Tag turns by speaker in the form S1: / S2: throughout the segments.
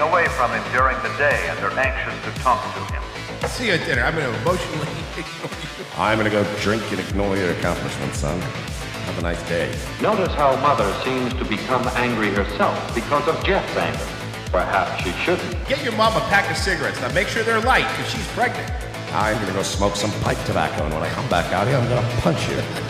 S1: missed being away from him during the day and they're anxious to talk to him.
S2: See you at dinner. I'm going to emotionally ignore you.
S3: I'm gonna go drink and ignore your accomplishments, son. Have a nice day.
S4: Notice how Mother seems to become angry herself because of Jeff's anger. Perhaps she shouldn't.
S2: Get your mom a pack of cigarettes. Now make sure they're light because she's pregnant.
S3: I'm gonna go smoke some pipe tobacco, and when I come back out here, I'm gonna punch you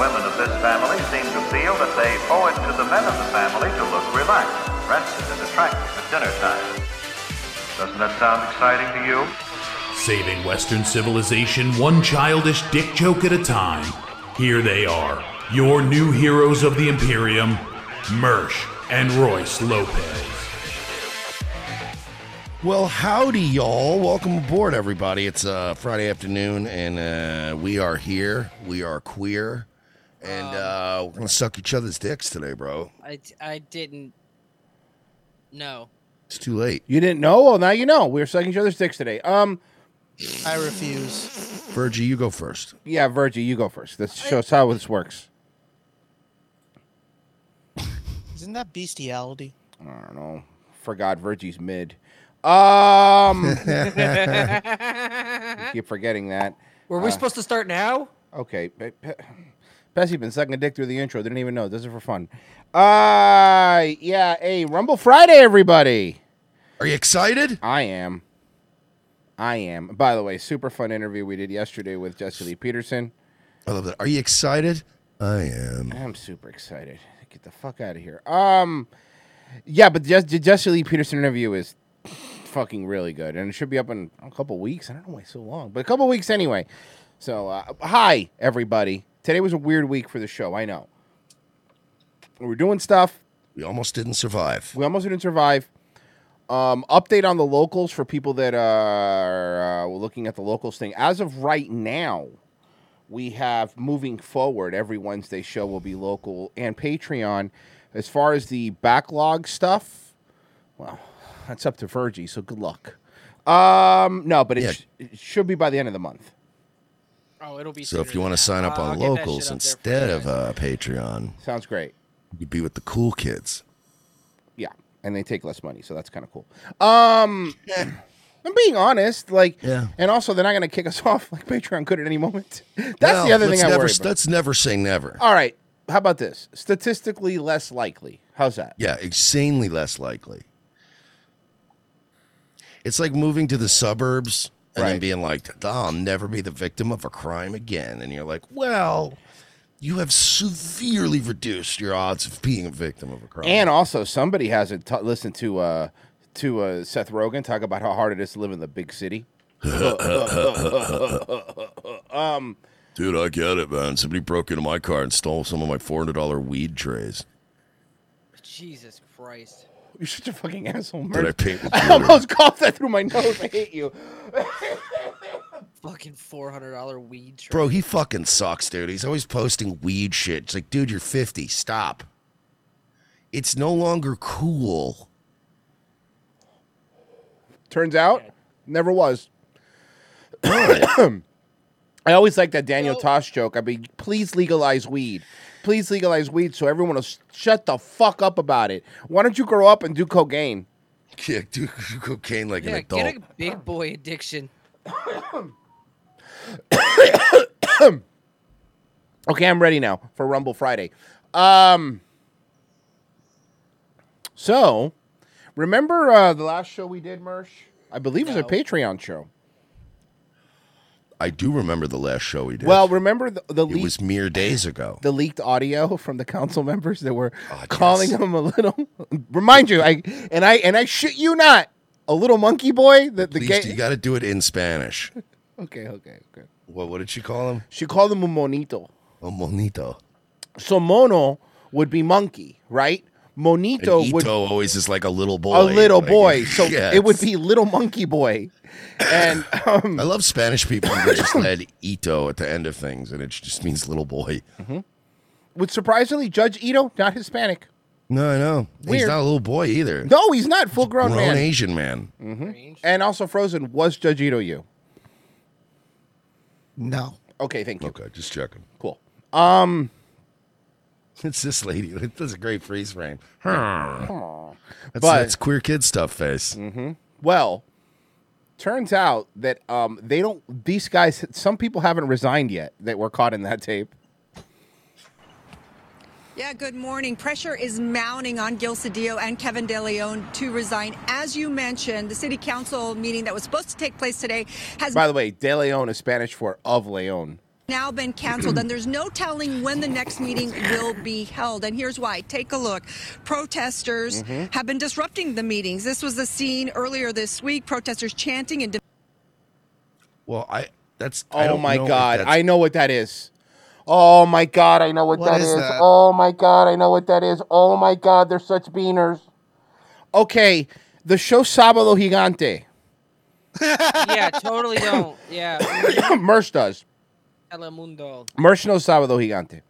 S1: The women of this family seem to feel that they owe it to the men of the family to look relaxed, rested, and attractive at dinner time. Doesn't that sound exciting to you?
S5: Saving Western civilization one childish dick joke at a time. Here they are, your new heroes of the Imperium, Mersch and Royce Lopez.
S3: Well, howdy, y'all. Welcome aboard, everybody. It's uh, Friday afternoon, and uh, we are here. We are queer, and uh, we're gonna suck each other's dicks today, bro.
S6: I, I didn't know.
S3: It's too late.
S2: You didn't know? Well, now you know. We're sucking each other's dicks today. Um,
S7: I refuse.
S3: Virgie, you go first.
S2: yeah, Virgie, you go first. Let's show us how this works.
S7: Isn't that bestiality?
S2: I don't know. Forgot Virgie's mid. Um, keep forgetting that.
S6: Were we supposed to start now?
S2: Okay, Pe- Pe- Pessy been sucking a dick through the intro. Didn't even know. This is for fun. Uh, yeah. Hey, Rumble Friday, everybody.
S3: Are you excited?
S2: I am. I am. By the way, super fun interview we did yesterday with Jesse Lee Peterson.
S3: I love that. Are you excited? I am.
S2: I'm super excited. Get the fuck out of here. Um, yeah, but Jess, the Jesse Lee Peterson interview is fucking really good, and it should be up in a couple weeks. I don't know why so long, but a couple weeks anyway. So, uh, hi everybody. Today was a weird week for the show. I know. We were doing stuff.
S3: We almost didn't survive.
S2: We almost didn't survive. Um, update on the locals for people that are uh, looking at the locals thing. As of right now, we have moving forward. Every Wednesday show will be local and Patreon. As far as the backlog stuff, well, that's up to Virgie. So good luck. Um, no, but it,
S3: Yeah.
S2: sh- it should be by the end of the month.
S6: Oh, it'll be.
S3: So if you want to sign
S6: that.
S3: up
S6: I'll
S3: on
S6: get that
S3: locals
S6: up there for
S3: instead
S6: you
S3: of uh, Patreon,
S2: Sounds great.
S3: you'd be with the cool kids.
S2: Yeah, and they take less money, so that's kind of cool. Um, I'm being honest, like,
S3: Yeah.
S2: and also they're not going to kick us off like Patreon could at any moment. That's
S3: Well,
S2: the other
S3: let's
S2: thing I
S3: never,
S2: worry about.
S3: Let's never say never.
S2: All right, how about this? Statistically less likely. How's that?
S3: Yeah, insanely less likely. It's like moving to the suburbs and then being like, "Oh, I'll never be the victim of a crime again. And you're like, well, you have severely reduced your odds of being a victim of a crime.
S2: And also, somebody hasn't t- listened to uh, to uh, Seth Rogen talk about how hard it is to live in the big city. um,
S3: Dude, I get it, man. Somebody broke into my car and stole some of my $400 weed trays.
S6: Jesus Christ.
S2: You're such a fucking asshole.
S3: Did I paint with
S2: I almost coughed that through my nose. I hate you.
S6: Fucking four hundred dollar weed. Tray.
S3: Bro, he fucking sucks, dude. He's always posting weed shit. It's like, dude, you're 50. Stop. It's no longer cool.
S2: Turns out, never was. I always like that Daniel Tosh joke. I mean, please legalize weed. Please legalize weed so everyone will s- shut the fuck up about it. Why don't you grow up and do cocaine?
S3: Yeah, do cocaine like an adult.
S6: get a big boy addiction.
S2: Okay, I'm ready now for Rumble Friday. Um, so, remember uh, the last show we did, Mersh? I believe it was a Patreon show.
S3: I do remember the last show we did.
S2: Well, remember the, the
S3: it
S2: leaked
S3: was mere days ago.
S2: the leaked audio from the council members that were ah, calling him a little. remind you, I and I and I shit you not, a little monkey boy. The the
S3: Please,
S2: gay.
S3: you got to do it in Spanish.
S2: okay, okay, okay.
S3: What? What did she call him?
S2: She called him a monito.
S3: A monito.
S2: So mono would be monkey, right? Monito
S3: And
S2: would
S3: always is like a little boy.
S2: a little
S3: like-
S2: boy. So
S3: Yeah,
S2: it would be little monkey boy. And um,
S3: I love Spanish people who just add Ito at the end of things, and it just means little boy.
S2: would surprisingly Judge Ito not Hispanic.
S3: No, I know. He's not a little boy either.
S2: No, he's not full grown
S3: Grown
S2: man.
S3: Asian man.
S2: Mhm. And also Frozen was Judge Ito you.
S7: No.
S2: Okay, thank you.
S3: Okay, just checking.
S2: Cool. Um,
S3: It's this lady. That's a great freeze frame. That's,
S2: But-
S3: that's queer kid stuff face.
S2: hmm Well, turns out that um, they don't. These guys, some people haven't resigned yet that were caught in that tape.
S8: Yeah, good morning. Pressure is mounting on Gil Cedillo and Kevin De Leon to resign. As you mentioned, the city council meeting that was supposed to take place today has
S2: By the way, De Leon is Spanish for of Leon.
S8: Now been canceled, and there's no telling when the next meeting will be held. And here's why. Take a look. Protesters
S2: Mhm.
S8: have been disrupting the meetings. This was the scene earlier this week. Protesters chanting and
S3: Well, I that's. I
S2: Oh
S3: don't
S2: my
S3: know
S2: god, I know what that is. Oh my god, I know what,
S3: What
S2: that
S3: is
S2: is.
S3: that?
S2: Oh my god, I know what that is. Oh my god, they're such beaners. Okay, the show Sábado Gigante.
S6: yeah, totally don't. Yeah.
S2: Mersh does.
S6: Telemundo.
S2: Mersh knows Sábado Gigante.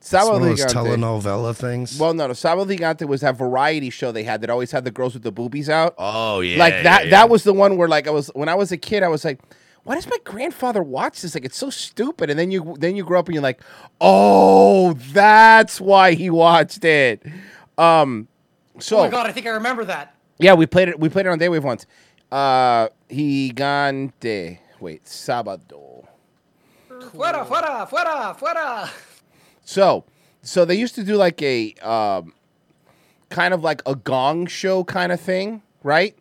S3: It's one
S2: Sábado
S3: of those
S2: Gigante.
S3: telenovela things.
S2: Well, no, no. Sábado Gigante was that variety show they had that always had the girls with the boobies out.
S3: Oh yeah,
S2: like that.
S3: yeah,
S2: That was the one where like I was when I was a kid, I was like, why does my grandfather watch this? Like it's so stupid. And then you then you grow up and you're like, oh, that's why he watched it. Um, so
S9: oh my god, I think I remember that.
S2: yeah, we played it. We played it on Daywave once. Uh, Gigante. Wait, Sábado.
S9: Fuera, fuera, fuera, fuera.
S2: So, so they used to do like a um, kind of like a gong show kind of thing, right?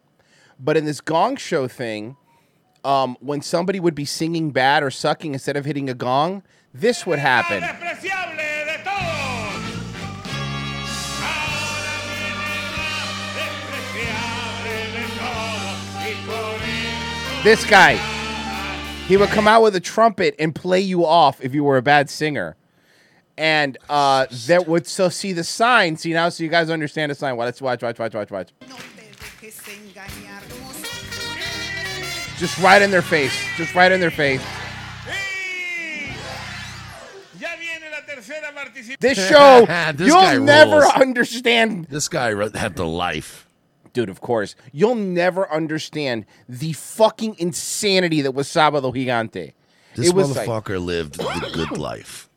S2: But in this gong show thing, um, when somebody would be singing bad or sucking instead of hitting a gong, this would happen. This guy, he would come out with a trumpet and play you off if you were a bad singer. And uh, that would so see the sign. See now, so you guys understand the sign. Well, let's watch, watch, watch, watch, watch. Just right in their face. Just right in their face. This show,
S3: This
S2: you'll never
S3: rules.
S2: understand.
S3: This guy had the life.
S2: Dude, of course. You'll never understand the fucking insanity that was Sábado Gigante.
S3: This
S2: it was like
S3: motherfucker lived the good life.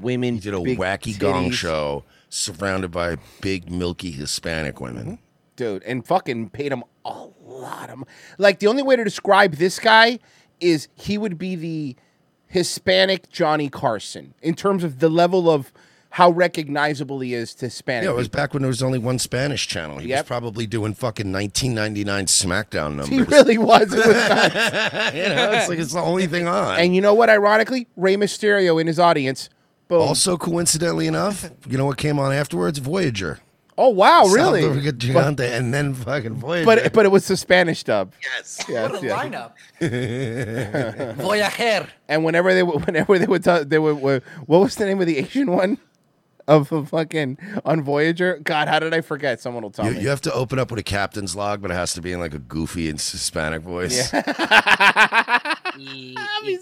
S2: women.
S3: He did a wacky gong show surrounded by big, milky Hispanic women. Mm-hmm.
S2: dude, and fucking paid him a lot of. mo- Like the only way to describe this guy is he would be the Hispanic Johnny Carson in terms of the level of how recognizable he is to Spanish.
S3: Yeah, it was
S2: people.
S3: back when there was only one Spanish channel. He
S2: Yep.
S3: was probably doing fucking 1999 SmackDown numbers.
S2: He really was. It was
S3: you know, it's like it's the only thing on.
S2: and you know what? Ironically, Rey Mysterio in his audience. Boom.
S3: also, coincidentally enough, you know what came on afterwards? Voyager.
S2: oh wow, really?
S3: Salvador Gigante, and then fucking Voyager.
S2: But but it was the Spanish dub.
S3: yes,
S2: yes,
S9: What a
S2: yes.
S9: lineup. Voyager.
S2: And whenever they would- whenever they would tell, they would, would what was the name of the Asian one of the fucking on Voyager? God, how did I forget? Someone will tell
S3: You,
S2: me.
S3: you have to open up with a captain's log, but it has to be in like a goofy and Hispanic voice.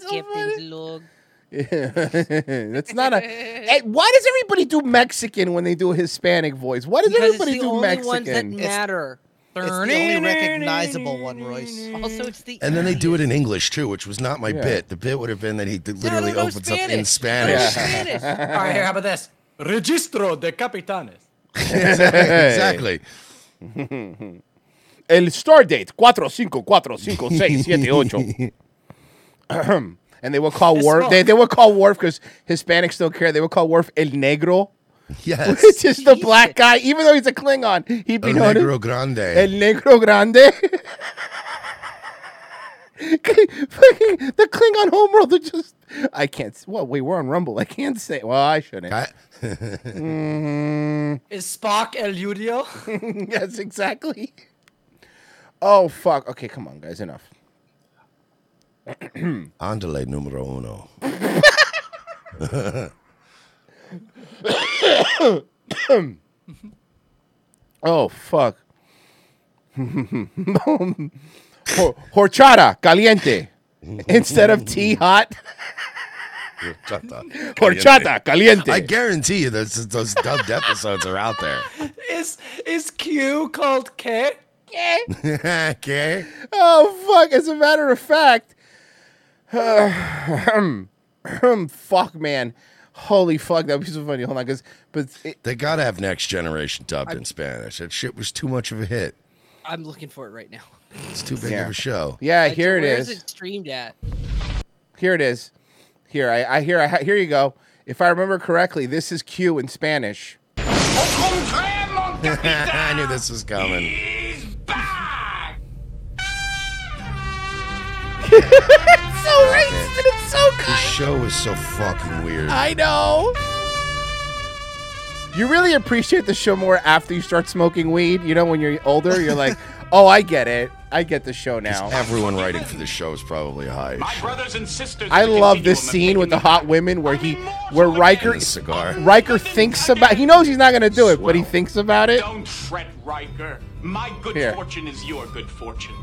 S6: Captain's log.
S2: That's not a. Hey, why does everybody do Mexican when they do a Hispanic voice? Why does
S6: Because it's
S2: everybody
S6: the
S2: do
S6: only ones that matter.
S7: It's the only recognizable one, Royce.
S6: Also, it's the
S3: And then they do it in English too, which was not my
S2: Yeah.
S3: bit. The bit would have been that he literally
S6: no, no,
S3: opens up in
S6: Spanish.
S3: Spanish.
S9: All right, here, how about this? Registro de capitanes.
S3: exactly.
S2: El star date cuatro cinco cuatro cinco seis siete ocho. Ahem. and they would call
S9: Es
S2: Worf. They,
S9: smoke.
S2: they would call Worf because Hispanics don't care. They would call Worf El Negro,
S3: Yes.
S2: which is the black guy. Even though he's a Klingon, he'd be
S3: El
S2: known as
S3: Negro Grande.
S2: El Negro Grande. fucking the Klingon homeworld are just. I can't. s- Well, wait, we're on Rumble. I can't say. Well, I shouldn't. Mm,
S9: Is Spock El Yudio?
S2: yes, exactly. Oh fuck. Okay, come on, guys. Enough.
S3: Andale numero uno.
S2: oh fuck. Hor- Horchata caliente instead of tea hot. Horchata caliente.
S3: I guarantee you those those dubbed episodes are out there.
S9: Is is Q called K?
S3: okay.
S2: Oh fuck! As a matter of fact, fuck, man, holy fuck, that'd be so funny. Hold on, because but it,
S3: They gotta have next generation dubbed in Spanish. That shit was too much of a hit.
S6: I'm looking for it right now.
S3: It's too big
S2: Yeah.
S3: of a show.
S2: yeah,
S6: Like,
S2: here it
S6: where's
S2: is.
S6: it streamed at?
S2: Here it is. Here I, I hear. I, here you go. If I remember correctly, this is Q in Spanish.
S3: I knew this was coming.
S2: it's so racist and it's so
S3: This show is so fucking weird.
S2: I know. You really appreciate the show more after you start smoking weed. You know, when you're older, you're like, "Oh, I get it. I get the show now."
S3: Everyone writing for the show is probably high. as shit.
S10: Brothers and sisters.
S2: I love this scene with the hot women where he, where Riker,
S3: cigar.
S2: Riker thinks about. He knows he's not gonna do it, but he thinks about it.
S10: Don't fret, Riker. My good
S2: Here.
S10: fortune is your good fortune.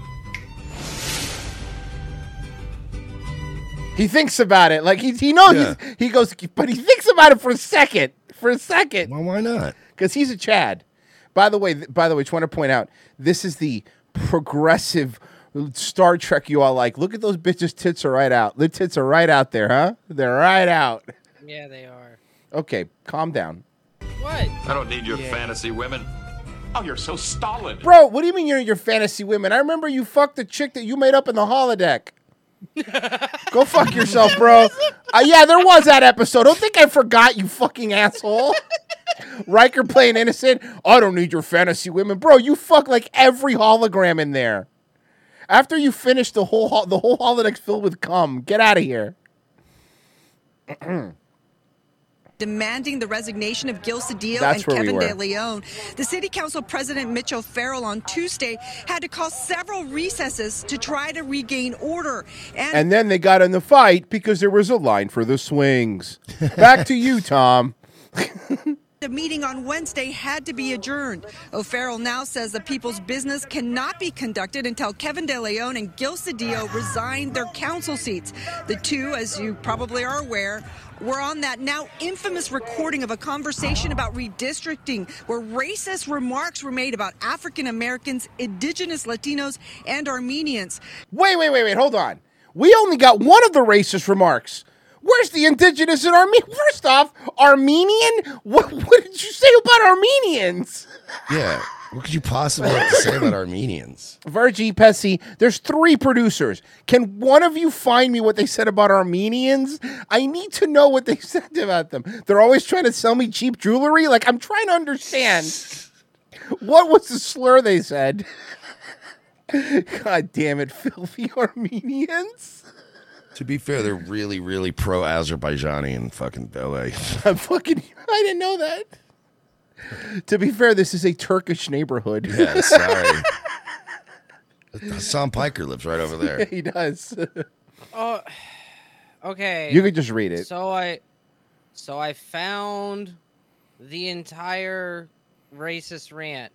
S2: He thinks about it. Like he, he knows.
S3: Yeah.
S2: He's, he goes, but he thinks about it for a second. For a second.
S3: Well, why not?
S2: Because he's a Chad. By the way, by the way, I just want to point out this is the progressive Star Trek you all like. Look at those bitches' tits are right out. The tits are right out there, huh? They're right out.
S6: Yeah, they are.
S2: Okay, calm down,
S6: What?
S10: I don't need your fantasy women. Oh, you're so stolid.
S2: bro. What do you mean you're your fantasy women? I remember you fucked the chick that you made up in the holodeck. Go fuck yourself, bro. Uh, yeah, there was that episode. Don't think I forgot, you fucking asshole. Riker playing innocent. I don't need your fantasy women, bro. You fuck like every hologram in there. After you finish the whole ho- the whole holodeck's filled with cum. Get out of here.
S8: demanding the resignation of Gil Cedillo
S2: That's
S8: and
S2: where we
S8: Kevin. De Leon. The city council president Mitch O'Farrell on Tuesday had to call several recesses to try to regain order. And,
S2: And then they got in the fight because there was a line for the swings. Back to you, Tom.
S8: the meeting on Wednesday had to be adjourned. O'Farrell now says the people's business cannot be conducted until Kevin De Leon and Gil Cedillo resign their council seats. The two, as you probably are aware, were on that now infamous recording of a conversation about redistricting where racist remarks were made about African Americans, indigenous Latinos, and Armenians.
S2: Wait, wait, wait, wait. Hold on. We only got one of the racist remarks. Where's the indigenous and Armenian? First off, Armenian? What, what did you say about Armenians?
S3: Yeah. What could you possibly have to say about Armenians?
S2: Virgie Pessy, there's three producers. Can one of you find me what they said about Armenians? I need to know what they said about them. They're always trying to sell me cheap jewelry. Like, I'm trying to understand. What was the slur they said? God damn it, filthy Armenians.
S3: To be fair, they're really, really pro Azerbaijani in fucking LA.
S2: I'm fucking. I didn't know that. To be fair, this is a Turkish neighborhood.
S3: Yeah, sorry. Hasan Piker lives right over there.
S2: he does.
S6: Oh, okay.
S2: You could just read it.
S6: So I, so I found the entire racist rant.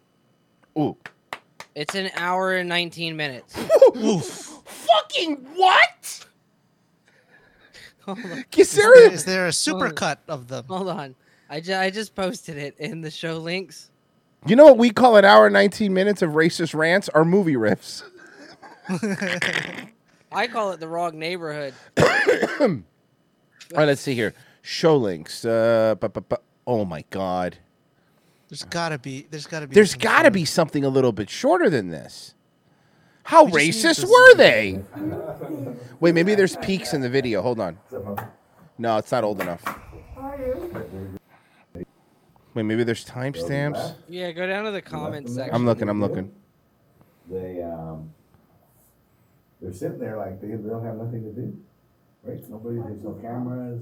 S2: Ooh.
S6: It's an hour and 19 minutes.
S2: Fucking what?
S6: Hold on.
S2: Is there,
S7: Is there a supercut of them?
S6: Hold on. I, ju- I just posted it in the show links.
S2: You know what we call an hour 19 minutes of racist rants? Our movie riffs.
S6: I call it the wrong neighborhood.
S2: All right, let's see here. Show links. Uh, bu- bu- bu- oh my God.
S7: There's gotta be. There's gotta be.
S2: There's got to
S7: sort
S2: be something a little bit shorter than this. How
S7: We just need
S2: racist were they? Wait, maybe there's peaks in the video. Hold on. No, it's not old enough. Wait, maybe there's timestamps.
S6: Yeah, go down to the comments section.
S2: I'm looking. I'm looking.
S11: They um, they're sitting there like they, they don't have nothing to do, right? Nobody, there's no cameras,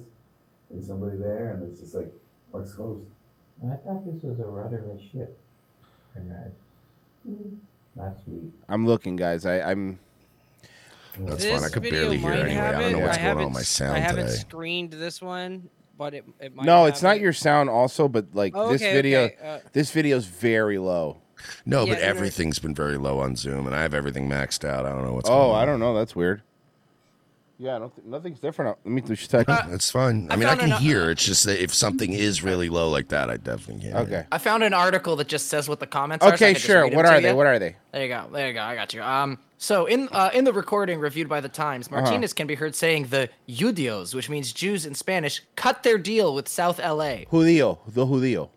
S11: there's somebody there, and it's just like, park's closed.
S12: I thought this was a rudderless ship. Conrad. Last week.
S2: I'm looking, guys. I, I'm.
S3: That's
S6: this
S3: fine. I could barely hear anyway.
S6: have
S3: I don't know what's
S6: I
S3: going on with my
S6: s-
S3: sound
S6: I haven't
S3: today.
S6: screened this one, but it, it might.
S2: No, it's not
S6: it.
S2: your sound, also, but like
S6: Oh,
S2: this
S6: okay,
S2: video,
S6: okay, uh,
S2: this video's very low.
S3: No,
S6: Yeah,
S3: but
S6: no, no.
S3: everything's been very low on Zoom, and I have everything maxed out. I don't know what's going
S2: Oh,
S3: on.
S2: I don't know. That's weird. Yeah, I don't th- nothing's different. Let me just check.
S3: It's fine. I
S13: I
S3: mean, I can
S13: an-
S3: hear. It's just that if something is really low like that, I definitely can't.
S2: Okay.
S13: I found an article that just says what the comments are.
S2: Okay,
S13: can just
S2: sure. What are
S13: ya.
S2: they? What are they?
S13: There you go. There you go. I got you. Um. So in uh, in the recording reviewed by the Times,
S2: Uh-huh.
S13: Martinez can be heard saying the Judios, which means Jews in Spanish, cut their deal with South LA.
S2: Judío, the Judío,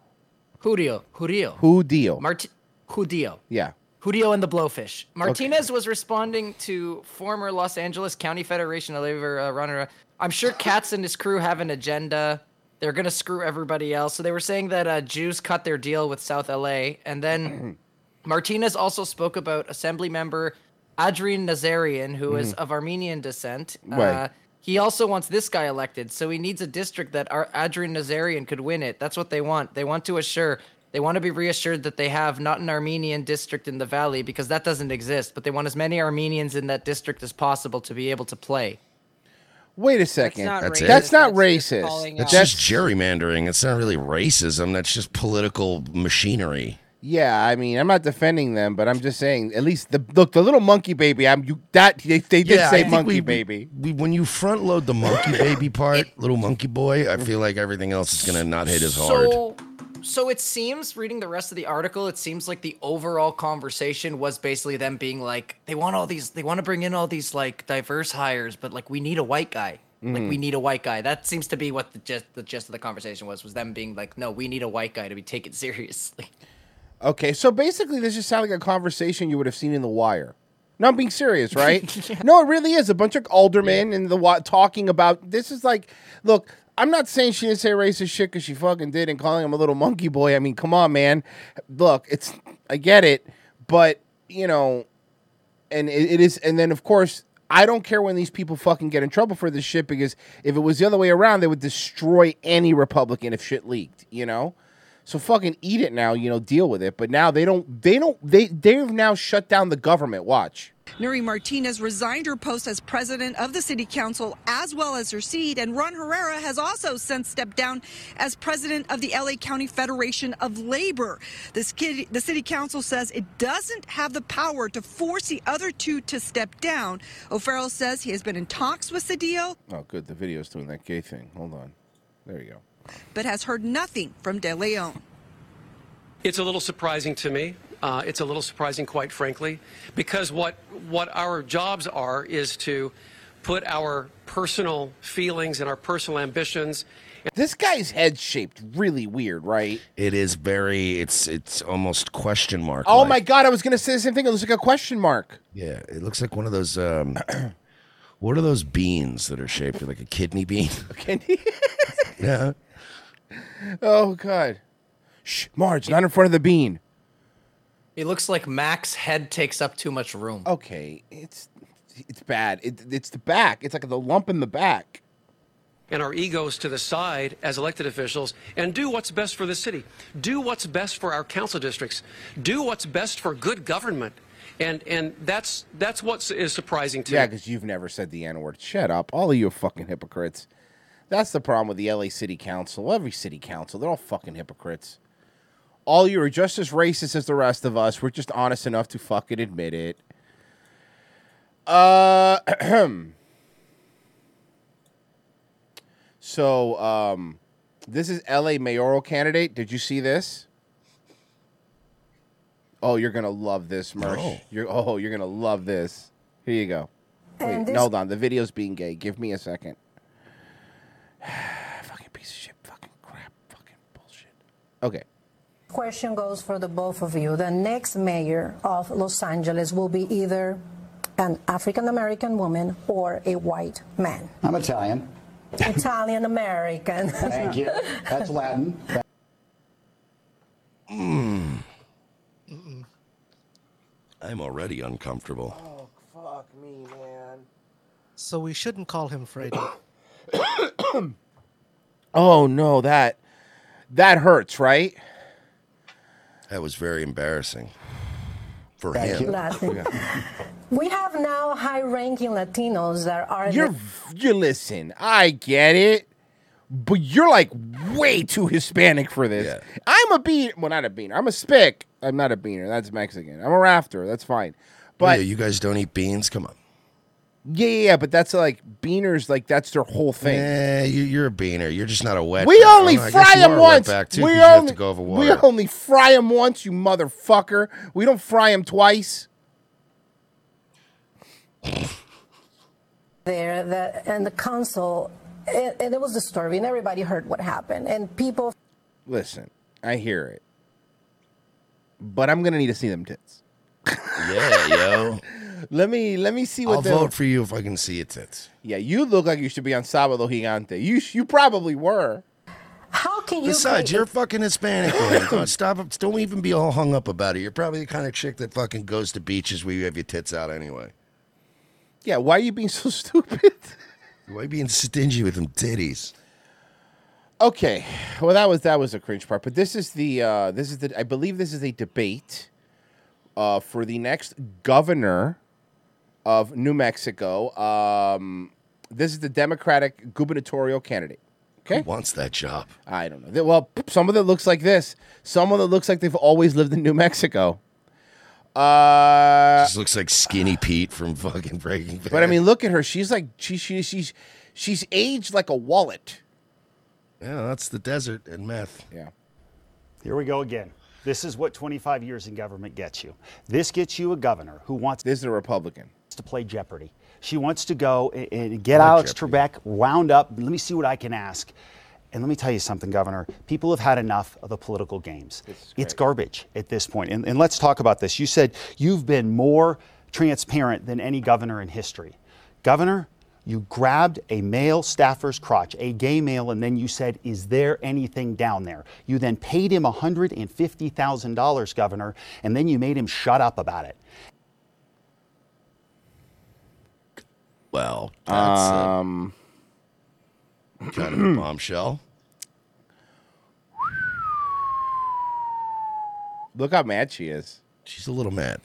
S13: Judio, Judio,
S2: Judío.
S13: Mart- Judio.
S2: Yeah.
S13: Judio and the Blowfish. Martinez was responding to former Los Angeles County Federation of Labor uh, runner. I'm sure Katz and his crew have an agenda. They're gonna screw everybody else. So they were saying that uh, Jews cut their deal with South LA, and then Martinez also spoke about Assembly member Adrin Nazarian, who is
S2: Mhm.
S13: of Armenian descent. Uh,
S2: Right.
S13: he also wants this guy elected, so he needs a district that Adrin Nazarian could win it. That's what they want. They want to assure, they want to be reassured that they have not an Armenian district in the valley because that doesn't exist, but they want as many Armenians in that district as possible to be able to play.
S2: Wait a second.
S13: not
S3: That's
S13: racist,
S3: it.
S2: That's not
S13: that's
S2: racist.
S13: calling
S3: That's just gerrymandering. It's not really racism. That's just political machinery.
S2: Yeah, I mean, I'm not defending them, but I'm just saying. At least the look, the little monkey baby. I'm you that they, they did
S3: I
S2: say
S3: think
S2: monkey
S3: we-
S2: baby.
S3: We, when you front load the monkey baby part, little monkey boy, I feel like everything else is gonna not hit as hard.
S13: So, so it seems, reading the rest of the article, it seems like the overall conversation was basically them being like, they want all these, they want to bring in all these like diverse hires, but like we need a white guy. Like
S2: Mhm.
S13: we need a white guy. That seems to be what the gist, the gist of the conversation was. Was them being like, no, we need a white guy to be taken seriously.
S2: Okay, so basically, this just sounds like a conversation you would have seen in The Wire. No, I'm being serious, right? No, it really is a bunch of aldermen and the talking about this is like, look, I'm not saying she didn't say racist shit because she fucking did and calling him a little monkey boy. I mean, come on, man. Look, it's I get it, but you know, and it, it is, and then of course. I don't care when these people fucking get in trouble for this shit because if it was the other way around, they would destroy any Republican if shit leaked, you know? So fucking eat it now, you know, deal with it. But now they don't they don't they they've now shut down the government. Watch.
S8: Nury Martinez resigned her post as president of the city council as well as her seat, and Ron Herrera has also since stepped down as president of the LA County Federation of Labor. This kid, the city council says it doesn't have the power to force the other two to step down. O'Farrell says he has been in talks with Cedillo,
S2: Oh, good. The video's doing that gay thing. Hold on. There you go.
S8: But has heard nothing from De Leon.
S14: It's a little surprising to me. Uh, it's a little surprising, quite frankly, because what what our jobs are is to put our personal feelings and our personal ambitions.
S2: This guy's head shaped really weird, right?
S3: It is very. It's it's almost question mark.
S2: Oh my god, I was gonna say the same thing. It looks like a question mark.
S3: Yeah, it looks like one of those. Um, what are those beans that are shaped like a kidney bean?
S2: Kidney?
S3: yeah.
S2: Oh god. Shh, Marge, not in front of the bean.
S13: It looks like Mac's head takes up too much room.
S2: Okay, it's it's bad. It, it's the back. It's like the lump in the back.
S14: and our egos to the side as elected officials and do what's best for the city. Do what's best for our council districts. Do what's best for good government. And and that's that's what is surprising to
S2: Yeah,
S14: me.
S2: because you've never said the N word. Shut up. All of you are fucking hypocrites. That's the problem with the LA City Council. Every city council, they're all fucking hypocrites. All you are just as racist as the rest of us. We're just honest enough to fucking admit it. Uh, so um, this is LA mayoral candidate. Did you see this? Oh, you're gonna love this, Mersh.
S3: No.
S2: You're oh, you're gonna love this. Here you go. Wait,
S15: this-
S2: hold on. The video's being gay. Give me a second. fucking piece of shit. Fucking crap. Fucking bullshit. Okay.
S15: Question goes for the both of you. The next mayor of Los Angeles will be either an African American woman or a white man.
S16: I'm Italian.
S15: Italian American.
S16: Thank you. That's Latin.
S3: Mm. I'm already uncomfortable.
S2: Oh, fuck me, man.
S7: So we shouldn't call him Fredo.
S2: Oh no, that that hurts, right?
S3: That was very embarrassing for
S15: Thank
S3: him.
S15: you. We have now high-ranking Latinos that are.
S2: You're you listen, I get it, but you're like way too Hispanic for this. I'm a bean, well, not a beaner. I'm a spick. I'm not a beaner. That's Mexican. I'm a rafter. That's fine. But
S3: yeah, you guys don't eat beans. Come on.
S2: Yeah, yeah, yeah, but that's like beaners. Like that's their whole thing.
S3: Yeah, you, you're a beaner. You're just not a wet.
S2: We only
S3: Oh,
S2: fry them once.
S3: wetback, too,
S2: we
S3: 'cause you have
S2: only
S3: to go over
S2: we only fry them once, you motherfucker. We don't fry them twice.
S15: there that and the council and, and it was disturbing everybody heard what happened and people
S2: Listen, I hear it, but I'm gonna need to see them tits.
S3: Yeah, yo.
S2: Let me let me see what
S3: I'll vote for you if I can see it. Tits.
S2: Yeah, you look like you should be on Sábado Gigante. You you probably were.
S15: how can you
S3: Besides, you're fucking Hispanic. man. Stop. it. Don't even be all hung up about it. You're probably the kind of chick that fucking goes to beaches where you have your tits out anyway.
S2: Yeah, why are you being so stupid?
S3: Why you being stingy with them titties?
S2: Okay, well that was that was a cringe part, but this is the uh, this is the I believe this is a debate uh, for the next governor of New Mexico. Um, this is the Democratic gubernatorial candidate. Okay,
S3: Who wants that job?
S2: I don't know. They- Well, some of it looks like this. someone that looks like they've always lived in New Mexico. Uh,
S3: Just looks like Skinny Pete from fucking Breaking Bad.
S2: but I mean, look at her. She's like she, she she's she's aged like a wallet.
S3: yeah, that's the desert and meth.
S2: Yeah.
S17: Here we go again. This is what 25 years in government gets you. This gets you a governor who wants.
S2: This is a Republican.
S17: To play Jeopardy. She wants to go and, and get Alex Trebek wound up. Let me see what I can ask. And let me tell you something, Governor. People have had enough of the political games. It's garbage at this point. And, and let's talk about this. You said you've been more transparent than any governor in history. Governor, you grabbed a male staffer's crotch, a gay male, and then you said, Is there anything down there? You then paid him $150,000, Governor, and then you made him shut up about it.
S3: Well, that's
S2: um,
S3: kind of a bombshell.
S2: Look how mad she is.
S3: She's a little mad.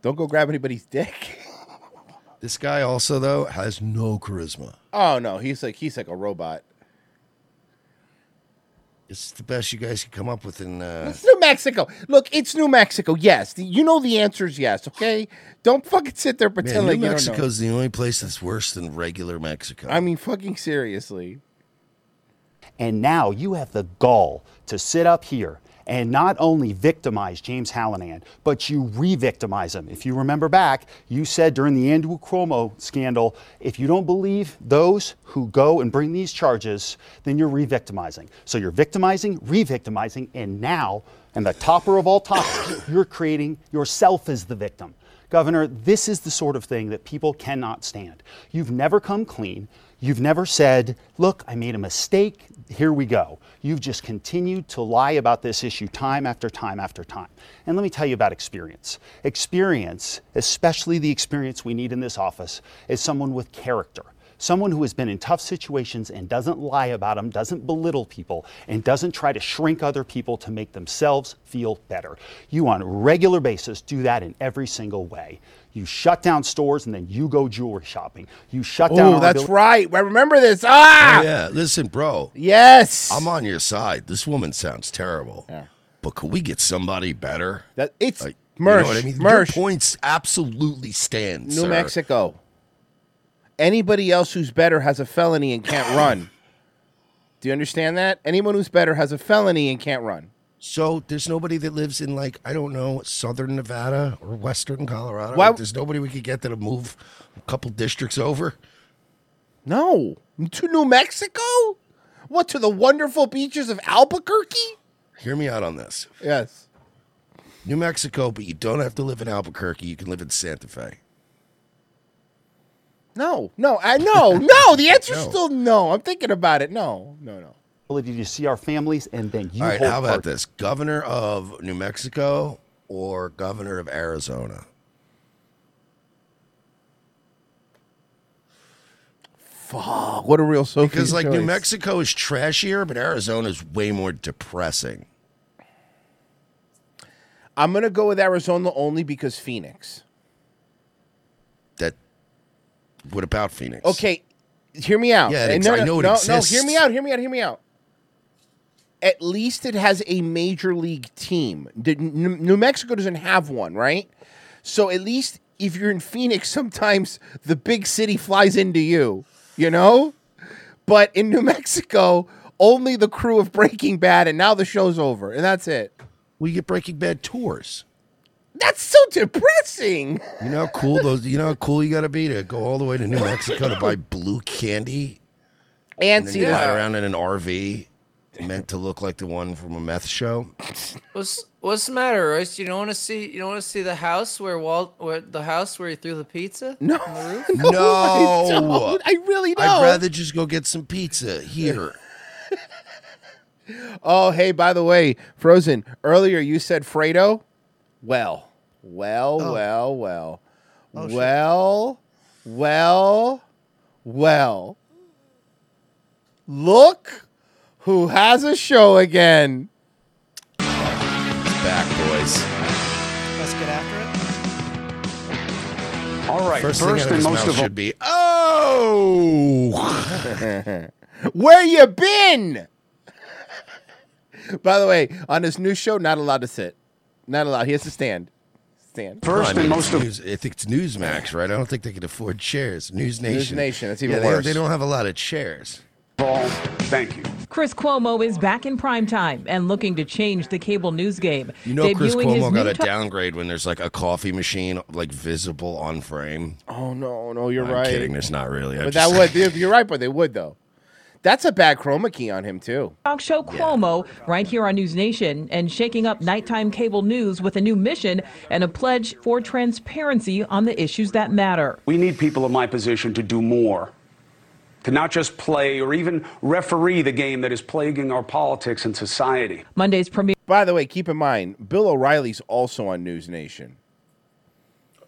S2: Don't go grab anybody's dick.
S3: This guy also though has no charisma.
S2: Oh no, he's like he's like a robot.
S3: It's the best you guys can come up with in. Uh,
S2: It's New Mexico. Look, it's New Mexico. Yes, The- you know the answer is yes. Okay, don't fucking sit there pretending.
S3: man, New
S2: like you.
S3: Mexico's the only place that's worse than regular Mexico.
S2: I mean, fucking seriously.
S17: And now you have the gall to sit up here and not only victimize James Hallinan, but you re victimize him. If you remember back, you said during the Andrew Cuomo scandal if you don't believe those who go and bring these charges, then you're re victimizing. So you're victimizing, re victimizing, and now, and the topper of all toppers, you're creating yourself as the victim. Governor, this is the sort of thing that people cannot stand. You've never come clean. You've never said, look, I made a mistake. Here we go. You've just continued to lie about this issue time after time after time. And let me tell you about experience. Experience, especially the experience we need in this office, is someone with character. Someone who has been in tough situations and doesn't lie about them, doesn't belittle people, and doesn't try to shrink other people to make themselves feel better. You, on a regular basis, do that in every single way. You shut down stores and then you go jewelry shopping. You shut down.
S2: Oh, that's
S17: abil-
S2: right. I remember this. Ah,
S3: Oh, yeah. Listen, bro.
S2: Yes.
S3: I'm on your side. This woman sounds terrible.
S2: Yeah.
S3: But could we get somebody better?
S2: That it's
S3: Like,
S2: Mersh.
S3: You know what I mean? Your points absolutely stand.
S2: New
S3: sir.
S2: Mexico. Anybody else who's better has a felony and can't run. Do you understand that? Anyone who's better has a felony and can't run.
S3: So there's nobody that lives in like I don't know southern Nevada or western Colorado.
S2: Why-
S3: Like, there's nobody we could get to move a couple districts over.
S2: No, to New Mexico. What to the wonderful beaches of Albuquerque?
S3: Hear me out on this.
S2: Yes.
S3: New Mexico, but you don't have to live in Albuquerque. You can live in Santa Fe.
S2: No, no, I no, no. The answer's
S3: No.
S2: still no. I'm thinking about it. No, no, no.
S17: Ability to see our families and then you
S3: All right,
S17: hold
S3: how about
S17: part-
S3: this? Governor of New Mexico or governor of Arizona?
S2: Fuck, what a real Sophie.
S3: Because like New Mexico is trashier, but Arizona is way more depressing.
S2: I'm gonna go with Arizona only because Phoenix.
S3: That. What about Phoenix?
S2: Okay, hear me out.
S3: Yeah, it ex-
S2: no,
S3: I know it
S2: no,
S3: exists.
S2: No, hear me out. Hear me out. Hear me out. At least it has a major league team. New Mexico doesn't have one, right? So at least if you're in Phoenix, sometimes the big city flies into you. You know, but in New Mexico, only the crew of Breaking Bad, and now the show's over, and that's it.
S3: We get Breaking Bad tours.
S2: That's so depressing.
S3: You know how cool those. You know how cool you got to be to go all the way to New Mexico to buy blue candy
S2: and,
S3: then
S2: see
S3: you
S2: the-
S3: around in an RV meant to look like the one from a meth show.
S13: What's What's the matter, Royce? You don't want to see you don't want to see the house where Walt where the house where he threw the pizza?
S2: No.
S13: On the roof?
S3: No,
S2: I don't. I really don't.
S3: I'd rather just go get some pizza here.
S2: Oh, hey, by the way, Frozen, earlier you said Fredo. Well, well,
S7: Oh.
S2: well, well.
S7: Oh, shit.
S2: well, well, well. Look who has a show again.
S3: Back, boys.
S7: Let's get after it.
S16: All right,
S3: First,
S16: first,
S3: thing out
S16: and most of all,
S3: should be, oh.
S2: Where you been? By the way, on this new show, not allowed to sit. Not allowed. He has to stand. Stand.
S3: First Well, I mean, it's news, I think it's Newsmax, right? I don't think they can afford chairs. News Nation.
S2: News Nation, that's even
S3: yeah, they
S2: worse.
S3: They, don't have a lot of chairs.
S16: Thank you.
S18: Chris Cuomo is back in primetime and looking to change the cable news game.
S3: You know, Chris
S18: Debuting his
S3: Cuomo got
S18: new
S3: a downgrade when there's like a coffee machine like visible on frame.
S2: Oh no, no, you're right.
S3: I'm
S2: right.
S3: kidding. There's not really. I'm
S2: But that would. You're right, but they would though. That's a bad chroma key on him too.
S18: Talk show Cuomo right here on News Nation and shaking up nighttime cable news with a new mission and a pledge for transparency on the issues that matter.
S19: We need people in my position to do more, to not just play or even referee the game that is plaguing our politics and society.
S18: Monday's premiere.
S2: By the way, keep in mind, Bill O'Reilly's also on News Nation.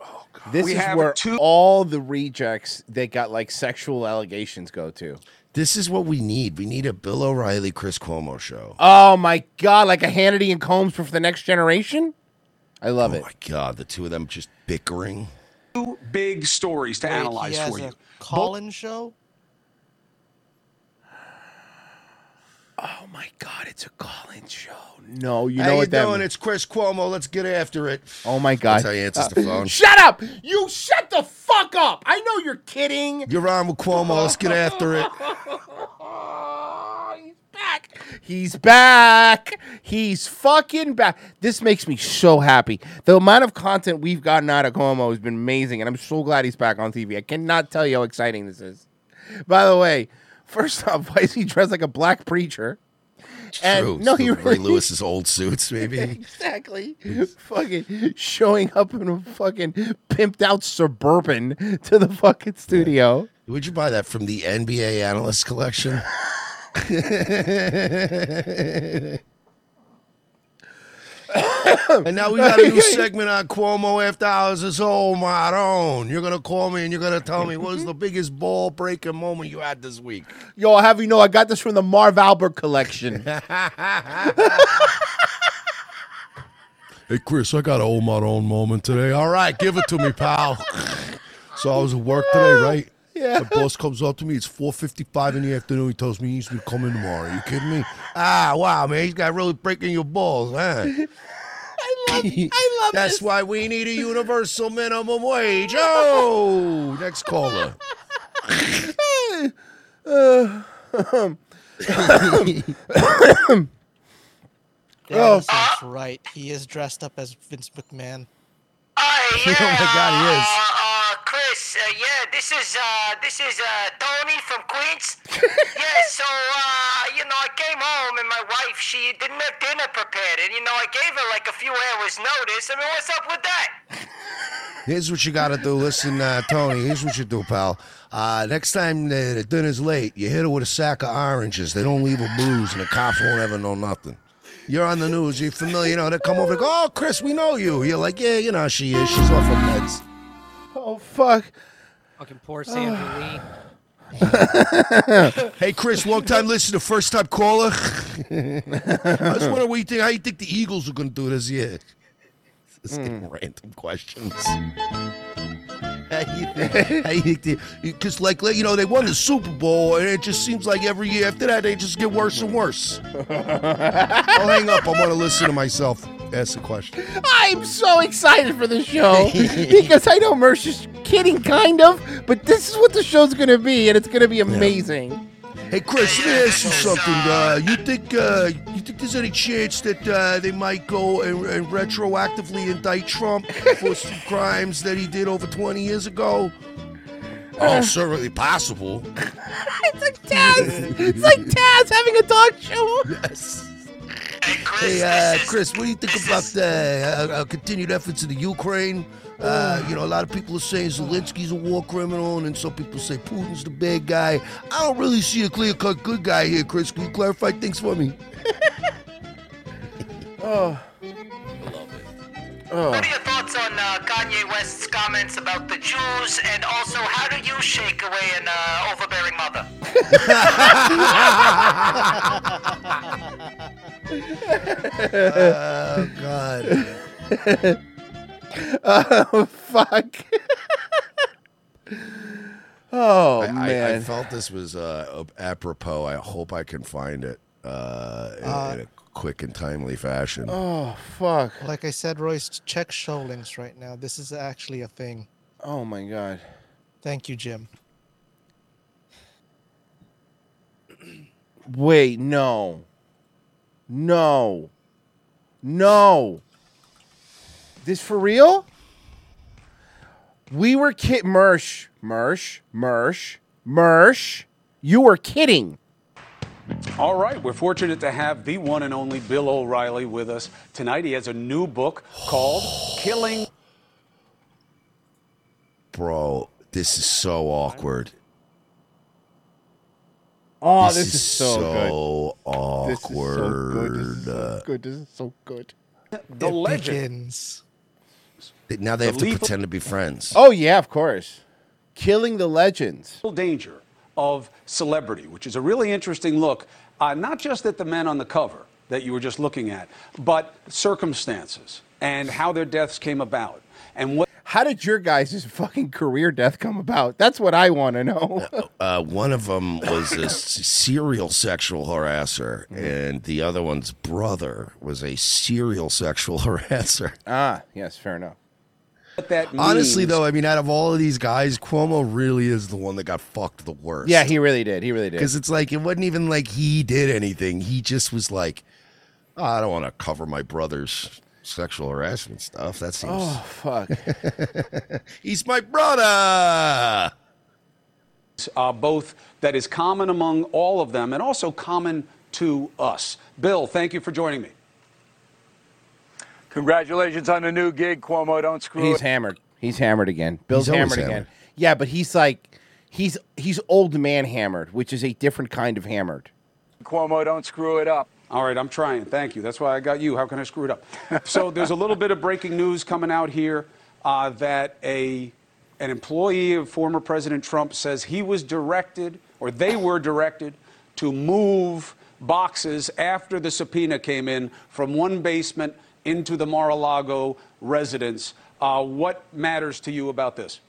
S2: Oh, God. This
S19: We
S2: is
S19: have
S2: where
S19: two-
S2: all the rejects that got like sexual allegations go to.
S3: This is what we need. We need a Bill O'Reilly, Chris Cuomo show.
S2: Oh my god, like a Hannity and Colmes for the next generation? I love
S3: oh
S2: it.
S3: Oh my God, the two of them just bickering.
S19: Two big stories to
S7: Wait,
S19: analyze
S7: he has
S19: for
S7: a
S19: you.
S7: call-in show.
S2: Oh my god, it's a call-in show. No, you
S3: How
S2: know
S3: you
S2: what that
S3: doing?
S2: means.
S3: It's Chris Cuomo. Let's get after it.
S2: Oh my god.
S3: That's how he answers the
S2: Uh,
S3: phone.
S2: Shut up! You shut the fuck up! I know you're kidding.
S3: You're on with Cuomo. Let's get after it.
S2: He's back. He's back. He's fucking back. This makes me so happy. The amount of content we've gotten out of Cuomo has been amazing, and I'm so glad he's back on TV. I cannot tell you how exciting this is. By the way, first off, why is he dressed like a black preacher? And
S3: True.
S2: no, he
S3: Ray
S2: really
S3: Lewis's old suits, maybe.
S2: exactly fucking showing up in a fucking pimped out suburban to the fucking studio.
S3: Would you buy that from the NBA analyst collection? and now we got a new segment on Cuomo after hours. It's all my own. You're gonna call me and you're gonna tell me what was the biggest ball breaking moment you had this week.
S2: Yo, I'll have you know, I got this from the Marv Albert collection.
S3: Hey Chris, I got a hold my own moment today. All right, give it to me, pal. so I was at work today, right?
S2: Yeah.
S3: My boss comes up to me. It's 4:55 in the afternoon. He tells me he needs me to come in tomorrow. Are you kidding me? Ah, wow, man, he's got really breaking your balls, huh?
S2: I love, I love
S3: That's why we need a universal minimum wage. Oh, next caller.
S2: Uh,
S7: Dennis is right. He is dressed up as Vince McMahon.
S3: oh my God, he is.
S20: Chris, uh, yeah, this is uh, this is uh, Tony from Queens. yeah, so uh, you know, I came home and my wife she didn't have dinner prepared, and you know, I gave her like a few hours notice. I mean, what's up with that?
S3: Here's what you got to do. Listen, uh, Tony, here's what you do, pal. Uh, next time the, the dinner's late, you hit her with a sack of oranges. They don't leave a bruise, and the cops won't ever know nothing. You're on the news. You're familiar. You know, they come over and go, oh, Chris, we know you. You're like, yeah, you know, she is. She's off her meds.
S2: Oh fuck.
S6: Fucking poor Sandra Lee.
S3: hey, Chris, long time listener, first time caller. I was wondering what you think. How you think the Eagles are going to do this year? Just
S2: Hmm.
S3: random questions. How you think? How you think? Because, like, you know, they won the Super Bowl, and it just seems like every year after that, they just get worse and worse. I'll hang up. I want to listen to myself ask the question.
S2: I'm so excited for the show because I know Mersh is kidding, kind of, but this is what the show's gonna be, and it's gonna be amazing.
S3: Hey Chris, let me ask you something. Uh, you think uh, you think there's any chance that uh, they might go and, and retroactively indict Trump for some crimes that he did over 20 years ago? Oh, certainly possible.
S2: it's like Taz. It's like Taz having a talk show.
S3: Yes. Hey, uh, Chris, what do you think about the uh, uh, continued efforts in the Ukraine? Uh, you know, a lot of people are saying Zelensky's a war criminal, and then some people say Putin's the bad guy. I don't really see a clear-cut good guy here, Chris. Can you clarify things for me?
S2: Oh. Oh.
S20: What are your thoughts on uh, Kanye West's comments about the Jews, and also how do you shake away an uh, overbearing mother?
S3: oh God.
S2: oh fuck. oh
S3: I, I- I, felt this was uh, apropos. I hope I can find it uh, in,
S7: Uh,
S3: in a quick and timely fashion.
S2: oh fuck.
S7: Like I said, Royce, check show links right now. This is actually a thing.
S2: Oh my god.
S7: Thank you, Jim.
S2: Wait, no. No. No. This for real? We were kid Mersh. Mersh. Mersh. Mersh. You were kidding.
S19: All right, we're fortunate to have the one and only Bill O'Reilly with us tonight. He has a new book called Killing.
S3: Bro, this is so awkward.
S2: Oh,
S3: this,
S2: this, is, so,
S3: so
S2: good.
S3: awkward.
S2: This is so good. This is so good. This is so good.
S19: The legend.
S3: Now they
S19: The
S3: have to pretend to be friends.
S2: Oh yeah, of course. Killing the legends.
S19: danger of celebrity, which is a really interesting look, uh, not just at the men on the cover that you were just looking at, but circumstances and how their deaths came about and what.
S2: How did your guys' fucking career death come about? That's what I want to know.
S3: Uh, one of them was a serial sexual harasser, and the other one's brother was a serial sexual harasser.
S2: ah, yes, fair enough.
S3: Honestly, though, I mean, out of all of these guys, Cuomo really is the one that got fucked the worst.
S2: Yeah, he really did. He really did.
S3: Because it's like, it wasn't even like he did anything. He just was like, "Oh, I don't want to cover my brother's sexual harassment stuff. That seems.
S2: Oh fuck.
S3: He's my brother.
S19: uh, both that is common among all of them and also common to us. Bill, thank you for joining me.
S21: Congratulations on the new gig, Cuomo. Don't screw
S2: He's
S21: it.
S2: hammered. He's hammered again. Bill's
S3: He's always
S2: hammered again. Yeah, but he's like he's he's old man hammered, which is a different kind of hammered.
S21: Cuomo, don't screw it up.
S19: All right, I'm trying. Thank you. That's why I got you. How can I screw it up? so there's a little bit of breaking news coming out here uh, that a an employee of former President Trump says he was directed, or they were directed, to move boxes after the subpoena came in from one basement into the Mar-a-Lago residence. Uh, what matters to you about this?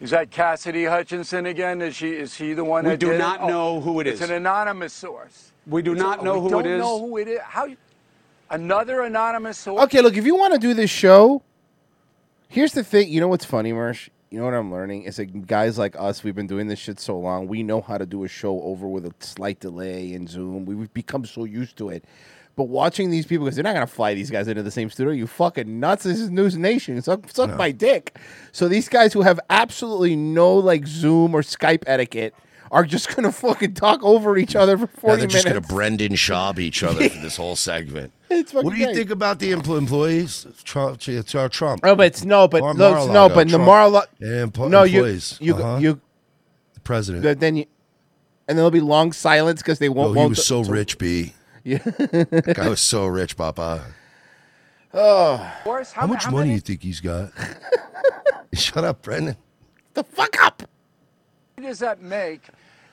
S21: Is that Cassidy Hutchinson again? Is she is he the one
S19: We do not
S21: it? Oh,
S19: know who it is.
S21: it's an anonymous source.
S19: We do
S21: It's a-
S19: not know
S21: we
S19: who it
S21: don't know who it is. How? you- Another anonymous source.
S2: Okay, look, if you want to do this show, here's the thing. You know what's funny, Mersh? You know what I'm learning? Is that guys like us, we've been doing this shit so long, we know how to do a show over with a slight delay in Zoom. We've become so used to it. But watching these people, because they're not going to fly these guys into the same studio, you fucking nuts. This is News Nation. Suck, suck my dick. So these guys who have absolutely no like Zoom or Skype etiquette are just going to fucking talk over each other for 40
S3: Now they're just going to Brendan Schaub each other for this whole segment. What do you
S2: great.
S3: think about the empl- employees? Trump, it's our Trump.
S2: Oh, but it's no, but no, no,
S3: Mar-a-Lago,
S2: but the Marla.
S3: Yeah,
S2: no, you,
S3: employees.
S2: you,
S3: Uh-huh.
S2: you,
S3: the president.
S2: the- then you, and then there'll be long silence because they won't.
S3: Oh, he
S2: won't
S3: was so rich, B.
S2: Yeah.
S3: That guy was so rich, Papa.
S2: Oh,
S21: Source?
S3: How, much money do you think he's got? Shut up, Brendan.
S2: the fuck up.
S21: Did does that make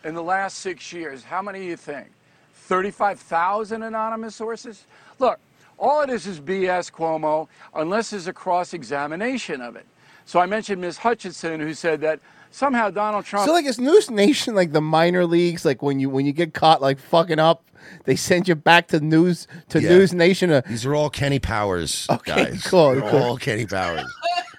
S21: in the last six years? How many do you think? 35,000 anonymous sources? Look, all it is is BS, Cuomo, unless there's a cross examination of it. So I mentioned Ms. Hutchinson, who said that somehow Donald Trump.
S2: So like is News Nation like the minor leagues? Like when you when you get caught like fucking up, they send you back to news to
S3: Yeah.
S2: News Nation to,
S3: These are all Kenny Powers
S2: Okay,
S3: guys.
S2: cool, cool.
S3: all Kenny Powers.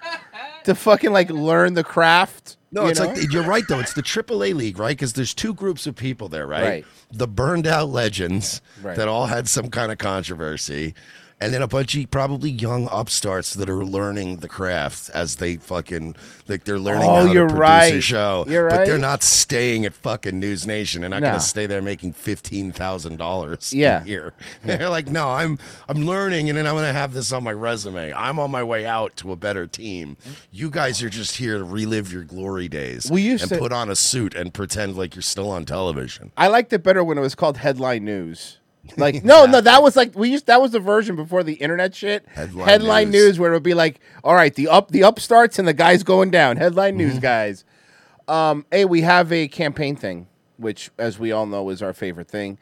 S2: to fucking like learn the craft.
S3: No,
S2: you
S3: it's
S2: know?
S3: like you're right though. It's the AAA league, right? Because there's two groups of people there, right?
S2: Right.
S3: The burned out legends
S2: Right.
S3: that all had some kind of controversy, and then a bunch of probably young upstarts that are learning the craft as they fucking like they're learning
S2: Oh,
S3: how to
S2: you're
S3: produce a
S2: right.
S3: show.
S2: You're
S3: But they're not staying at fucking News Nation. They're not
S2: No.
S3: going to stay there making fifteen thousand dollars.
S2: Yeah.
S3: a year. They're like, no, I'm I'm learning, and then I'm going to have this on my resume. I'm on my way out to a better team. You guys are just here to relive your glory days.
S2: We used
S3: and
S2: to-
S3: put on a suit and pretend like you're still on television.
S2: I liked it better when it was called headline news. Like no, no, that was like we used that was the version before the internet shit.
S3: Headline
S2: news.
S3: news.
S2: where it would be like, all right, the up the upstarts and the guys going down. Headline
S3: Mm-hmm.
S2: news guys. Um, hey, we have a campaign thing, which as we all know is our favorite thing.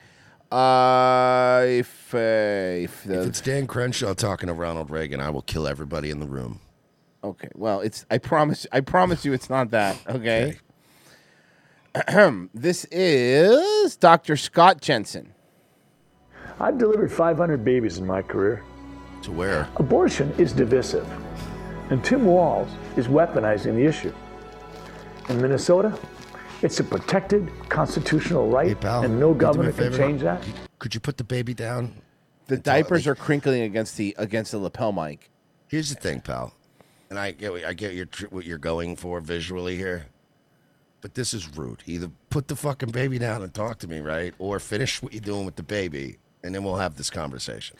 S2: Uh, if uh, if, the,
S3: If it's Dan Crenshaw talking to Ronald Reagan, I will kill everybody in the room.
S2: Okay. Well, it's I promise I promise you it's not that. Okay. this is Dr. Scott Jensen.
S22: I've delivered 500 babies in my career.
S3: To where?
S22: Abortion is divisive, and Tim Walz is weaponizing the issue. In Minnesota, it's a protected constitutional right,
S3: pal,
S22: and no
S3: could you do me a
S22: government can change that.
S3: Could you put the baby down?
S2: The diapers are crinkling against the against the lapel mic.
S3: Here's the thing, pal, and I get I get your what you're going for visually here, but this is rude. Either put the fucking baby down and talk to me, right, or finish what you're doing with the baby, and then we'll have this conversation.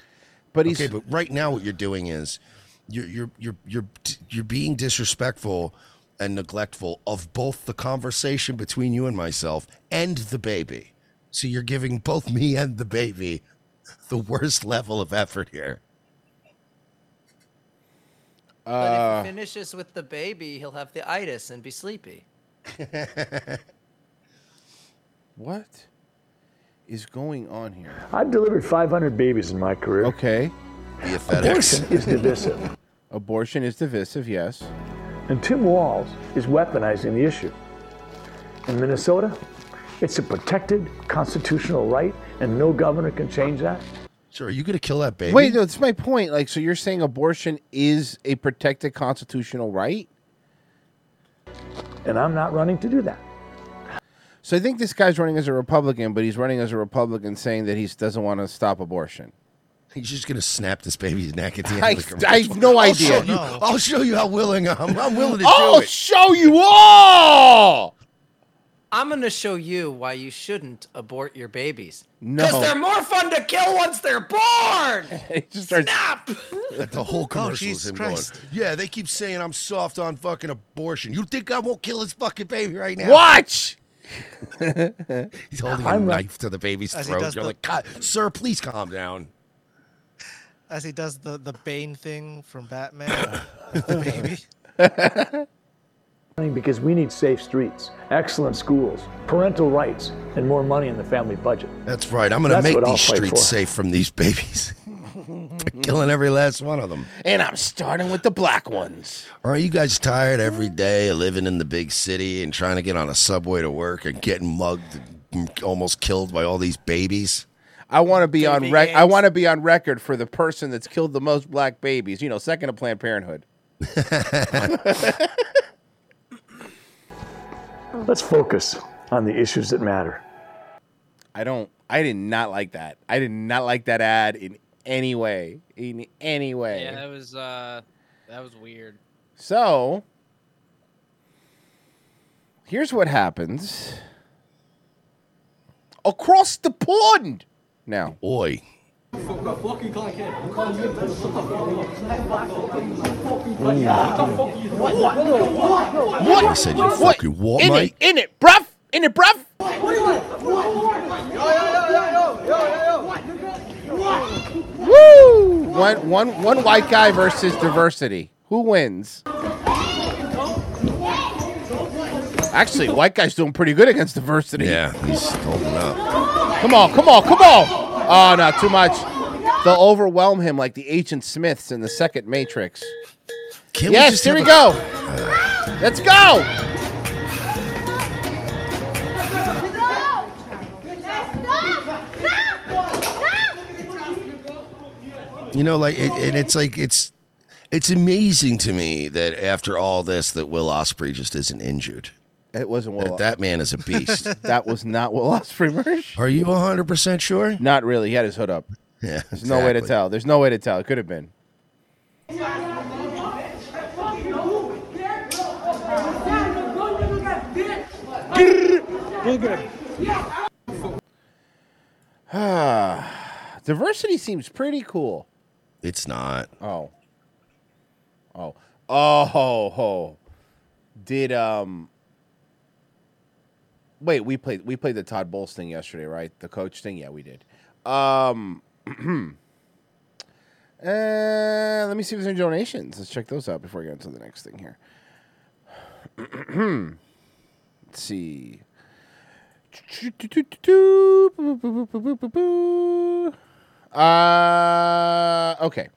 S2: But he's
S3: okay, but right now what you're doing is you're you're you're you're you're being disrespectful and neglectful of both the conversation between you and myself and the baby. So you're giving both me and the baby the worst level of effort here.
S13: But
S2: Uh,
S13: if he finishes with the baby, he'll have the itis and be sleepy.
S2: What is going on here?
S22: I've delivered 500 babies in my career.
S2: Okay.
S22: Abortion is divisive,
S2: Abortion is divisive, yes.
S22: and Tim Walz is weaponizing the issue. In Minnesota, it's a protected constitutional right, and no governor can change that.
S3: So are you going to kill that baby?
S2: Wait, no, that's my point. Like, so you're saying abortion is a protected constitutional right?
S22: And I'm not running to do that.
S2: So I think this guy's running as a Republican, but he's running as a Republican saying that he doesn't want to stop abortion.
S3: He's just going to snap this baby's neck at the end
S2: I-
S3: of the commercial.
S2: I have no
S3: I'll
S2: idea.
S3: show you-
S2: No.
S3: I'll show you how willing I'm. I'm willing to
S2: I'll
S3: do it.
S2: show you all.
S13: I'm gonna show you why you shouldn't abort your babies.
S2: No.
S13: Because they're more fun to kill once they're born.
S2: it just starts.
S3: That the whole oh, commercial is
S13: Jesus
S3: him going. Yeah, they keep saying I'm soft on fucking abortion. You think I won't kill his fucking baby right now?
S2: Watch.
S3: He's holding a
S7: I'm right.
S3: knife to the baby's
S7: As
S3: throat. You're
S7: the-
S3: like, God, sir, please calm down.
S7: As he does the, the Bane thing from Batman. the baby.
S22: Because we need safe streets, excellent schools, parental rights, and more money in the family budget.
S3: That's right. I'm going to make these streets
S22: for.
S3: safe from these babies. They're killing every last one of them.
S2: And I'm starting with the black ones.
S3: Are you guys tired every day of living in the big city and trying to get on a subway to work and getting mugged, and almost killed by all these babies?
S2: I want to be on
S3: Baby
S2: rec- I want to be on record for the person that's killed the most black babies. You know, second to Planned Parenthood.
S22: Let's focus on the issues that matter.
S2: I don't. I did not like that. I did not like that ad in any way. In any way.
S6: Yeah, that was uh, that was weird.
S2: So here's what happens across the pond. Now,
S3: oi.
S2: What?
S3: I said you fucking what,
S2: in
S3: mate?
S2: it, in it, bruv, in it, bruv. Woo! One, one, one white guy versus diversity. Who wins? Actually, white guy's doing pretty good against diversity.
S3: Yeah, he's holding up.
S2: Come on, come on, come on. Oh, not too much. They'll overwhelm him like the Agent Smiths in the second Matrix.
S3: Can't we
S2: yes, here we
S3: have
S2: go. Uh, Let's go.
S3: You know, like, it, and it's like it's it's amazing to me that after all this, that Will Ospreay just isn't injured.
S2: It wasn't
S3: That,
S2: Will.
S3: that man is a beast.
S2: that was not Will Ospreay Mersh.
S3: Are you hundred percent sure?
S2: Not really. He had his hood up.
S3: Yeah,
S2: There's no way to tell. There's no way to tell. It could have been. Diversity seems pretty cool.
S3: It's not.
S2: Oh. Oh. Oh. Oh. Did um. Wait, we played we played the Todd Bowles thing yesterday, right? The coach thing. Yeah, we did. Um. uh, let me see if there's any donations. Let's check those out before we get into the next thing here. Let's see. Uh, okay.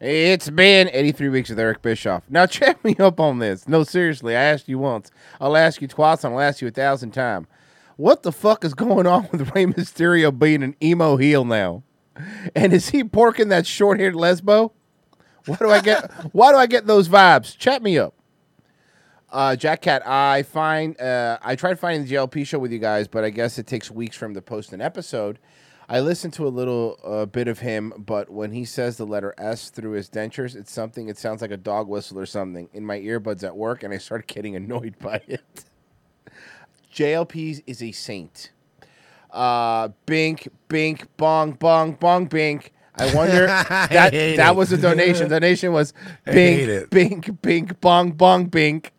S2: It's been 83 weeks with Eric Bischoff. Now check me up on this. No, seriously, I asked you once. I'll ask you twice, and I'll ask you a thousand times. What the fuck is going on with Rey Mysterio being an emo heel now? And is he porking that short-haired lesbo? Why do I get why do I get those vibes? Chat me up. Uh, Jack Cat, I find uh, I tried finding the JLP show with you guys, but I guess it takes weeks for him to post an episode. I listened to a little uh, bit of him, but when he says the letter S through his dentures, it's something. It sounds like a dog whistle or something in my earbuds at work, and I started getting annoyed by it. JLP is a saint. Uh, bink, bink, bong, bong, bong, bink. I wonder that that
S3: it.
S2: was a donation. Donation was bink, bink, bink, bong, bong, bink.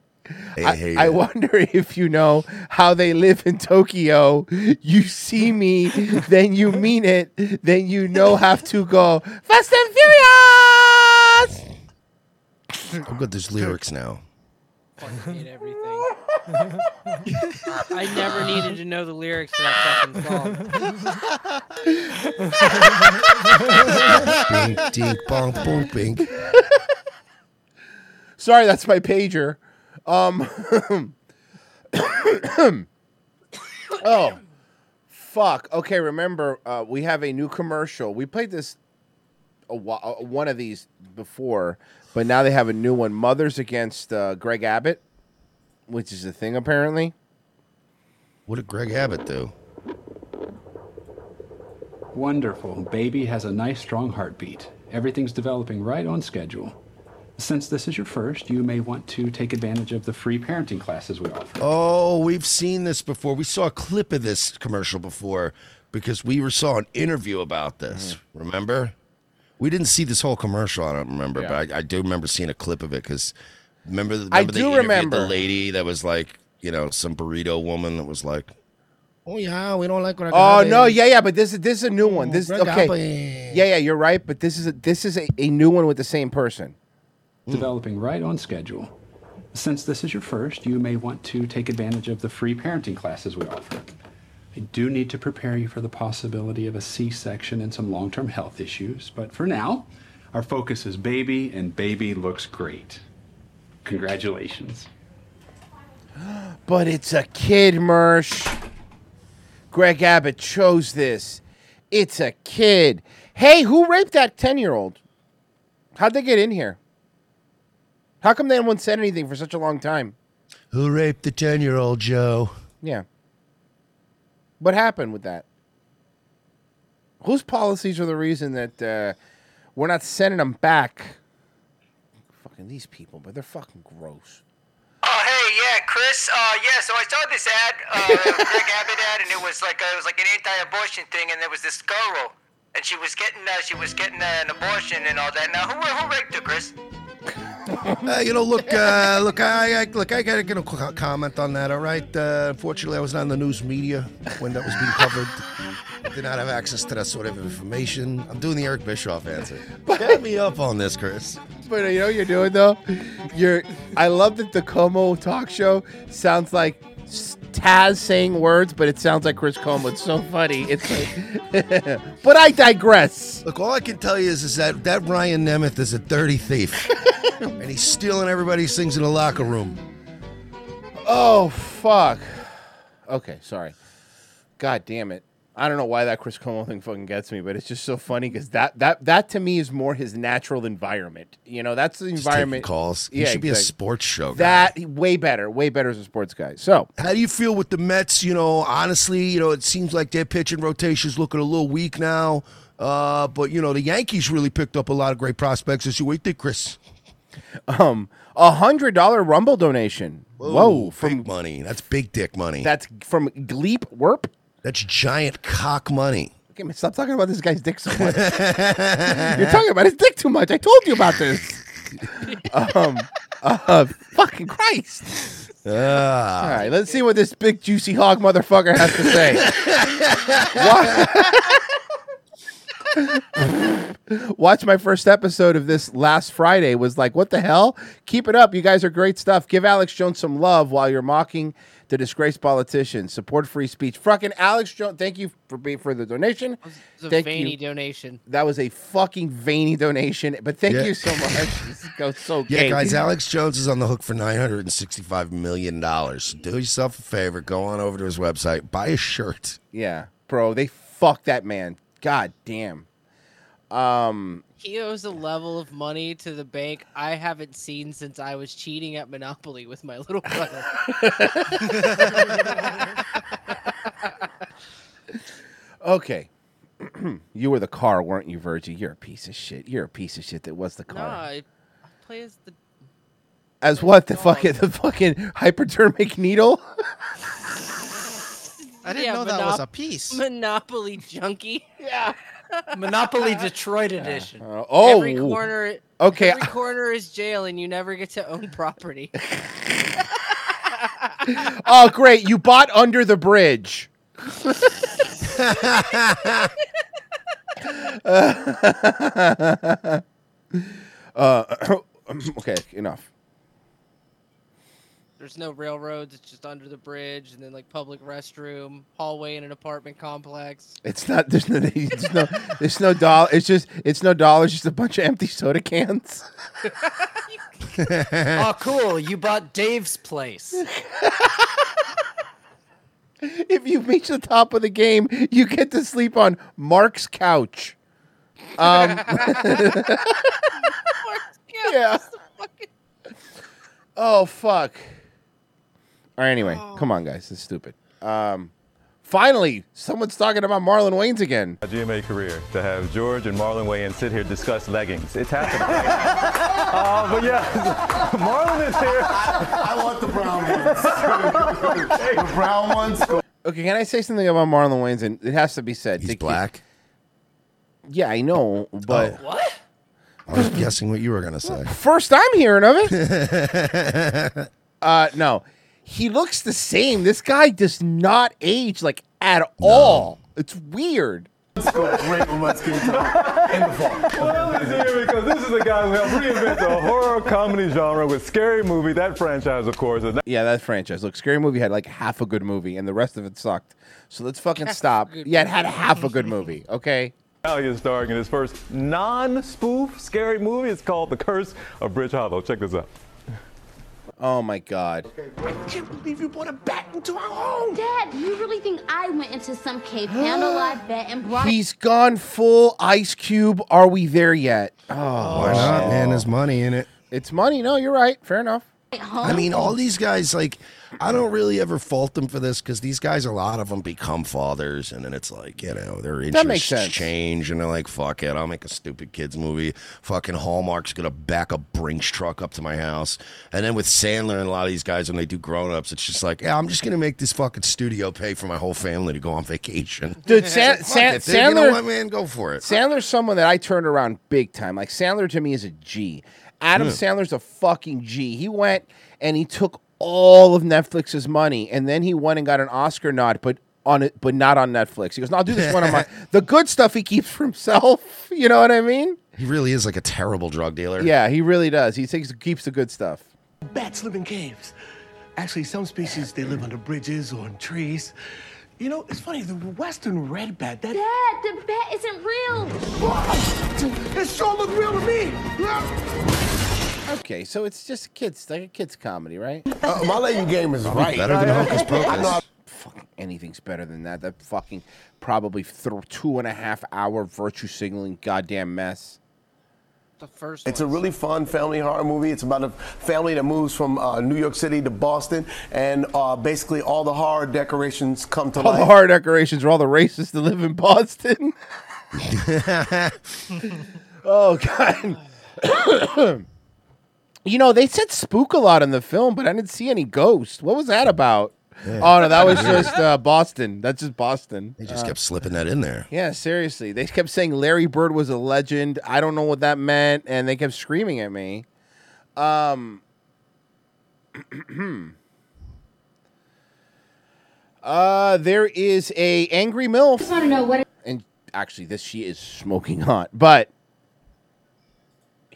S3: I
S2: I,
S3: hate
S2: I wonder if you know how they live in Tokyo. You see me, then you mean it, then you know have to go Fast and Furious.
S3: I've got these lyrics now.
S6: Fucking hate everything. I never needed to know the lyrics to that fucking song.
S3: Bink, dink, bong, boom, bink.
S2: Sorry, that's my pager. Um. oh, fuck. Okay, remember uh, we have a new commercial. We played this a, whi- uh, one of these before, but now they have a new one. Mothers against uh, Greg Abbott, which is a thing apparently.
S3: What did Greg Abbott do?
S23: Wonderful. Baby has a nice, strong heartbeat. Everything's developing right on schedule. Since this is your first, you may want to take advantage of the free parenting classes we offer.
S3: Oh, we've seen this before. We saw a clip of this commercial before because we were saw an interview about this.
S2: Mm-hmm.
S3: Remember? We didn't see this whole commercial. I don't remember,
S2: Yeah.
S3: but I, I do remember seeing a clip of it because remember, remember
S2: I do remember.
S3: the lady that was like, you know, some burrito woman that was like, "Oh yeah, we don't like Greg
S2: Oh no, yeah, yeah, but this is this is a new one. This
S3: Greg
S2: okay. Yeah, yeah, you're right, but this is a, this is a, a new one with the same person. Hmm.
S23: Developing right on schedule. Since this is your first, you may want to take advantage of the free parenting classes we offer. I do need to prepare you for the possibility of a C section and some long term health issues, but for now, our focus is baby, and baby looks great. Congratulations.
S2: But it's a kid, Mersh. Greg Abbott chose this. It's a kid. Hey, who raped that 10 year old? How'd they get in here? How come they won't said anything for such a long time?
S3: Who raped the ten-year-old Joe?
S2: Yeah. What happened with that? Whose policies are the reason that uh, we're not sending them back? Fucking these people, but they're fucking gross.
S20: Oh hey, yeah, Chris. Uh, yeah. So I saw this ad, uh, Greg Abbott ad, and it was like uh, it was like an anti-abortion thing, and there was this girl, and she was getting uh, she was getting uh, an abortion and all that. Now who who raped her, Chris?
S3: Uh, you know, look, uh, look, I, I look, I gotta get a co- comment on that. All right. Uh, unfortunately, I was not in the news media when that was being covered. I did not have access to that sort of information. I'm doing the Eric Bischoff answer. Get me up on this, Chris.
S2: But you know what you're doing though? You're. I love that the Cuomo talk show sounds like Taz saying words, but it sounds like Chris Cuomo. It's so funny. It's like, but I digress.
S3: Look, all I can tell you is, is that that Ryan Nemeth is a dirty thief, and he's stealing everybody's things in the locker room.
S2: Oh fuck. Okay, sorry. God damn it. I don't know why that Chris Cuomo thing fucking gets me, but it's just so funny because that that that to me is more his natural environment. You know, that's the
S3: taking
S2: environment.
S3: calls. He should be a sports show guy.
S2: That way better, way better as a sports guy. So,
S3: How do you feel with the Mets? You know, honestly, you know, it seems like their pitching rotation's looking a little weak now. Uh, but you know, the Yankees really picked up a lot of great prospects this year. What do you think, Chris?
S2: um, a hundred dollar Rumble donation. Whoa, from
S3: big money. That's big dick money.
S2: That's from Gleep Werp.
S3: That's giant cock money.
S2: Okay, man, stop talking about this guy's dick so much. You're talking about his dick too much. I told you about this. um, uh, fucking Christ.
S3: Ah.
S2: All right, let's see what this big juicy hog motherfucker has to say. Wa- Watch my first episode of this last Friday. Was like, what the hell? Keep it up. You guys are great stuff. Give Alex Jones some love while you're mocking the disgraced politicians. Support free speech. Fucking Alex Jones. Thank you for being for the donation.
S6: It's a
S2: Thank
S6: veiny
S2: you.
S6: donation.
S2: That was a fucking veiny donation, but thank
S3: Yeah.
S2: you so much. goes so
S3: Yeah,
S2: gay.
S3: guys, Alex Jones is on the hook for nine hundred and sixty-five million dollars. Do yourself a favor, go on over to his website, buy a shirt.
S2: Yeah, bro, they fucked that man. God damn. Um,
S6: He owes a level of money to the bank I haven't seen since I was cheating at Monopoly with my little brother.
S2: okay. you were the car, weren't you, Virgie? You're a piece of shit. You're a piece of shit that was the
S6: no,
S2: car.
S6: I, I play as the.
S2: As what? The fucking the fucking hypodermic needle?
S7: I didn't
S6: Yeah,
S7: know that was a piece.
S6: Monopoly junkie.
S2: Yeah.
S13: Monopoly Detroit edition.
S2: Uh, oh,
S6: every corner.
S2: okay.
S6: Every corner is jail, and you never get to own property.
S2: oh, great! You bought under the bridge. uh, okay, enough.
S6: There's no railroads. It's just under the bridge, and then like public restroom, hallway in an apartment complex.
S2: It's not. There's no. There's no. There's no dollar. It's just. It's no dollars. Just a bunch of empty soda cans.
S13: oh, cool! You bought Dave's place.
S2: if you reach the top of the game, you get to sleep on Mark's couch. Um, yeah. Oh fuck. All right. Anyway, come on, guys. It's stupid. Um, finally, someone's talking about Marlon Wayans again.
S24: A GMA career to have George and Marlon Wayans sit here discuss leggings. It's happening. uh, but yeah, Marlon is here.
S11: I want the brown ones. the brown ones.
S2: Okay, can I say something about Marlon Wayans? And it has to be said.
S3: He's
S2: The kid-
S3: black.
S2: Yeah, I know, but
S13: what?
S3: I was guessing what you were gonna say.
S2: First time hearing of it. uh, no, he looks the same. This guy does not age like at all. It's weird.
S11: Let's go. Great romance game time in the fall.
S24: Well, he's here because this is the guy who helped reinvent the horror comedy genre with Scary Movie, that franchise, of course. And
S2: Yeah, that franchise. Look, Scary Movie had like half a good movie, and the rest of it sucked. So let's fucking stop. Yeah, it had half a good movie. Okay.
S24: Now he is starring in his first non-spoof scary movie. It's called The Curse of Bridge Hollow. Check this out.
S2: Oh my god.
S25: I can't believe you brought a bat into our home. Dad, you really think I went into some cave, found a live bat, and brought
S2: He's gone full Ice Cube. Are we there yet? Oh, oh
S3: Why not, man? There's money in it.
S2: It's money. No, you're right. Fair enough.
S25: it home?
S3: I mean, all these guys, like, I don't really ever fault them for this because these guys, a lot of them become fathers, and then it's like, you know, their interests
S2: That makes sense.
S3: change, and they're like, fuck it, I'll make a stupid kids movie. Fucking Hallmark's gonna back a Brinks truck up to my house, and then with Sandler and a lot of these guys, when they do grown ups, it's just like, yeah, I'm just gonna make this fucking studio pay for my whole family to go on vacation.
S2: Dude, San, San,
S3: it, dude. you know
S2: Sandler,
S3: what, man, go for it.
S2: Sandler's someone that I turned around big time. Like Sandler to me is a G. Adam
S3: Yeah.
S2: Sandler's a fucking G. He went and he took all of Netflix's money, and then he went and got an Oscar nod, but on it, but not on Netflix. He goes, "No, I'll do this one on my the good stuff he keeps for himself." You know what I mean?
S3: He really is like a terrible drug dealer.
S2: Yeah, he really does. He takes keeps the good stuff.
S26: Bats live in caves. Actually, some species they live under bridges or in trees. You know, it's funny. The western red bat. That
S25: Dad, the bat isn't real.
S26: it sure look real to me.
S2: Okay, so it's just kids, like a kids comedy, right?
S26: Uh, my laying game is right.
S2: Better than Hocus Pocus.
S26: I know
S2: Fucking anything's better than that. That fucking probably th- two and a half hour virtue signaling goddamn mess.
S6: The first
S26: It's a really fun family horror movie. It's about a family that moves from uh, New York City to Boston, and uh, basically all the horror decorations come to life.
S2: All
S26: life.
S2: the horror decorations are all the racists that live in Boston. oh god. you know, they said spook a lot in the film, but I didn't see any ghosts. What was that about?
S3: Yeah.
S2: Oh no, that was just uh, Boston. That's just Boston.
S3: They just
S2: Uh,
S3: kept slipping that in there.
S2: Yeah, seriously. They kept saying Larry Bird was a legend. I don't know what that meant, and they kept screaming at me. Um. uh, there is a angry milf.
S25: I just want to know what.
S2: and actually, this she is smoking hot. But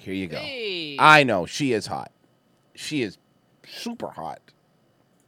S2: here you go. I know she is hot. She is super hot.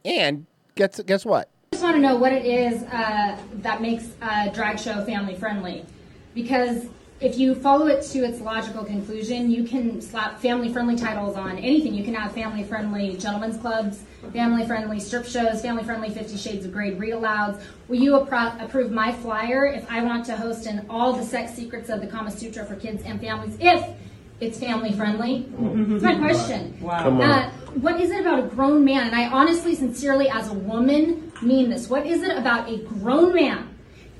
S2: And guess guess what?
S27: I just want to know what it is uh, that makes a drag show family friendly. Because if you follow it to its logical conclusion, you can slap family friendly titles on anything. You can have family friendly gentlemen's clubs, family friendly strip shows, family friendly Fifty Shades of Grey read alouds. Will you appro- approve my flyer if I want to host an all the sex secrets of the Kama Sutra for kids and families if it's family friendly? That's my question.
S28: Wow. Come on.
S27: Uh, what is it about a grown man? And I honestly, sincerely, as a woman, mean this. What is it about a grown man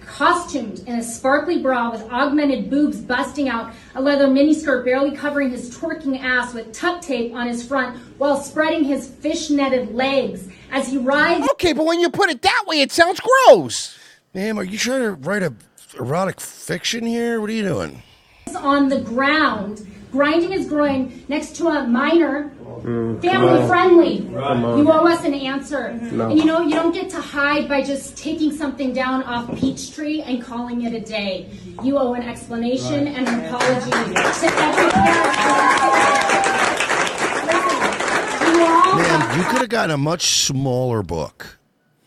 S27: costumed in a sparkly bra with augmented boobs busting out, a leather miniskirt barely covering his twerking ass with tuck tape on his front while spreading his fish-netted legs as he rides?
S2: Okay, but when you put it that way, it sounds gross.
S3: Ma'am, are you trying to write a erotic fiction here? What are you doing?
S27: on the ground, grinding his groin next to a minor.
S3: Mm,
S27: Family
S3: come
S27: friendly.
S3: Come on.
S27: You owe us an answer.
S3: No.
S27: And you know, you don't get to hide by just taking something down off Peachtree and calling it a day. You owe an explanation and an apology to every parent. You
S3: Man, you could have gotten a much smaller book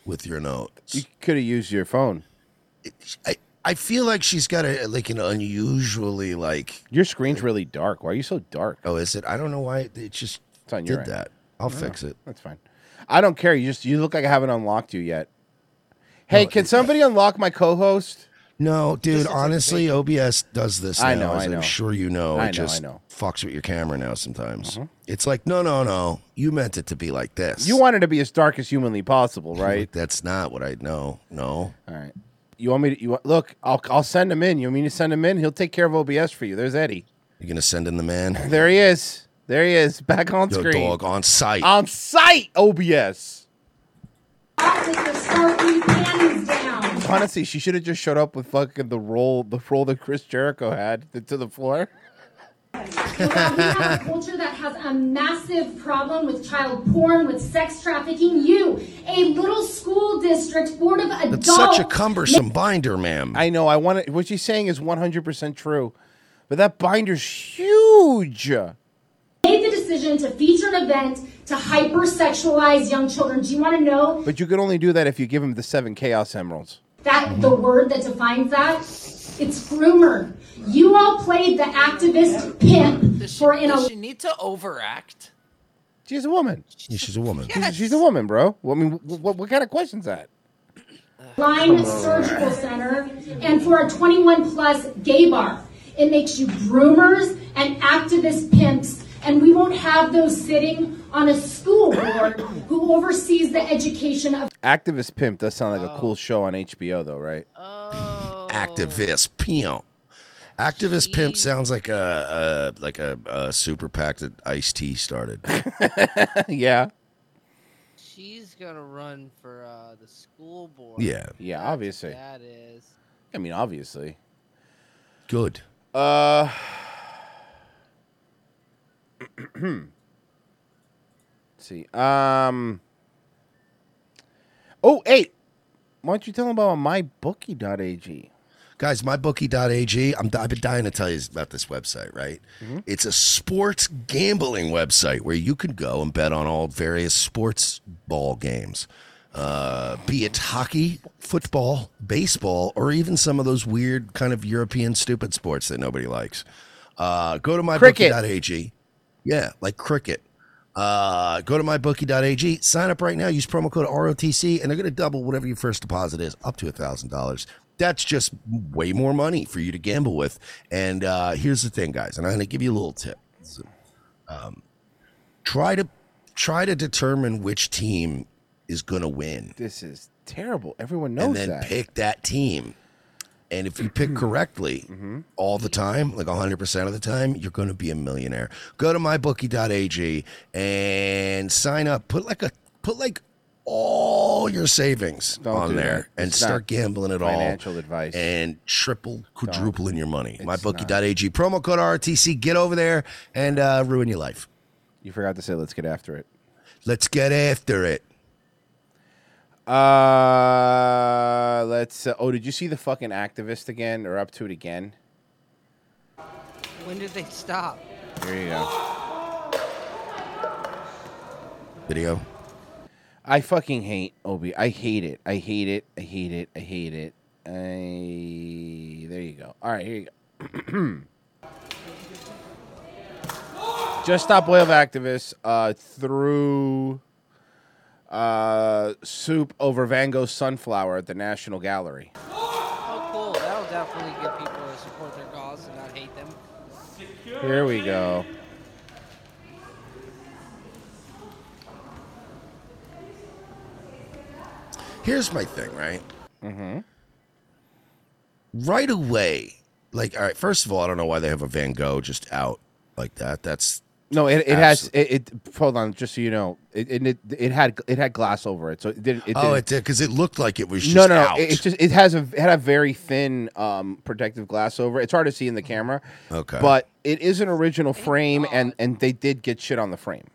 S3: with your notes.
S2: You could have used your phone.
S3: I, I feel like she's got a like an unusually like
S2: Your screen's really dark. Why are you so dark?
S3: Oh, is it? I don't know why it just
S2: it's on
S3: did
S2: your end.
S3: that. I'll
S2: No,
S3: fix it.
S2: That's fine. I don't care. You just you look like I haven't unlocked you yet. Hey, can somebody unlock my co-host?
S3: No, dude. Honestly, OBS does this. Now,
S2: I know,
S3: as
S2: I know.
S3: I'm sure you know.
S2: I know,
S3: it just
S2: I know.
S3: fucks with your camera now. Sometimes
S2: Uh-huh.
S3: it's like, no, no, no. You meant it to be like this.
S2: You wanted it to be as dark as humanly possible, right?
S3: That's not what I know. No.
S2: All right. You want me to? You want, look? I'll I'll send him in. You want me to send him in? He'll take care of OBS for you. There's Eddie.
S3: You're gonna send in the man.
S2: There he is. There he is. Back on
S3: Yo,
S2: screen.
S3: dog, on site.
S2: On site. OBS.
S27: with your sparkly panties down.
S2: Honestly, she should have just showed up with fucking the roll, the roll that Chris Jericho had to the floor.
S27: We have a culture that has a massive problem with child porn, with sex trafficking. You, a little school district board of adults,
S3: That's such a cumbersome binder, ma'am.
S2: I know. I want it. What she's saying is 100% true, but that binder's huge.
S27: made the decision to feature an event to hypersexualize young children. Do you want to know
S2: But you could only do that if you give him the seven Chaos Emeralds.
S27: that the word that defines that? It's groomer. You all played the activist pimp for an
S13: Does she need to overact?
S2: She's a woman.
S3: Yeah, she's a woman.
S2: She's, she's a woman, bro. Well, I mean, what, what kind of question's that?
S27: Line Surgical Center and for a 21 plus gay bar. It makes you groomers and activist pimps, and we won't have those sitting on a school board who oversees the education of
S2: Activist Pimp does sound like a cool oh. show on HBO, though, right? Oh.
S3: Activist pimp. Activist pimp sounds like a, a like a, a super PAC that Ice T started.
S2: yeah.
S6: She's gonna run for uh, the school board.
S3: Yeah.
S2: Yeah, obviously.
S6: That is.
S2: I mean, obviously.
S3: Good.
S2: Uh. let's see. Um. Oh, hey. Why don't you tell them about mybookie.ag?
S3: Guys, mybookie.ag, I'm, I've been dying to tell you about this website, right?
S2: Mm-hmm.
S3: It's a sports gambling website where you can go and bet on all various sports ball games, uh, be it hockey, football, baseball, or even some of those weird kind of European stupid sports that nobody likes. Uh, go to mybookie.ag. Yeah, like cricket. Uh, go to mybookie.ag, sign up right now, use promo code ROTC, and they're going to double whatever your first deposit is up to a $1,000. That's just way more money for you to gamble with. And uh, here's the thing, guys, and I'm going to give you a little tip. So, um, try to try to determine which team is going to win.
S2: This is terrible. Everyone knows
S3: and then
S2: that.
S3: pick that team. And if you pick correctly
S2: Mm-hmm.
S3: all the time, like 100% of the time, you're going to be a millionaire. Go to mybookie.ag and sign up. Put like a put like all your savings
S2: Don't
S3: on
S2: do
S3: there
S2: that.
S3: and
S2: It's
S3: start
S2: not
S3: gambling it all.
S2: financial advice.
S3: And triple, quadrupling your money.
S2: It's
S3: Mybookie.ag. Promo code RTC. Get over there and uh, ruin your life.
S2: You forgot to say, let's get after it.
S3: Let's get after it.
S2: Uh, let's. Uh, oh, did you see the fucking activist again, or up to it again?
S6: When did they stop?
S2: Here you go.
S3: Video.
S2: I fucking hate Obi. I hate it. I hate it. I hate it. I hate it. I. There you go. All right, here you go. Just Stop Oil activists uh, threw uh, soup over Van Gogh's sunflower at the National Gallery.
S6: Oh, cool. That'll definitely get people to support their cause and not hate them.
S2: Here we go.
S3: Here's my thing, right?
S2: Mm-hmm.
S3: right away, like, all right, first of all, I don't know why they have a Van Gogh just out like that. That's
S2: No, it, it has it, it. Hold on, just so you know, it, it it it had it had glass over it, so it didn't. It
S3: oh,
S2: didn't-
S3: it did because it looked like it was just
S2: no, no, no.
S3: out.
S2: It, just it has a it had a very thin um, protective glass over. it. It's hard to see in the camera.
S3: Okay.
S2: but it is an original frame, and and they did get shit on the frame.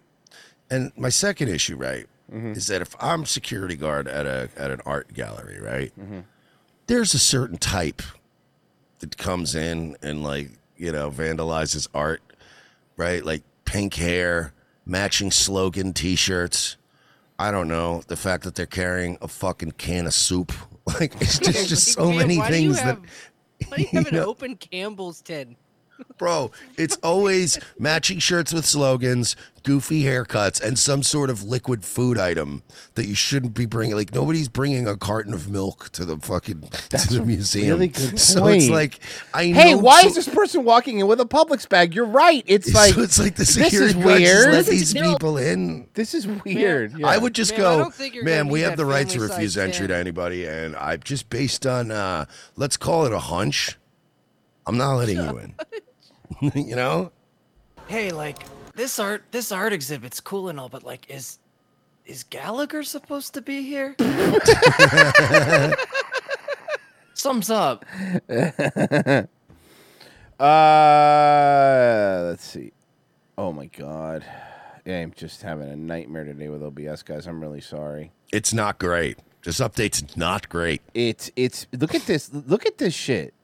S3: And my second issue, right,
S2: Mm-hmm.
S3: is that if I'm security guard at a at an art gallery, right,
S2: Mm-hmm.
S3: there's a certain type that comes in and like you know vandalizes art, right? Like pink hair, matching slogan T-shirts. I don't know the fact that they're carrying a fucking can of soup. Like it's just just so
S6: Man,
S3: many
S6: why do you
S3: things that.
S6: have- Why do you have
S3: you
S6: an
S3: know-
S6: open Campbell's tin?
S3: Bro, it's always matching shirts with slogans, goofy haircuts, and some sort of liquid food item that you shouldn't be bringing. Like nobody's bringing a carton of milk to the fucking to the museum.
S2: Really good
S3: So it's like I
S2: Hey,
S3: know
S2: why
S3: so-
S2: is this person walking in with a Publix bag? You're right. It's
S3: So
S2: like
S3: it's like the
S2: this is
S3: security guard just
S2: weird.
S3: let these people in.
S2: This is weird.
S3: I would just
S6: Man,
S3: go,
S6: don't think you're
S3: man. We have the right to refuse entry
S6: stand."
S3: to anybody, and I just based on uh let's call it a hunch. I'm not letting you in. you know.
S13: Hey, like this art, this art exhibit's cool and all, but like, is is Gallagher supposed to be here? Sums up.
S2: uh, let's see. Oh my god, yeah, I'm just having a nightmare today with OBS, guys. I'm really sorry.
S3: It's not great. This update's not great.
S2: It's it's look at this. Look at this shit.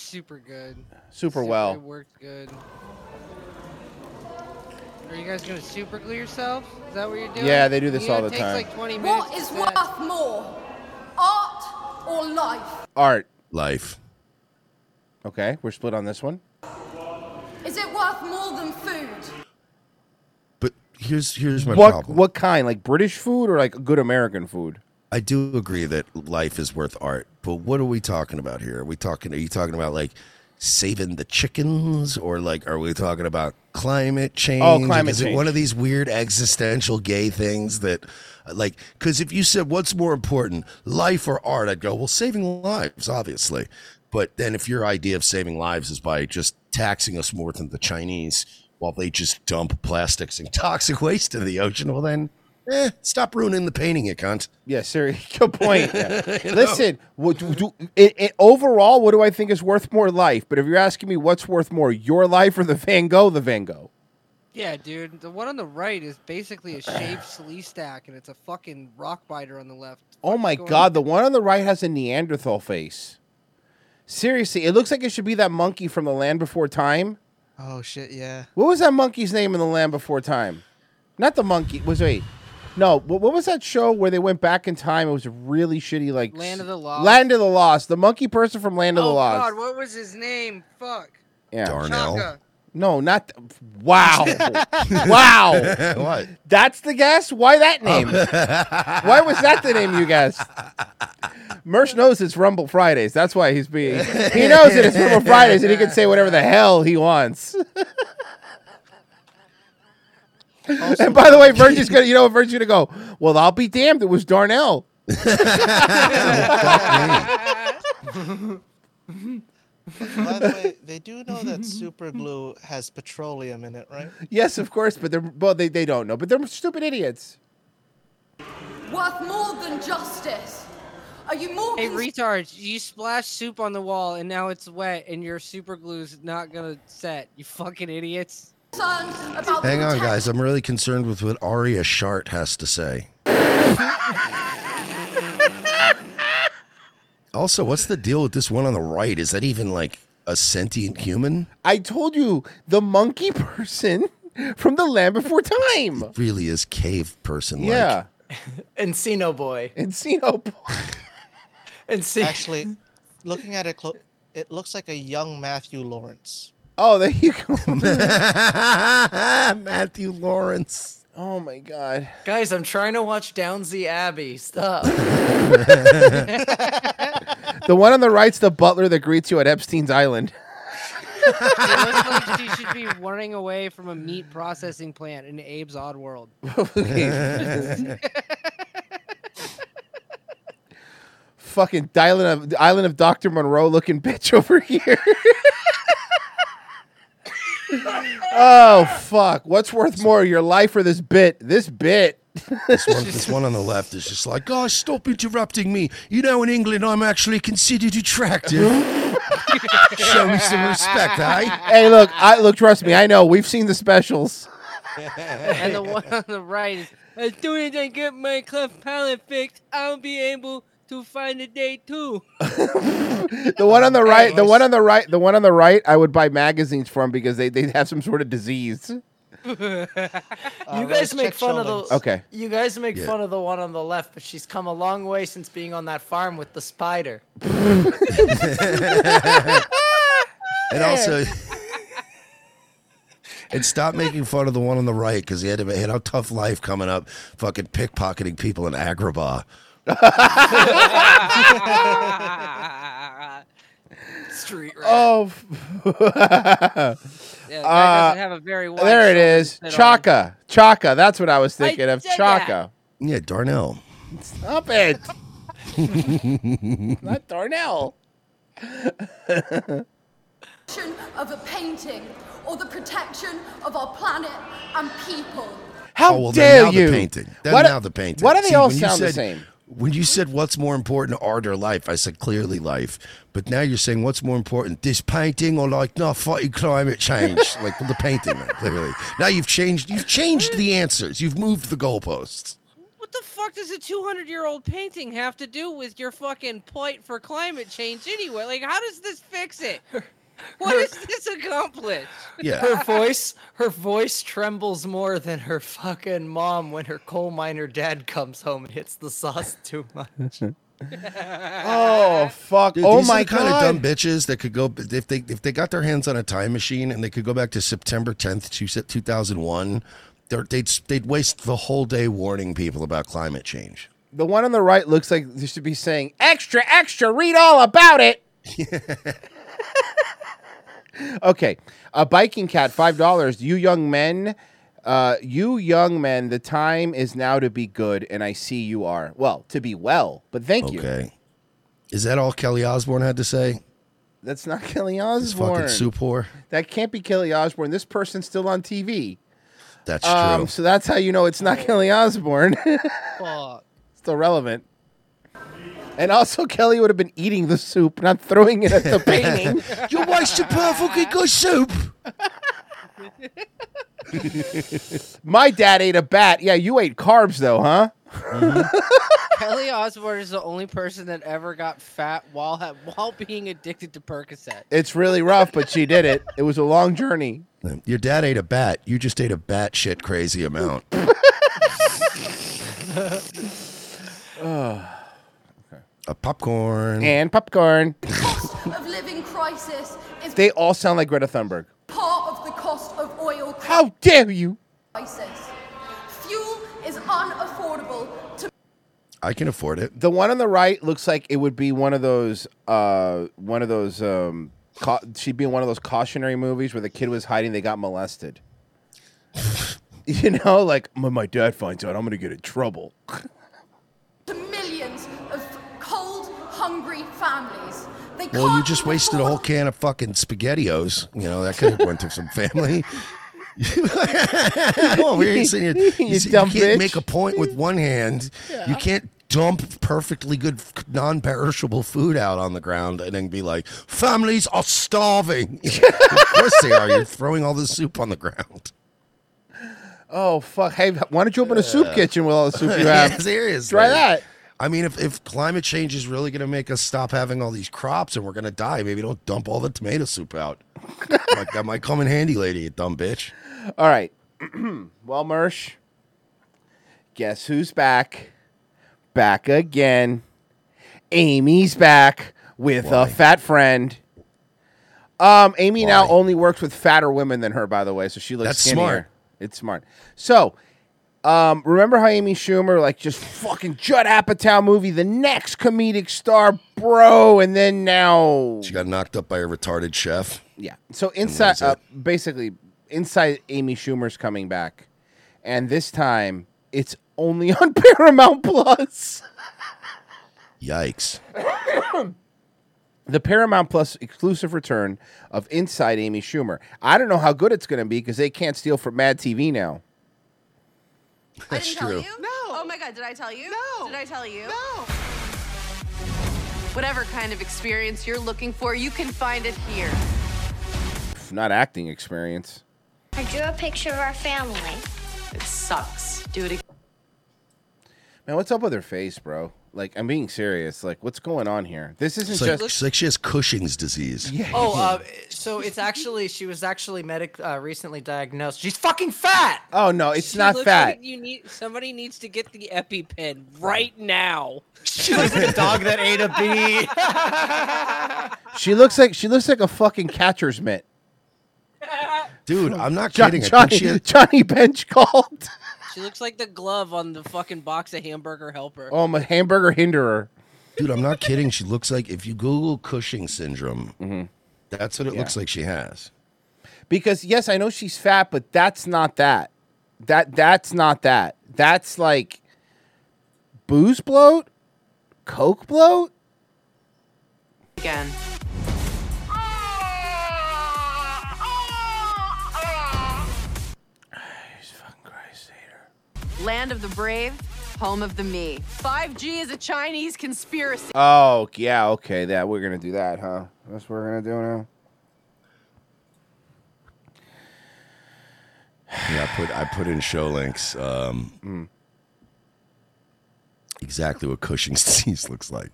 S6: Super good.
S2: Super well.
S6: It worked good. Are you guys gonna super glue yourself? Is that what you're doing?
S2: Yeah, they do this
S6: You know,
S2: all
S6: it
S2: the
S6: takes
S2: time.
S6: like 20 minutes.
S29: What
S6: set.
S29: worth more, art or life?
S2: Art.
S3: Life.
S2: Okay, we're split on this one.
S29: Is it worth more than food?
S3: But here's here's my
S2: what
S3: problem.
S2: what kind? Like British food or like good American food?
S3: I do agree that life is worth art, but what are we talking about here? Are we talking? Are you talking about like saving the chickens, or like are we talking about climate change?
S2: Oh, climate
S3: Is it one of these weird existential gay things that, like, because if you said what's more important, life or art, I'd go well, saving lives, obviously. But then if your idea of saving lives is by just taxing us more than the Chinese while they just dump plastics and toxic waste into the ocean, well then. Eh, stop ruining the painting, you cunt.
S2: Yeah, sir. good point. Yeah.
S3: You know?
S2: Listen, what do, do, it, it, overall, what do I think is worth more life? But if you're asking me what's worth more, your life or the Van Gogh, the Van Gogh.
S6: Yeah, dude. The one on the right is basically a shaved Sleestak, and it's a fucking rock biter on the left.
S2: Oh my
S6: going
S2: God, the one on the right has a Neanderthal face. Seriously, it looks like it should be that monkey from the Land Before Time.
S7: Oh shit, yeah.
S2: What was that monkey's name in the Land Before Time? Not the monkey. Was wait. No, what, what was that show where they went back in time? It was really shitty, like
S6: Land of the Lost?
S2: Land of the Lost. The monkey person from Land of the Lost.
S6: oh God, what was his name? Fuck.
S2: Yeah.
S3: Darnell.
S6: Chaka.
S2: No, not. th- wow. wow.
S3: What?
S2: That's the guess? Why that name? Oh. why was that the name you guessed? Mersh knows it's Rumble Fridays. That's why he's being. He knows it. It's Rumble Fridays, and he can say whatever the hell he wants. And by the way, Virgie's gonna. You know what Virgie's gonna go? Well, I'll be damned. It was Darnell.
S7: Oh, by the way, they do know that super glue has petroleum in it, right?
S2: yes, of course, but they're well. They, they don't know, but they're stupid idiots.
S29: Worth more than justice. Are you more
S6: Hey,
S29: con-
S6: retards! You splash soup on the wall and now it's wet and your super glue's not gonna set. You fucking idiots.
S29: Concerned about
S3: Hang on, guys. I'm really concerned with what Aria Shart has to say. also, what's the deal with this one on the right? Is that even like a sentient human?
S2: I told you the monkey person from the Land Before Time.
S3: Really is cave person like.
S2: Yeah.
S13: Encino boy.
S2: Encino boy.
S13: Encino.
S7: Actually, looking at it, clo- it looks like a young Matthew Lawrence.
S2: Oh, there you go.
S3: Matthew Lawrence.
S2: Oh my god.
S13: Guys, I'm trying to watch Downsy Abbey. Stop.
S2: The one on the right's the butler that greets you at Epstein's Island.
S6: It looks like she should be running away from a meat processing plant in Abe's Oddworld.
S2: Fucking island of island of Dr. Monroe looking bitch over here. Oh fuck. What's worth more, your life or this bit? This bit.
S3: This one, this one on the left is just like, guys, stop interrupting me. You know, in England, I'm actually considered attractive. Show me some respect, eh?
S2: Hey, look, I look. Trust me, I know. We've seen the specials.
S6: and the one on the right is as soon as I get my cleft palate fixed, I'll be able to find a date too.
S2: The one on the right, the one on the right, the one on the right, I would buy magazines for from because they they have some sort of disease.
S13: you
S7: Uh,
S13: guys make
S7: check
S13: fun of the.
S2: Okay.
S13: You guys make
S2: Yeah.
S13: fun of the one on the left, but she's come a long way since being on that farm with the spider.
S3: And also, and stop making fun of the one on the right because he had, a, had a tough life coming up, fucking pickpocketing people in Agrabah.
S13: Street rat.
S2: Oh.
S6: Yeah, the guy uh, doesn't have a very
S2: There it
S6: shoulder
S2: is.
S6: to sit on.
S2: Chaka. Chaka. That's what I was thinking of.
S6: said
S2: Chaka.
S3: Yeah, Darnell.
S2: Stop it. Not Darnell.
S29: of a painting or the protection of our planet and people.
S2: How
S3: oh, well,
S2: dare
S3: now
S2: you?
S3: The painting. Then
S2: What-
S3: now the painting.
S2: why do they
S3: See,
S2: all
S3: when you
S2: sound the same?
S3: When you said what's more important, art or life, I said clearly life. But now you're saying what's more important, this painting or like no fighting climate change, like the painting, man, clearly. Now you've changed. You've changed the answers. You've moved the goalposts.
S6: What the fuck does a 200 year old painting have to do with your fucking plight for climate change anyway? Like, how does this fix it? What does this accomplish? Yeah.
S13: Her voice, her voice trembles more than her fucking mom when her coal miner dad comes home and hits the sauce too much.
S2: Oh fuck!
S3: Dude,
S2: oh
S3: these
S2: my
S3: are the kind
S2: god!
S3: of dumb bitches that could go if they if they got their hands on a time machine and they could go back to September 10th, two thousand one. They'd they'd waste the whole day warning people about climate change.
S2: the one on the right looks like they should be saying extra, extra. Read all about it. okay, a biking cat, five dollars. You young men, uh, you young men. The time is now to be good, and I see you are. Well, to be well, but thank you.
S3: Okay. Is that all Kelly Osbourne had to say?
S2: That's not Kelly
S3: This
S2: Osbourne.
S3: fucking soup.
S2: That can't be Kelly Osbourne. This person's still on TV.
S3: That's
S2: Um,
S3: true.
S2: so that's how you know it's not Kelly Osbourne.
S6: Fuck.
S2: Still relevant. And also, Kelly would have been eating the soup, not throwing it at the painting.
S3: you wasted perfectly good soup.
S2: My dad ate a bat. Yeah, you ate carbs though, huh? Mm-hmm.
S6: Kelly Osbourne is the only person that ever got fat while ha- while being addicted to Percocet.
S2: It's really rough, but she did it. It was a long journey.
S3: Your dad ate a bat. You just ate a bat shit crazy amount.
S2: Oh.
S3: A popcorn.
S2: And popcorn.
S29: Cost of living crisis is
S2: They all sound like Greta Thunberg.
S29: part of the cost of oil
S2: How dare you?
S29: crisis. Fuel is unaffordable to
S3: I can afford it.
S2: The one on the right looks like it would be one of those, uh, one of those. Um, ca- she'd be in one of those cautionary movies where the kid was hiding, they got molested. you know, like when my dad finds out, I'm gonna get in trouble.
S3: Well, you just wasted a whole can of fucking SpaghettiOs. You know that could have went to some family. no, we ain't saying you,
S2: You
S3: you, you can't
S2: bitch.
S3: make a point with one hand. You can't dump perfectly good, non-perishable food out on the ground and then be like, "Families are starving." of course they are. You're throwing all the soup on the ground.
S2: Oh fuck! Hey, why don't you open a soup kitchen with all the soup you
S3: Yeah,
S2: have?
S3: seriously.
S2: Try that.
S3: I mean, if, if climate change is really going to make us stop having all these crops and we're going to die, maybe don't dump all the tomato soup out. like that might come in handy, lady, you dumb bitch.
S2: All right. well, Mersh, guess who's back? Back again. Amy's back with a fat friend. Um, Amy now only works with fatter women than her, by the way, so she looks
S3: That's
S2: skinnier.
S3: smart.
S2: It's smart. So, um, remember how Amy Schumer like just fucking Judd Apatow movie, the next comedic star, bro, and then now
S3: She got knocked up by a retarded chef.
S2: yeah. So inside, uh, basically, inside Amy Schumer's coming back, and this time it's only on Paramount Plus.
S3: Yikes.
S2: the Paramount Plus exclusive return of Inside Amy Schumer. I don't know how good it's going to be because they can't steal from Mad TV now.
S3: That's I didn't true. Tell you?
S30: No. Oh my god, did I tell you? No. Did I tell you? No. Whatever kind of experience you're looking for, you can find it here.
S2: Not acting experience.
S31: I drew a picture of our family.
S30: It sucks. Do it again.
S2: Man, what's up with her face, bro? Like, I'm being serious. Like, what's going on here? This isn't
S3: It's like,
S2: just.
S3: it's like she has Cushing's disease.
S2: Yeah.
S13: Oh, uh, so it's actually she was actually medic uh, recently diagnosed. She's fucking fat.
S2: Oh no, it's
S6: She
S2: not
S6: looks
S2: fat.
S6: like you need somebody needs to get the EpiPen right now.
S13: She looks like a dog that ate a bee.
S2: She looks like she looks like a fucking catcher's mitt.
S3: Dude, I'm not
S2: John-
S3: kidding. I
S2: Johnny,
S3: think she has-
S2: Johnny Bench called.
S6: She looks like the glove on the fucking box of hamburger helper.
S2: Oh, I'm a hamburger hinderer.
S3: Dude, I'm not kidding. She looks like if you Google Cushing syndrome, mm-hmm. that's what it looks like she has.
S2: Because yes, I know she's fat, but that's not that. That that's not that. That's like booze bloat, coke bloat.
S30: Again. Land of the brave, home of the me. 5G is a Chinese conspiracy.
S2: Oh yeah, okay. That we're gonna do that, huh? That's what we're gonna do now.
S3: Yeah, I put I put in show links. Um, Exactly what Cushing's disease looks like.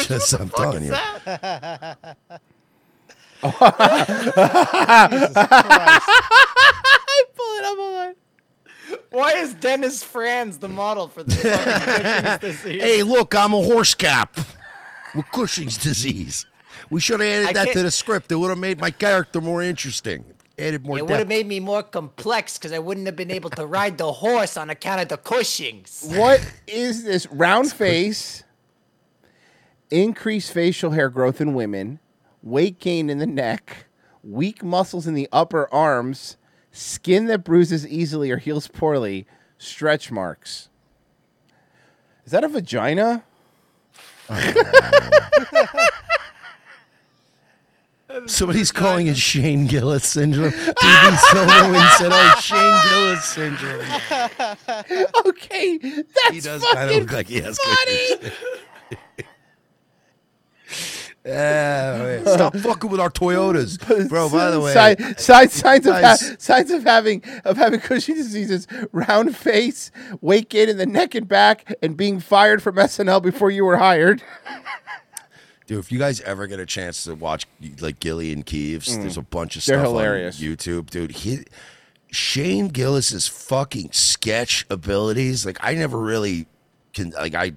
S3: Just I'm telling you.
S2: Pull it up on.
S13: Why is Dennis Franz the model for this Cushing's disease?
S3: Hey, look, I'm a horse cap with Cushing's disease. We should have added
S13: I
S3: that to
S13: can't-
S3: the script. It would have made my character more interesting. Added more
S13: It would have made me more complex because I wouldn't have been able to ride the horse on account of the Cushings.
S2: What is this round face? Increased facial hair growth in women, weight gain in the neck, weak muscles in the upper arms, skin that bruises easily or heals poorly, stretch marks. Is that a vagina?
S3: Somebody's calling it Shane Gillis syndrome. TV Silverman said, "Oh, Shane Gillis syndrome."
S2: okay, that's
S3: he does
S2: fucking
S3: kind of look like he has
S2: funny.
S3: Yeah, stop fucking with our Toyotas, bro. By the way,
S2: Sign- sign- signs of ha- signs of having of having Cushing's diseases: round face, weight gain in the neck and back, and being fired from SNL before you were hired.
S3: Dude, if you guys ever get a chance to watch like Gilly and Keeves,
S2: Mm.
S3: there's a bunch of
S2: They're
S3: stuff
S2: hilarious.
S3: on YouTube, dude. He Shane Gillis's fucking sketch abilities, like I never really can like I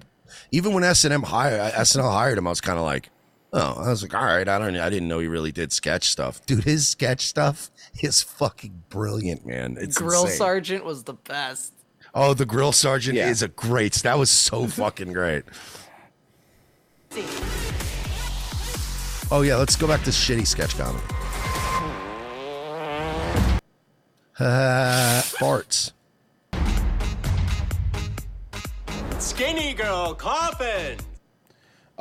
S3: even when S and M hired SNL hired him, I was kind of like, oh, I was like, all right, I don't, I didn't know he really did sketch stuff, dude. His sketch stuff is fucking brilliant, man. It's
S13: Grill
S3: insane.
S13: Sergeant was the best.
S3: Oh, the grill sergeant is a great. That was so fucking great. Oh yeah, let's go back to shitty sketch comedy. Uh, farts.
S32: Skinny girl coffin.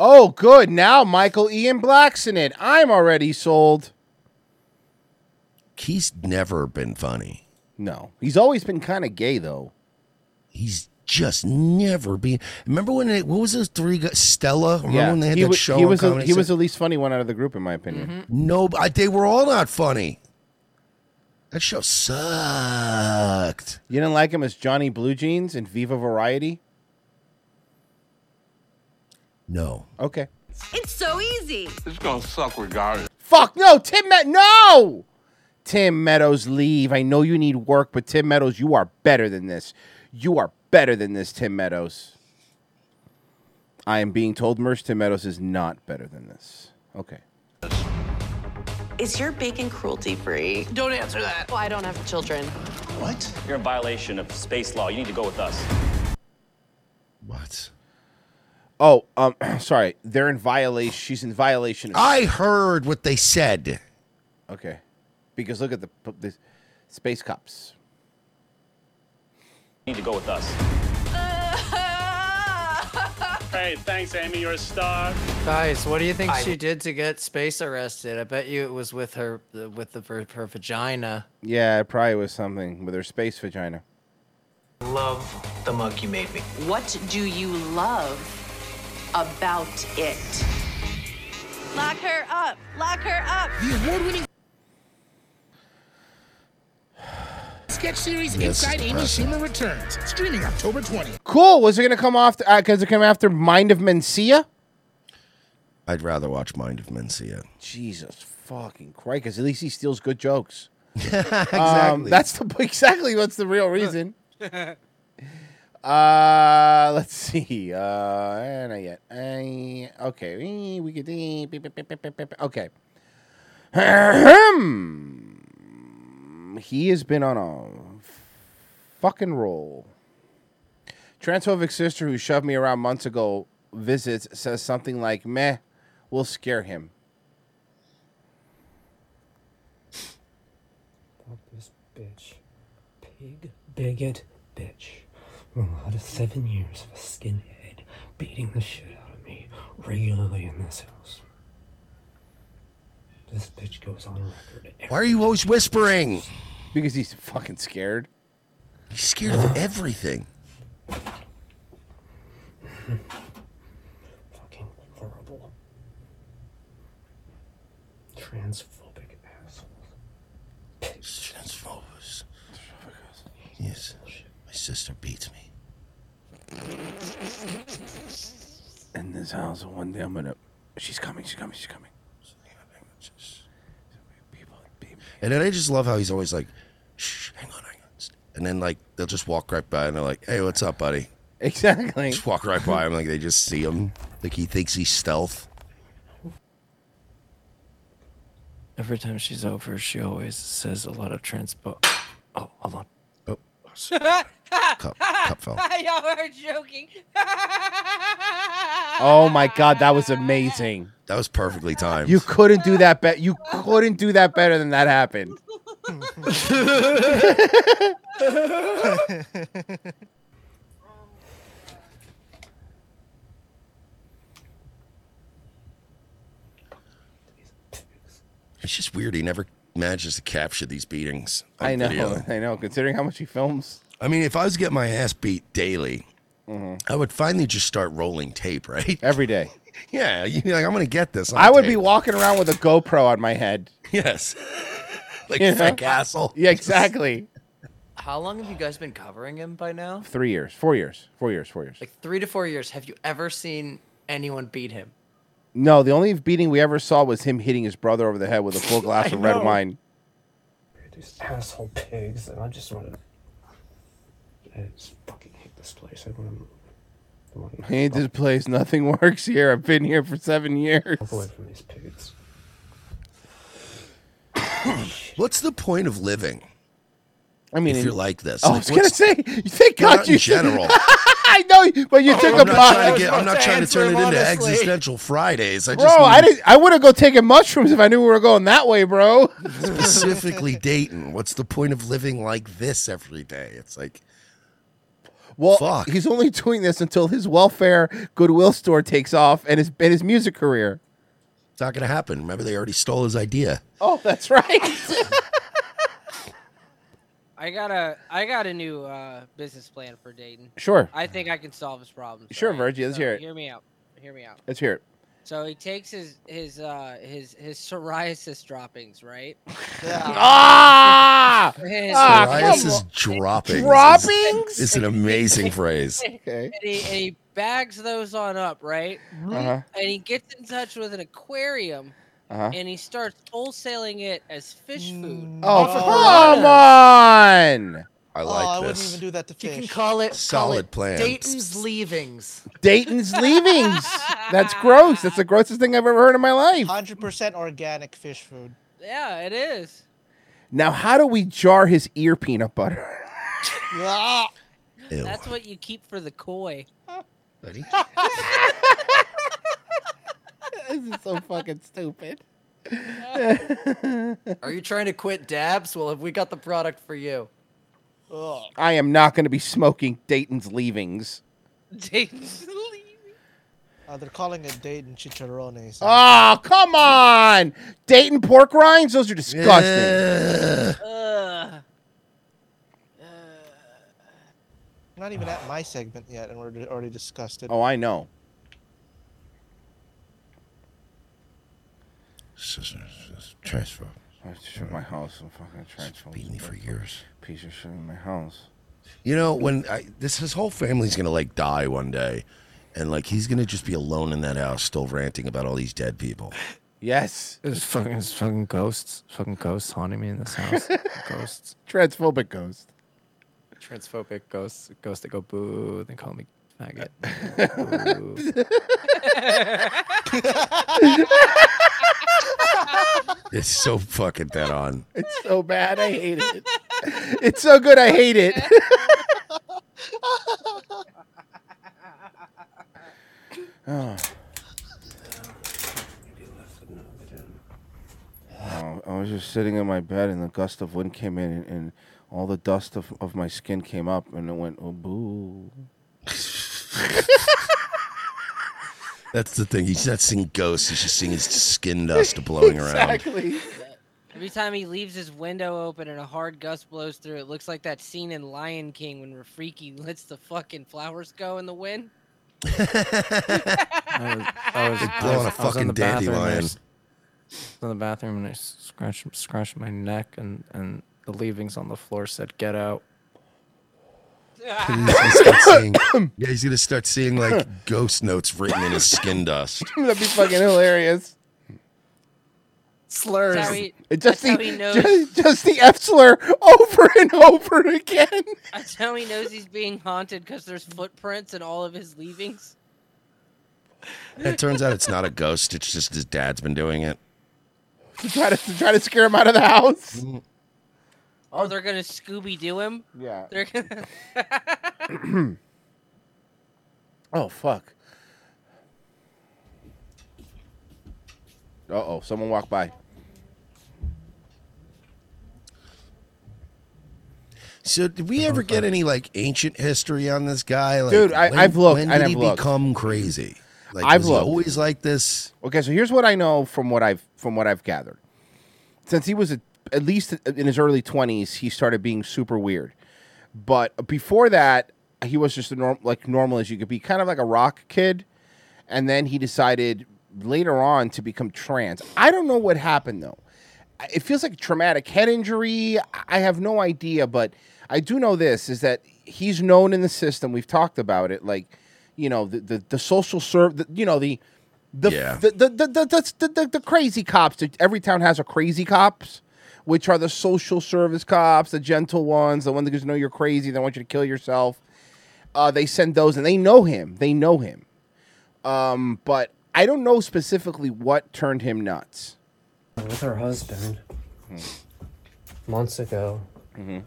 S2: Oh, good. Now Michael Ian Black's in it. I'm already sold.
S3: He's never been funny.
S2: No, he's always been kind of gay though.
S3: He's just never been. Remember when it? What was those three guys? Stella. Remember when they had
S2: he,
S3: that
S2: wa-
S3: show?
S2: he
S3: on
S2: was the, he was the least funny one out of the group, in my opinion.
S3: Mm-hmm. No, I- they were all not funny. That show sucked.
S2: You didn't like him as Johnny Blue Jeans in Viva Variety?
S3: No.
S2: Okay.
S30: It's so easy.
S2: It's gonna suck regardless. Fuck no, Tim Met no. Tim Meadows, leave. I know you need work, but Tim Meadows, you are better than this. You are better than this, Tim Meadows. I am being told Mersh Tim Meadows is not better than this. Okay.
S33: Is your bacon cruelty free?
S30: Don't answer that. Well, I don't have children.
S33: What?
S28: You're in violation of space law. You need to go with us.
S3: What?
S2: Oh, um, sorry. They're in violation. She's in violation. Of-
S3: I heard what they said.
S2: Okay. Because look at the, the space cops.
S28: You need to go with us.
S34: Hey, thanks, Amy. You're a star.
S13: Guys, what do you think
S34: I-
S13: she did to get space arrested? I bet you it was with her with the, her, her vagina.
S2: Yeah, it probably was something with her space vagina.
S32: Love the mug you made me.
S30: What do you love about it? Lock her up. Lock her up.
S35: The award-winning sketch series
S2: Yes,
S35: Inside Amy. Schumer returns, streaming October 20th.
S2: Cool. Was it going to come off? Because it came after Mind of Mencia?
S3: I'd rather watch Mind of Mencia.
S2: Jesus fucking Christ. Because at least he steals good jokes.
S3: exactly.
S2: Um, that's the exactly what's the real reason. Uh, let's see. Uh, not yet. Eh, okay, we could. Okay. He has been on a fucking roll. Transphobic sister who shoved me around months ago visits says something like, "Meh, we'll scare him."
S36: This bitch. Pig, bigot, bitch. A lot of seven years of a skinhead beating the shit out of me regularly in this house. This bitch goes on record.
S3: Why are you always whispering?
S2: Because he's fucking scared.
S3: He's scared of everything.
S36: Fucking horrible. Transphobic assholes.
S3: Transphobes. Yes. My sister beats me.
S2: In this house, one day I'm gonna. She's coming. She's coming. She's coming.
S3: And then I just love how he's always like, shh, hang on, hang on. And then like they'll just walk right by and they're like, hey, what's up, buddy?
S2: Exactly.
S3: Just walk right by him like they just see him. Like he thinks he's stealth.
S13: Every time she's over, she always says a lot of transpo. Oh, hold on.
S3: Oh.
S13: Cup-
S3: cup fell.
S6: Y'all are joking.
S2: Oh my god, that was amazing.
S3: That was perfectly timed.
S2: You couldn't do that bet. You couldn't do that better than that happened.
S3: It's just weird. He never manages to capture these beatings. on
S2: I know.
S3: video.
S2: I know. Considering how much he films.
S3: I mean, if I was to get my ass beat daily,
S2: Mhm.
S3: I would finally just start rolling tape, right?
S2: Every day.
S3: Yeah, you're like, I'm gonna get this. on
S2: I would be walking around with a GoPro on my head.
S3: Yes. like
S2: You know?
S3: Castle.
S2: Yeah, exactly.
S13: How long have you guys been covering him by now?
S2: Three years, four years, four years, four years.
S13: Like three to four years. Have you ever seen anyone beat him?
S2: No, the only beating we ever saw was him hitting his brother over the head with a full glass
S36: I
S2: of red wine.
S36: These asshole pigs, and I just want to. I just fucking hate this place. I want to move. I want
S2: I hate this place. Nothing works here. I've been here for seven years.
S36: away from these pigs.
S3: What's the point of living?
S2: I mean,
S3: if you're like this, oh,
S2: I
S3: Like,
S2: was gonna say, thank
S3: No,
S2: God
S3: not
S2: you
S3: in general.
S2: I know, but you oh, took
S3: I'm
S2: the
S3: not
S2: pot.
S3: trying to get. I'm not trying to turn it into existential Fridays. I
S2: Bro,
S3: just
S2: I
S3: mean
S2: didn't. I would have go taking mushrooms if I knew we were going that way, bro.
S3: specifically Dayton. What's the point of living like this every day? It's like
S2: Well,
S3: Fuck.
S2: he's only doing this until his welfare Goodwill store takes off and his and his music career.
S3: it's not going to happen. Remember, they already stole his idea.
S2: Oh, that's right.
S6: I got a I got a new uh, business plan for Dayton.
S2: Sure.
S6: I think I can solve his problems.
S2: Sure,
S6: right?
S2: Virgie, let's
S6: So
S2: hear it.
S6: Hear me out. Hear me out.
S2: Let's hear it.
S6: So he takes his his uh his his psoriasis droppings, right?
S2: Ah!
S6: His-
S2: Ah,
S3: Psoriasis droppings.
S2: Droppings?
S3: It's an amazing phrase.
S2: Okay.
S6: And he, and he bags those on up, right?
S2: Uh-huh.
S6: And he gets in touch with an aquarium
S2: Uh-huh.
S6: and he starts wholesaling it as fish food.
S2: Oh, come on!
S3: I
S7: oh,
S3: like
S7: I wouldn't
S3: this.
S7: even do that to
S13: You
S7: fish.
S13: can call it call
S3: Solid
S13: it
S3: plan.
S13: Dayton's leavings.
S2: Dayton's leavings. That's gross. That's the grossest thing I've ever heard in my life.
S7: Hundred percent organic fish food.
S6: Yeah, it is.
S2: Now, how do we jar his ear peanut butter?
S6: That's what you keep for the koi.
S3: Buddy.
S2: this is so fucking stupid.
S13: Are you trying to quit dabs? Well, have we got the product for you?
S7: Ugh.
S2: I am not going to be smoking Dayton's leavings.
S6: Dayton's
S7: Uh, they're calling it Dayton chicharrones.
S2: Oh, come on! Dayton pork rinds? Those are disgusting.
S6: Ugh.
S7: Not even at my segment yet, and we're already discussed it.
S2: Oh, I know.
S3: Transfer.
S2: I shit in my house. I'm fucking transfer.
S3: Beat me for years.
S2: Piece of shit in my house.
S3: You know, when I, this his whole family's gonna like die one day, and like he's gonna just be alone in that house, still ranting about all these dead people.
S2: Yes.
S37: There's fucking, there's fucking ghosts. Fucking ghosts haunting me in this house. ghosts.
S2: Transphobic ghost.
S37: Transphobic ghosts. Ghosts that go boo. They call me faggot.
S3: It's so fucking dead on.
S2: It's so bad. I hate it. It's so good. I hate it. oh. Oh, I was just sitting in my bed and the gust of wind came in and, and all the dust of, of my skin came up and it went, oh, boo.
S3: That's the thing. He's not seeing ghosts. He's just seeing his skin dust blowing around.
S2: Exactly.
S6: Every time he leaves his window open and a hard gust blows through, it looks like that scene in Lion King when Rafiki lets the fucking flowers go in the wind.
S37: I was, I was,
S3: Like
S37: I
S3: blowing
S37: was-
S3: a
S37: I in
S3: fucking
S37: the bathroom and I
S3: dandelion.
S37: in the bathroom and I scratched scratched my neck and and the leavings on the floor said "Get out."
S3: And he's gonna start seeing, yeah, he's gonna start seeing like ghost notes written in his skin dust.
S2: That'd be fucking hilarious.
S13: Slurs.
S6: That's how he,
S2: It just
S6: that's how
S2: the,
S6: he knows.
S2: just, just the F slur over and over again.
S6: That's how he knows he's being haunted because there's footprints in all of his leavings.
S3: It turns out it's not a ghost. It's just his dad's been doing it.
S2: to try to, to try to scare him out of the house. Mm.
S6: Oh, they're gonna Scooby Doo him.
S2: Yeah.
S6: They're gonna.
S2: oh fuck. Uh oh, someone walked by.
S3: So, did we ever get any like ancient history on this guy? Like,
S2: Dude, I-
S3: when-
S2: I've looked,
S3: When did
S2: I've
S3: he
S2: looked.
S3: become crazy? Like,
S2: I've
S3: was he
S2: looked.
S3: always like this.
S2: Okay, so here's what I know from what I've from what I've gathered. Since he was a, at least in his early 20s, he started being super weird. But before that, he was just a norm, like normal as you could be, kind of like a rock kid. and then he decided later on to become trans. I don't know what happened though. It feels like a traumatic head injury. I have no idea, but I do know this is that he's known in the system. We've talked about it, like you know the the, the social serve, you know the the,
S3: Yeah.
S2: the, the, the, the, the, the, the crazy cops. Every town has a crazy cops, which are the social service cops, the gentle ones, the one that just know you're crazy, they want you to kill yourself. Uh, they send those, and they know him. They know him. Um, but I don't know specifically what turned him nuts.
S36: with her husband
S2: Hmm.
S36: months ago.
S2: Mm-hmm.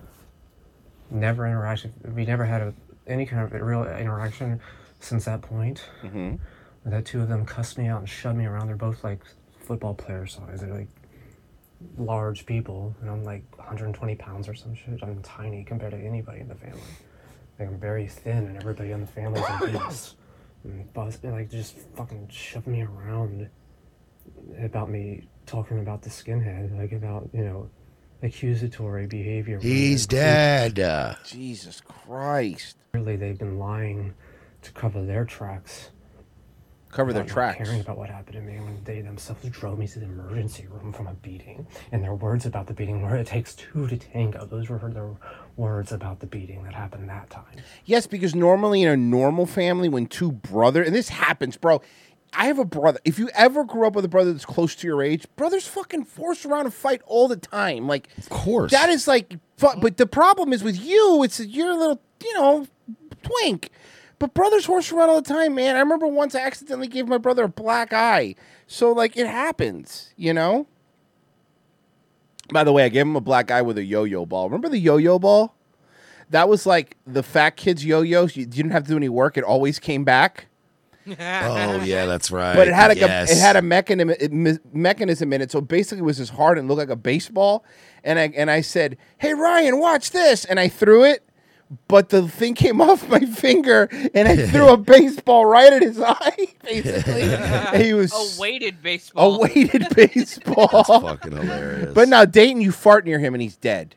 S36: Never interacted. We never had a, any kind of real interaction since that point.
S2: Mm-hmm.
S36: The two of them cussed me out and shoved me around. They're both like football player size. They're like large people, and I'm like 120 pounds or some shit. I'm tiny compared to anybody in the family. Like I'm very thin, and everybody in the family's obese. And buzz, and, like just fucking shoved me around about me talking about the skinhead, like about you know accusatory behavior.
S3: He's dead. Uh,
S2: Jesus Christ.
S36: Really, they've been lying to cover their tracks.
S2: Cover their
S36: about not
S2: tracks.
S36: Caring about what happened to me when they themselves drove me to the emergency room from a beating, and their words about the beating were "it takes two to tango." Those were their words about the beating that happened that time.
S2: Yes, because normally in a normal family, when two brother and this happens, bro. I have a brother. If you ever grew up with a brother that's close to your age, brothers fucking force around and fight all the time. Like, of
S3: course,
S2: that is like. fu- But the problem is with you, it's you're a little, you know, twink. But brothers horse around all the time, man. I remember once I accidentally gave my brother a black eye. So like it happens, you know. By the way, I gave him a black eye with a yo-yo ball. Remember the yo-yo ball? That was like the fat kids yo-yos. You didn't have to do any work; it always came back.
S3: oh yeah, that's right.
S2: But it had like
S3: yes.
S2: a it had a mechanism me- mechanism in it. So basically, it was just hard and looked like a baseball. And I and I said, "Hey Ryan, watch this!" And I threw it, but the thing came off my finger, and I threw a baseball right at his eye. Basically, And he was
S6: a weighted baseball.
S2: a weighted baseball.
S3: That's fucking hilarious.
S2: But now Dayton, you fart near him, and he's dead.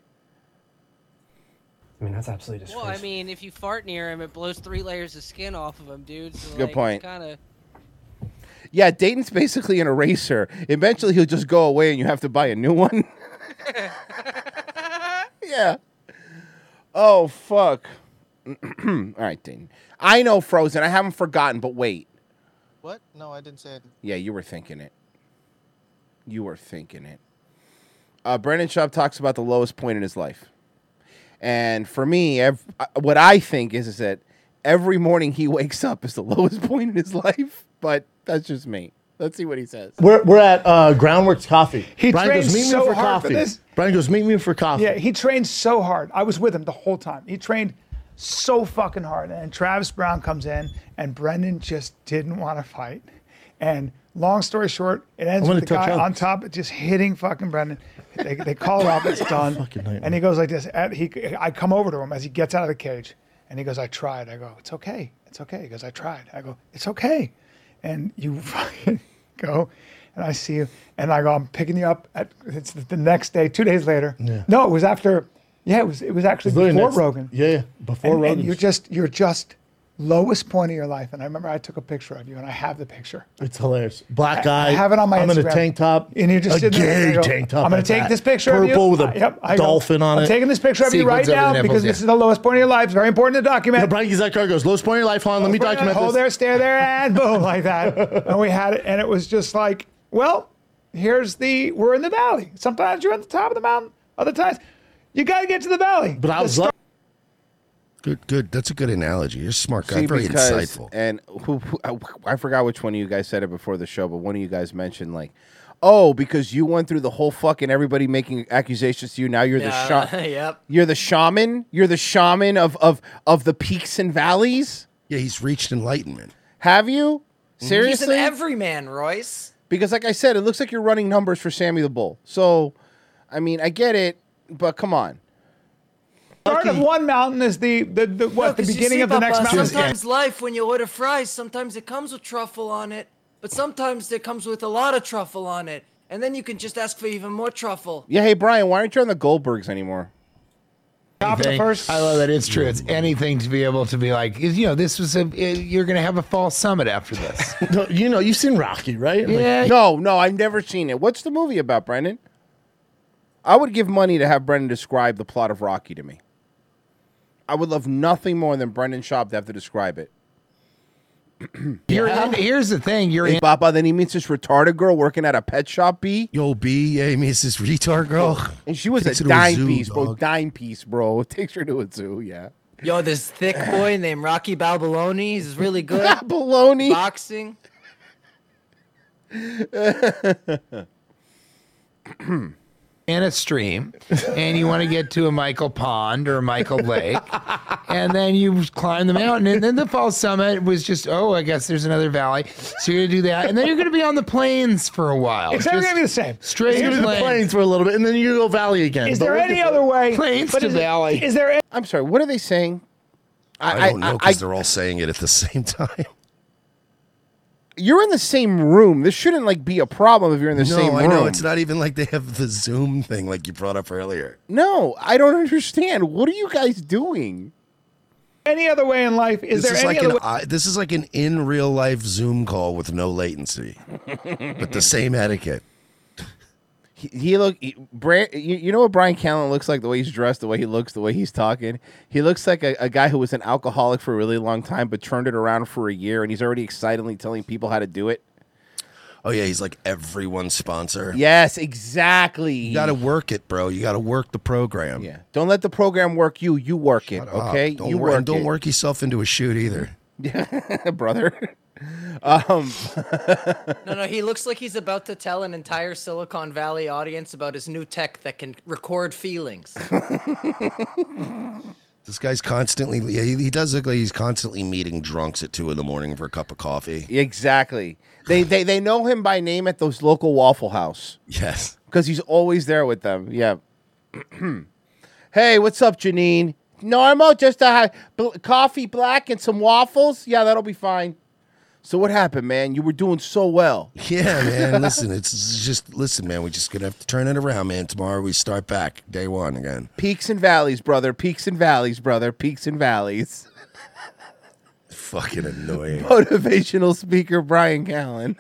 S36: I mean, that's absolutely
S6: Well, I mean, if you fart near him, it blows three layers of skin off of him, dude. So,
S2: Good point.
S6: Kind of.
S2: Yeah, Dayton's basically an eraser. Eventually, he'll just go away, and you have to buy a new one. yeah. Oh fuck. All right, Dayton. I know Frozen. I haven't forgotten, but wait.
S7: What? No, I didn't say it.
S2: Yeah, you were thinking it. You were thinking it. Uh, Brendan Schaub talks about the lowest point in his life, and for me, ev- uh, what I think is is that every morning he wakes up is the lowest point in his life. But that's just me. Let's see what he says.
S38: We're, we're at uh, Groundworks Coffee.
S39: He
S38: Brian
S39: trains
S38: goes, meet me
S39: so
S38: for
S39: hard for
S38: coffee.
S39: this.
S38: Brian goes, meet me for coffee.
S39: Yeah, he trained so hard. I was with him the whole time. He trained so fucking hard. And Travis Browne comes in, and Brendan just didn't want to fight. And long story short, it ends with the guy on top just hitting fucking Brendan. They, they call it off. It's done. And he goes like this. At, he, I come over to him as he gets out of the cage, and he goes, "I tried." I go, "It's okay. It's okay." He goes, "I tried." I go, "It's okay." And you fucking go, and I see you, and I go, "I'm picking you up." At, it's the next day, two days later.
S38: Yeah.
S39: No, it was after. Yeah, it was. It was actually
S38: It's literally
S39: before
S38: next-
S39: Rogan.
S38: Yeah, yeah, before Rogan.
S39: You're just you're just lowest point of your life. And I remember I took a picture of you, and I have the picture.
S38: It's hilarious. Black guy.
S39: I have it on my
S38: I'm in a tank top.
S39: And you're just
S38: a
S39: sitting there, and I
S38: gay
S39: go,
S38: tank top.
S39: I'm going to take
S38: that.
S39: this picture
S38: Purple
S39: of you.
S38: with a
S39: Uh, yep, I go,
S38: dolphin on
S39: I'm
S38: it.
S39: taking this picture of you right now because
S38: yeah.
S39: this is the lowest point of your life. It's very important to document.
S38: Yeah, Brian Gizak car goes, lowest point of your life. Hold on, let me document
S39: Hold
S38: this.
S39: there, stare there, and boom, like that. and we had it, and it was just like, well, here's the, we're in the valley. Sometimes you're at the top of the mountain, other times you got to get to the valley.
S38: But I was like,
S3: Good, good. That's a good analogy. You're a smart guy.
S2: See,
S3: Very
S2: because-
S3: insightful.
S2: And who, who I, I forgot which one of you guys said it before the show, but one of you guys mentioned like, oh, because you went through the whole fucking everybody making accusations to you. Now you're the
S13: Yeah,
S2: shaman.
S13: yep.
S2: You're the shaman. You're the shaman of of of the peaks and valleys.
S3: Yeah, he's reached enlightenment.
S2: Have you seriously?
S13: He's
S2: seriously?
S13: an everyman, Royce.
S2: Because like I said, it looks like you're running numbers for Sammy the Bull. So, I mean, I get it, but come on.
S39: start of one mountain is the, the, the what, the
S13: 'cause you
S39: beginning
S13: see,
S39: of the next mountain.
S13: Sometimes life, when you order fries, sometimes it comes with truffle on it, but sometimes it comes with a lot of truffle on it, and then you can just ask for even more truffle.
S2: Yeah, hey Brian, why aren't you on the Goldbergs anymore?
S39: Anything.
S40: I love that. It's true. It's anything to be able to be like, you know, this was a. Eh, you're going to have a fall summit after this.
S38: No, you know, you've seen Rocky, right? Like-
S40: Yeah.
S2: No, no, I've never seen it. What's the movie about, Brendan? I would give money to have Brendan describe the plot of Rocky to me. I would love nothing more than Brendan Schaub to have to describe it.
S40: You're in, here's the thing. You're
S2: Hey,
S40: in.
S2: Papa, then he meets this retarded girl working at a pet shop, B.
S3: Yo, B, yeah, he meets this retard girl.
S2: And she was
S3: Takes
S2: a
S3: her to a
S2: dime
S3: zoo,
S2: piece, bro.
S3: dog.
S2: Dime piece, bro. Takes her to a zoo, yeah.
S13: Yo, this thick boy named Rocky Balboloni is really good.
S2: Baloney.
S13: Boxing.
S40: in a stream and you want to get to a Michael Pond or a Michael Lake, and then you climb the mountain, and then the fall summit was just, oh, I guess there's another valley. So you're gonna do that, and then you're gonna be on the plains for a while.
S39: It's never gonna be the same.
S40: Straight
S38: You're gonna do the
S40: plains.
S38: plains for a little bit, and then you go valley again.
S39: Is
S38: But
S39: there any other way?
S40: Plains
S39: but
S40: to
S39: is
S40: valley.
S39: Is there?
S2: I'm sorry, what are they saying?
S3: I, don't know because they're all saying it at the same time.
S2: You're in the same room. This shouldn't like be a problem if you're in the
S3: no,
S2: same
S3: I
S2: room.
S3: know it's not even like they have the Zoom thing like you brought up earlier.
S2: No, I don't understand. What are you guys doing?
S39: Any other way in life? Is
S3: this
S39: there
S3: is
S39: any
S3: like
S39: other
S3: an
S39: way?
S3: I, this is like an in real life Zoom call with no latency, but the same etiquette.
S2: He, he look, he, Bran, you, you know what Brian Callen looks like? The way he's dressed, the way he looks, the way he's talking. He looks like a, a guy who was an alcoholic for a really long time, but turned it around for a year, and he's already excitedly telling people how to do it.
S3: Oh yeah, he's like everyone's sponsor.
S2: Yes, exactly.
S3: You got to work it, bro. You got to work the program.
S2: Yeah. Don't let the program work you. You work it.
S3: Uh,
S2: Okay.
S3: don't
S2: you
S3: work,
S2: work
S3: don't work yourself into a shoot either.
S2: Yeah, brother. Um,
S13: No, no, he looks like he's about to tell an entire Silicon Valley audience about his new tech that can record feelings.
S3: This guy's constantly. yeah, He, he does look like he's constantly meeting drunks at two in the morning for a cup of coffee.
S2: exactly. They, they they know him by name at those local Waffle House.
S3: Yes.
S2: because he's always there with them. Yeah. hey, what's up, Janine? Normal, just a ha- bl- coffee black and some waffles. Yeah, that'll be fine. So what happened, man? You were doing so well.
S3: Yeah, man. listen, it's it's just listen, man. We just gonna have to turn it around, man. Tomorrow we start back, day one again.
S2: Peaks and valleys, brother. Peaks and valleys, brother. Peaks and valleys.
S3: Fucking annoying.
S2: Motivational speaker Brian Callen.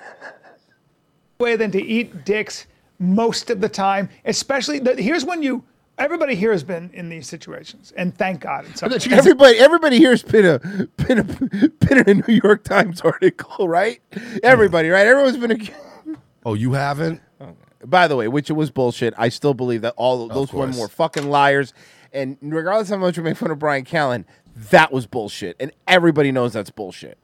S39: way than to eat dicks most of the time. Especially the, here's when you. Everybody here has been in these situations, and thank God. In some cases.
S2: Everybody, everybody here's been a been a been in a New York Times article, right? Everybody, right? Everyone's been a.
S3: Oh, you haven't? Oh.
S2: By the way, which it was bullshit. I still believe that all those women were fucking liars. And regardless of how much we make fun of Brian Callen, that was bullshit. And everybody knows that's bullshit.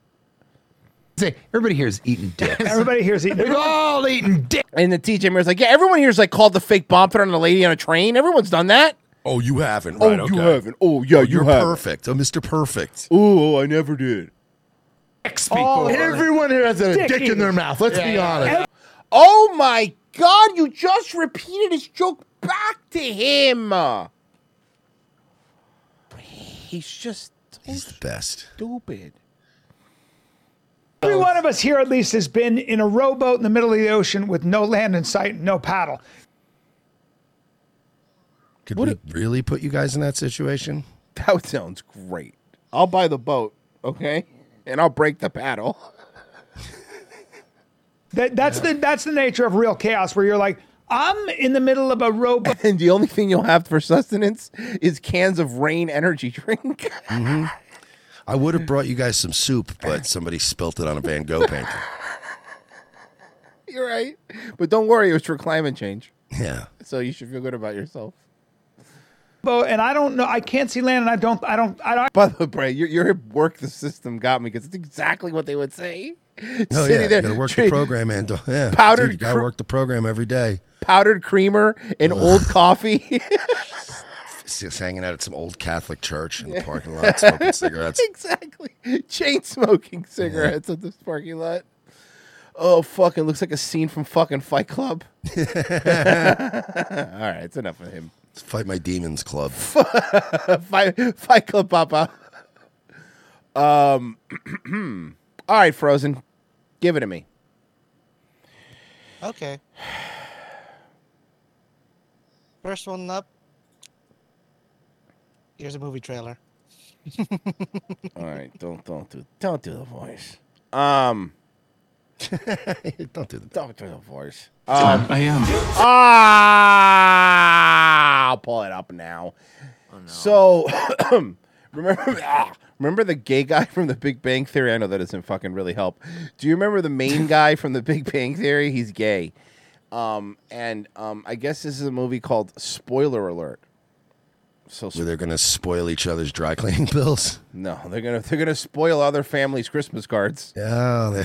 S40: Say, everybody here is eating dicks.
S39: Everybody here's eating.
S40: We're all eating dick.
S2: And the TJ Miller's like, yeah, everyone here's like called the fake bomb threat on a lady on a train. Everyone's done that.
S3: Oh, you haven't?
S2: Oh,
S3: Right,
S2: you
S3: okay.
S2: haven't. Oh, yeah, oh, you
S3: You're
S2: haven't.
S3: perfect. Oh, Mr. Perfect.
S2: Oh, I never did.
S39: Oh,
S38: Everyone here has a
S39: Dick
S38: dick in their
S39: eaters.
S38: mouth. Let's be honest.
S2: Oh my God! You just repeated his joke back to him. He's just
S3: He's the best.
S2: stupid.
S39: Every one of us here, at least, has been in a rowboat in the middle of the ocean with no land in sight and no paddle.
S3: Could we really put you guys in that situation?
S2: That sounds great. I'll buy the boat, okay, and I'll break the paddle.
S39: That, that's the that's the nature of real chaos, where you're like, I'm in the middle of a rowboat.
S2: And the only thing you'll have for sustenance is cans of rain energy drink.
S3: Mm-hmm. I would have brought you guys some soup, but somebody spilt it on a Van Gogh painting.
S2: You're right, but don't worry, it was for climate change.
S3: Yeah.
S2: So you should feel good about yourself.
S39: boat, and I don't know. I can't see land, and I don't. I don't. I don't.
S2: By the way, your, your work the system got me because it's exactly what they would say.
S3: Oh
S2: Sitting
S3: yeah,
S2: there,
S3: you gotta work
S2: tra-
S3: the program, man. Uh, yeah,
S2: Powdered
S3: dude, you gotta
S2: cr-
S3: work the program every day.
S2: powdered creamer and old coffee.
S3: Just hanging out at some old Catholic church in the parking lot, smoking cigarettes.
S2: exactly. Chain smoking cigarettes at this parking lot. Oh, fucking looks like a scene from fucking Fight Club. All right, it's enough of him.
S3: Let's fight my demons club.
S2: Fight, Fight Club, Papa. Um, all right, Frozen, give it to me.
S7: Okay. First one up. Here's a movie trailer.
S2: All right, don't don't do don't do the voice. Um,
S3: don't do the
S2: don't do the voice. Um,
S32: I am.
S2: Ah, I'll pull it up now. So, remember, ah, remember the gay guy from The Big Bang Theory? I know that doesn't fucking really help. Do you remember the main guy from The Big Bang Theory? He's gay. Um, and um, I guess this is a movie called Spoiler Alert. So
S3: Where they're gonna spoil each other's dry cleaning bills.
S2: no, they're gonna they're gonna spoil other families' Christmas cards.
S3: Oh,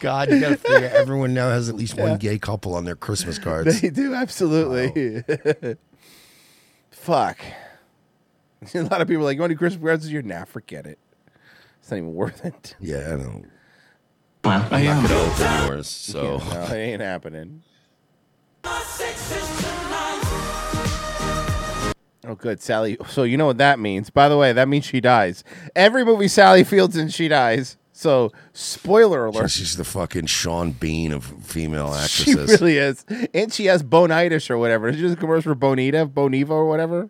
S3: God, you gotta figure everyone now has at least one gay couple on their Christmas cards.
S2: They do absolutely. Fuck. A lot of people are like, "You want to do Christmas cards this year?" Nah, forget it. It's not even worth it.
S3: Yeah, I don't.
S32: I
S3: I'm
S32: am.
S3: not gonna open yours, so
S2: no, it ain't happening. Oh, good, Sally. So you know what that means. By the way, that means she dies. Every movie Sally Fields in, she dies. So, spoiler alert.
S3: she's the fucking Sean Bean of female actresses.
S2: She really is, and she has bonitis or whatever. Did you just commercial for Bonita, Boniva or whatever?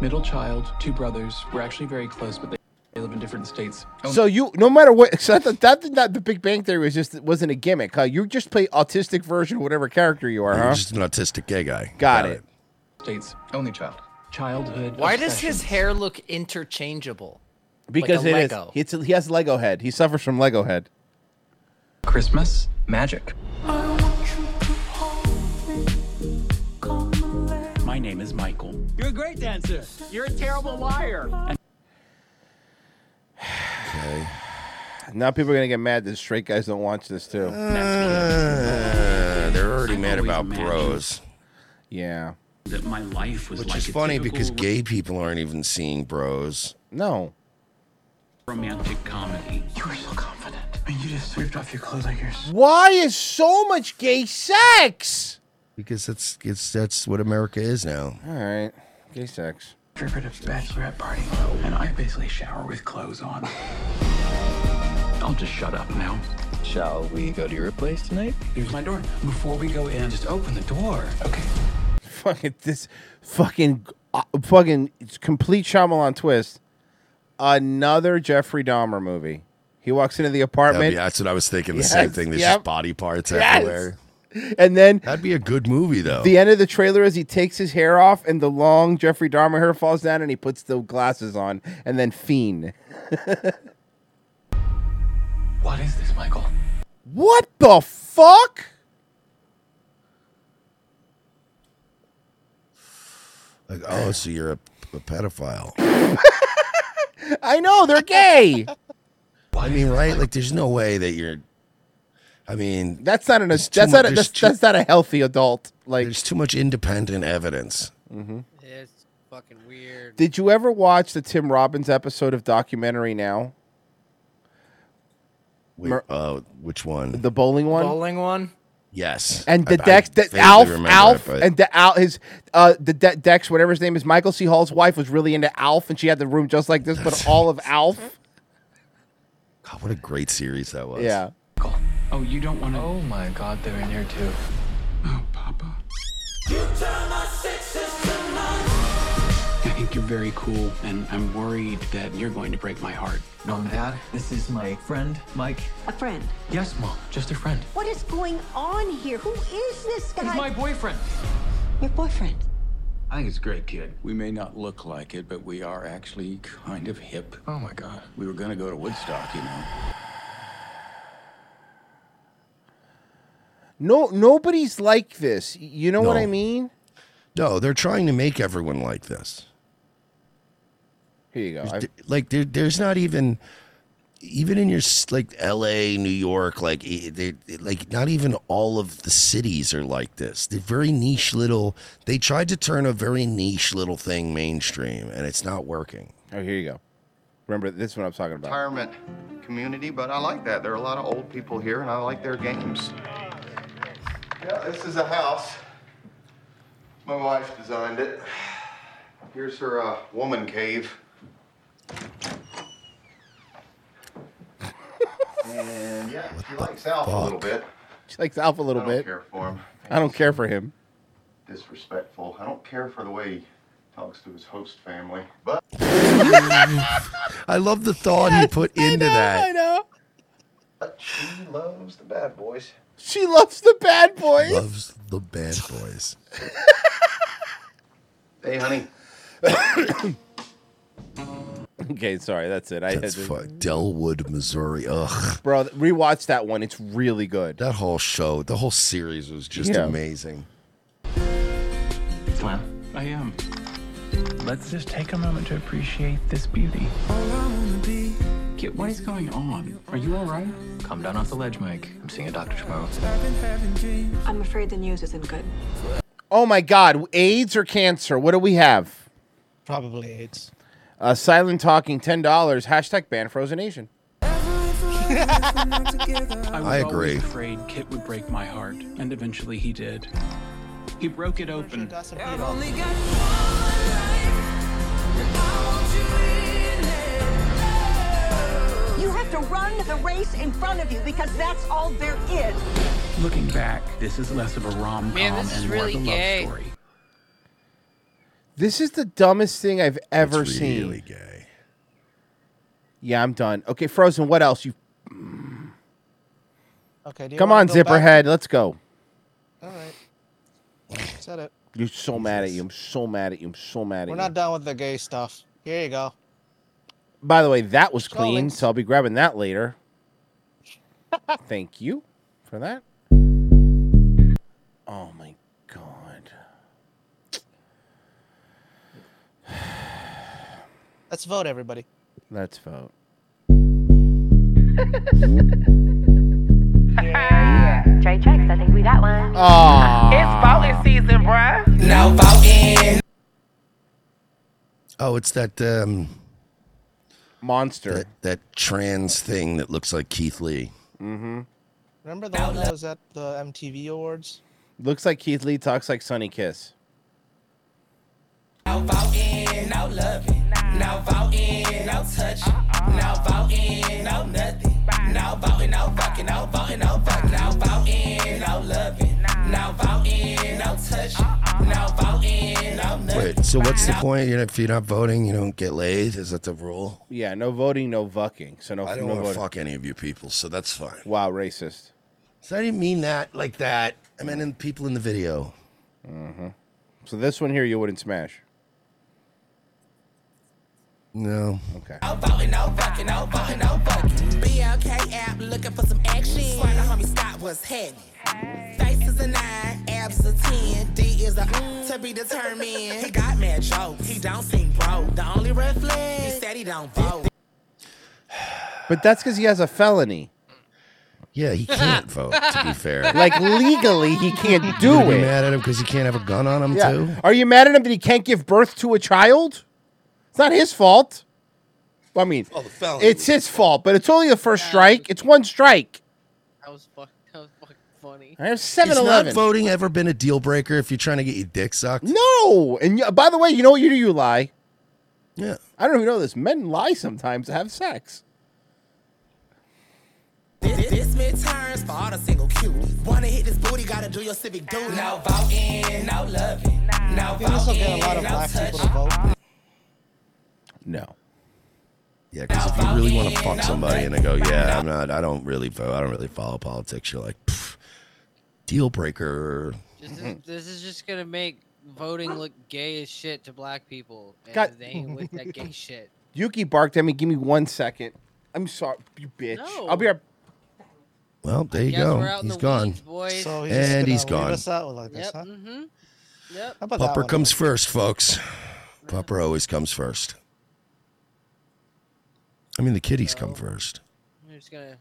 S32: Middle child, two brothers. We're actually very close, but they they live in different states. Oh,
S2: So you, no matter what, so I thought that did not the Big Bang Theory was just wasn't a gimmick. Huh? You just play autistic version, of whatever character you are,
S3: You're
S2: huh?
S3: just an autistic gay guy.
S2: Got it.
S32: States only child. Childhood.
S13: Why does his hair look interchangeable?
S2: Because
S13: like a
S2: it is.
S13: Lego.
S2: It's he has Lego head. He suffers from Lego head.
S32: Christmas magic. My name is Michael.
S41: You're a great dancer. You're a terrible liar.
S3: Okay.
S2: Now people are gonna get mad that straight guys don't watch this too.
S3: Uh, they're already mad about
S32: imagined
S3: bros.
S2: Yeah.
S32: That my life was
S3: Which
S32: like
S3: is funny because
S32: typical
S3: gay people aren't even seeing bros.
S2: No.
S32: romantic comedy. You were so confident. And you just ripped off your clothes like you're
S2: Why is so much gay sex?
S3: Because it's it's that's what America is now.
S2: All right, gay sex.
S32: Triggered a bachelorette party, and I basically shower with clothes on. I'll just shut up now. Shall we go to your place tonight? Here's my door. Before we go in, just open the door. Okay.
S2: Fucking this, fucking, uh, fucking it's complete Shyamalan twist. Another Jeffrey Dahmer movie. He walks into the apartment.
S3: be- that's what I was thinking. The same thing. There's
S2: yep.
S3: just body parts
S2: Yes.
S3: everywhere.
S2: And then
S3: that'd be a good movie though.
S2: The end of the trailer is he takes his hair off and the long Jeffrey Dahmer hair falls down and he puts the glasses on and then fiend.
S32: What is this, Michael?
S2: What the fuck?
S3: Like, oh, so you're a, a pedophile.
S2: I know they're gay.
S3: I mean, right? Like, there's no way that you're. I mean,
S2: That's not an. That's
S3: too mu-
S2: not. A, that's,
S3: too-
S2: that's not a healthy adult. Like,
S3: there's too much independent evidence.
S2: Mhm.
S6: It's fucking weird.
S2: Did you ever watch the Tim Robbins episode of Documentary Now?
S3: Wait,
S2: Mer-
S3: uh, which one?
S2: The bowling one.
S13: Bowling one.
S3: Yes.
S2: And the
S3: I
S2: Dex, the Alf, Alf,
S3: it,
S2: and the Al, his, uh, the De- Dex, whatever his name is, Michael C. Hall's wife was really into Alf, and she had the room just like this, but all of Alf.
S3: God, what a great series that was.
S2: Yeah.
S32: Oh, you don't want to. Oh my God, they're in here too. Oh, Papa. I think you're very cool, and I'm worried that you're going to break my heart. No, Dad, this is my friend, Mike.
S42: A friend.
S32: Yes, Mom, just a friend.
S42: What is going on here? Who is this guy?
S32: He's my boyfriend.
S42: Your boyfriend.
S32: I think it's a great kid. We may not look like it, but we are actually kind of hip. Oh my God. We were going to go to Woodstock, you know.
S2: No, nobody's like this. You know what I mean?
S3: No, they're trying to make everyone like this.
S2: Here you go.
S3: There's- like there, there's not even even in your like L.A., New York, like i- they like not even all of the cities are like this. They're very niche little. They tried to turn a very niche little thing mainstream, and it's not working.
S2: Oh, here you go. Remember, this is what I'm talking about.
S43: retirement community, but I like that. There are a lot of old people here, and I like their games. Yeah, this is a house. My wife designed it. Here's her uh, woman cave. and yeah, she likes Alf a little bit.
S2: She likes Alf a little
S43: I don't
S2: bit.
S43: care for him.
S2: I don't care for him.
S43: Disrespectful. I don't care for the way he talks to his host family. But
S3: I love the thought he put into that.
S2: I know.
S43: but she loves the bad boys.
S2: She loves the bad boys.
S3: Loves the bad boys.
S43: Hey, honey.
S2: Okay, sorry, that's it. I
S3: That's
S2: had to,
S3: fu- Delwood, Missouri. Ugh.
S2: bro. Rewatch that one. It's really good.
S3: That whole show, the whole series was just
S2: Yeah.
S3: amazing.
S32: Well, I am. Let's just take a moment to appreciate this beauty. Kit, what is going on? Are you all right? Come down off the ledge, Mike. I'm seeing a doctor tomorrow.
S42: I'm afraid the news isn't good.
S2: Oh my God, AIDS or cancer? What do we have?
S7: Probably AIDS.
S2: Uh, silent talking, ten dollars. Hashtag ban Frozen Asian.
S32: I was
S3: I agree.
S32: always afraid Kit would break my heart, and eventually he did. He broke it open.
S42: Have to run the race in front of you because that's all there is.
S32: Looking back, this is less of a rom com
S6: this is
S32: and more
S6: really
S32: of a
S6: gay.
S32: love story.
S2: This is the dumbest thing I've ever
S3: It's
S2: seen.
S3: really gay.
S2: Yeah, I'm done. Okay, Frozen. What else? You
S7: Okay. Do you
S2: come on,
S7: go back-
S2: Zipperhead. Let's go.
S7: All right. Said it.
S2: You're so mad at you. I'm so mad at you. I'm so mad at you.
S7: We're not done with the gay stuff. Here you go.
S2: By the way, that was clean,
S7: Lynx.
S2: so I'll be grabbing that later. Thank you for that. Oh my god.
S7: Let's vote, everybody.
S2: Let's vote.
S30: Trey checks. I think we got one.
S2: Aw.
S30: season, bruh.
S44: Now voting.
S3: Oh, it's that um,
S2: monster.
S3: That, that trans thing that looks like Keith Lee.
S2: Mm-hmm.
S7: Remember the one that was at the MTV Awards?
S2: Looks like Keith Lee talks like Sonny Kiss.
S44: Now voting, now loving. Now voting, now touching. Now voting, now nothing. Now voting, now fucking. Now voting, now fucking. Now voting, now loving. Now voting, now touching. Now voting, now nothing.
S3: Wait, so what's the point? You know, if you're not voting, you don't get laid. Is that the rule?
S2: Yeah, no voting, no fucking. So no.
S3: I don't
S2: no
S3: want to
S2: voting.
S3: fuck any of you people, so that's fine.
S2: Wow, racist.
S3: So I didn't mean that like that. I meant in people in the video.
S2: Mm-hmm. So this one here you wouldn't smash.
S3: No.
S2: Okay.
S44: Now voting, now fucking, now voting, now fucking. BLK app looking for some action. Swear the homie Scott was heavy. Face is a nine, abs a ten. D is a mm, to be determined. He got mad jokes. He don't seem broke. The only red flag, he said he don't vote.
S2: But that's because he has a felony.
S3: Yeah, he can't vote. To be fair,
S2: Like legally, he can't do
S3: You gonna
S2: it.
S3: mad at him because he can't have a gun on him
S2: Yeah.
S3: too.
S2: Are you mad at him that he can't give birth to a child? It's not his fault. Well, I mean, oh,
S3: felony
S2: it's his fault, but it's only the first strike. It's one strike.
S6: That was fuck. That was fucking funny.
S2: I have
S3: Has
S2: 7
S3: not
S2: Eleven.
S3: voting ever been a deal breaker if you're trying to get your dick sucked?
S2: No. And y- by the way, you know what you do? You lie.
S3: Yeah.
S2: I don't even know this. Men lie sometimes to have sex.
S44: This, this midterms for all the single cuties. Wanna hit this booty, gotta do your civic duty. Now voting, now loving. Now
S7: I think get a
S44: voting,
S7: lot of
S44: now
S7: black people to
S44: touching.
S7: vote.
S2: No.
S3: Yeah, because if you really want to fuck somebody and they go, yeah, I'm not, I don't really vote, I don't really follow politics, you're like, deal breaker.
S6: This is, this is just gonna make voting look gay as shit to black people, and
S2: God-
S6: they ain't with that gay shit.
S2: Yuki barked at me. Give me one second. I'm sorry, you bitch.
S6: No.
S2: I'll be right.
S3: Well, there you go.
S6: we're out in
S3: He's
S6: the
S3: gone.
S6: weeds.
S7: So he's
S3: and he's gone.
S7: us out like this,
S6: Yep.
S7: huh?
S6: Mm-hmm. Yep.
S7: How about
S3: Pupper comes first, folks. Pupper always comes first. I mean, the kitties come first.
S6: I'm just gonna,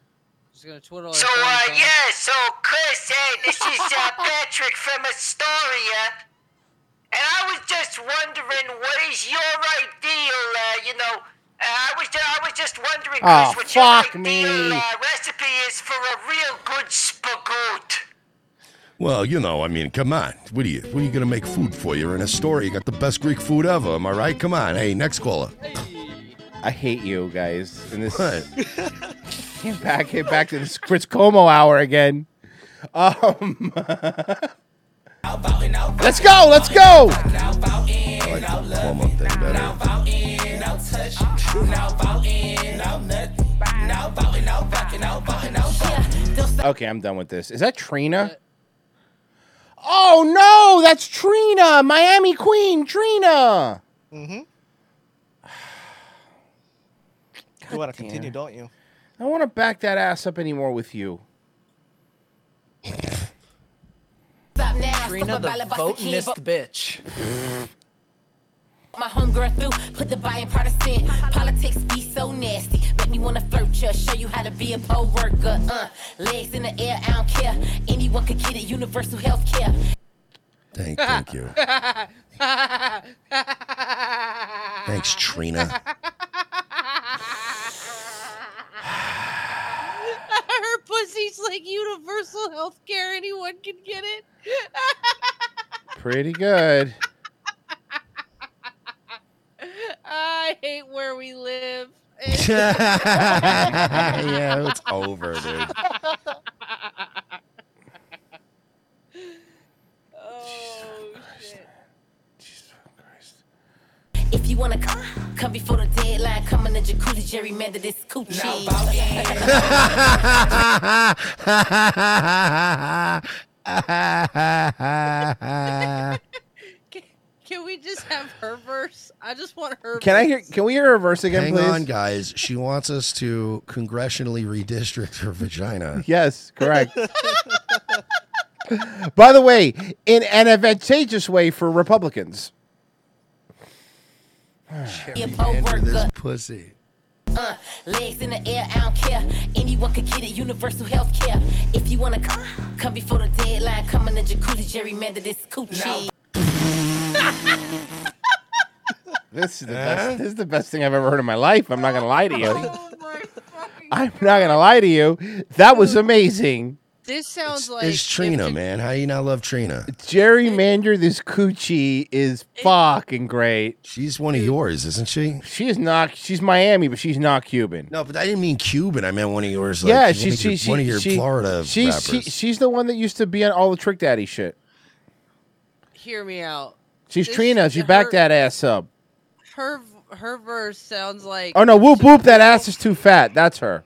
S6: just gonna twiddle.
S44: So,
S6: thumbs
S44: uh, yeah, so Chris, hey, this is uh, Patrick from Astoria. And I was just wondering, what is your ideal, uh, you know, uh, I was I was just wondering, Chris,
S2: Oh,
S44: what your
S2: fuck
S44: ideal
S2: me.
S44: uh, recipe is for a real good spagoot.
S3: Well, you know, I mean, come on. What are you? What are you gonna make food for? You're in a store. You got the best Greek food ever. Am I right? Come on. Hey, next caller.
S2: I hate you guys. And this
S3: What?
S2: get back, get back to this Chris Cuomo hour again. Um, let's go. Let's go. Okay, I'm done with this. Is that Trina? Oh no, that's Trina, Miami Queen, Trina.
S7: Mm-hmm. You want to continue, don't you?
S2: I don't want to back that ass up anymore with you.
S13: Trina the votingist bitch.
S45: My homegirl through, put the buying part of sin. Politics be so nasty. Make me wanna flirt ya, show you how to be a poll worker. Uh, legs in the air, I don't care. Anyone could get it, universal health care.
S3: Thank, thank you. Thanks, Trina.
S6: Her pussy's like universal health care. Anyone can get it.
S2: Pretty good.
S6: I hate where we live.
S3: yeah, it's over, dude. Oh, shit.
S45: If you wanna come, come before the deadline. Come in the jacuzzi, gerrymander this coochie.
S6: Can we just have her verse? I just want her.
S2: Can I hear? Can we hear a verse again,
S3: Hang
S2: please?
S3: on, guys. She wants us to congressionally redistrict her vagina.
S2: Yes, correct. By the way, in an advantageous way for Republicans.
S45: Be a worker.
S3: pussy.
S45: Uh, legs in the air, I don't care. Anyone could get it, universal health care. If you wanna come, come before the deadline. Come in the jacuzzi, gerrymander this coochie.
S2: This is the best. This is the best thing I've ever heard in my life. I'm not gonna lie to you. I'm not gonna lie to you. That was amazing.
S6: This sounds like
S3: It's Trina, man. How you not love Trina?
S2: Gerrymander this coochie is fucking great.
S3: She's one of yours, isn't she?
S2: She is not. She's Miami, but she's not Cuban.
S3: No, but I didn't mean Cuban. I meant one of yours. Like,
S2: yeah,
S3: one
S2: she's
S3: of your-
S2: she, she,
S3: one of your
S2: she-
S3: Florida
S2: She's she,
S3: rappers.
S2: she's the one that used to be on all the Trick Daddy shit.
S6: Hear me out.
S2: She's
S6: This-
S2: Trina. She
S6: her-
S2: backed that ass up.
S6: Her her verse sounds like.
S2: Oh no, whoop whoop! That ass is too fat. That's her.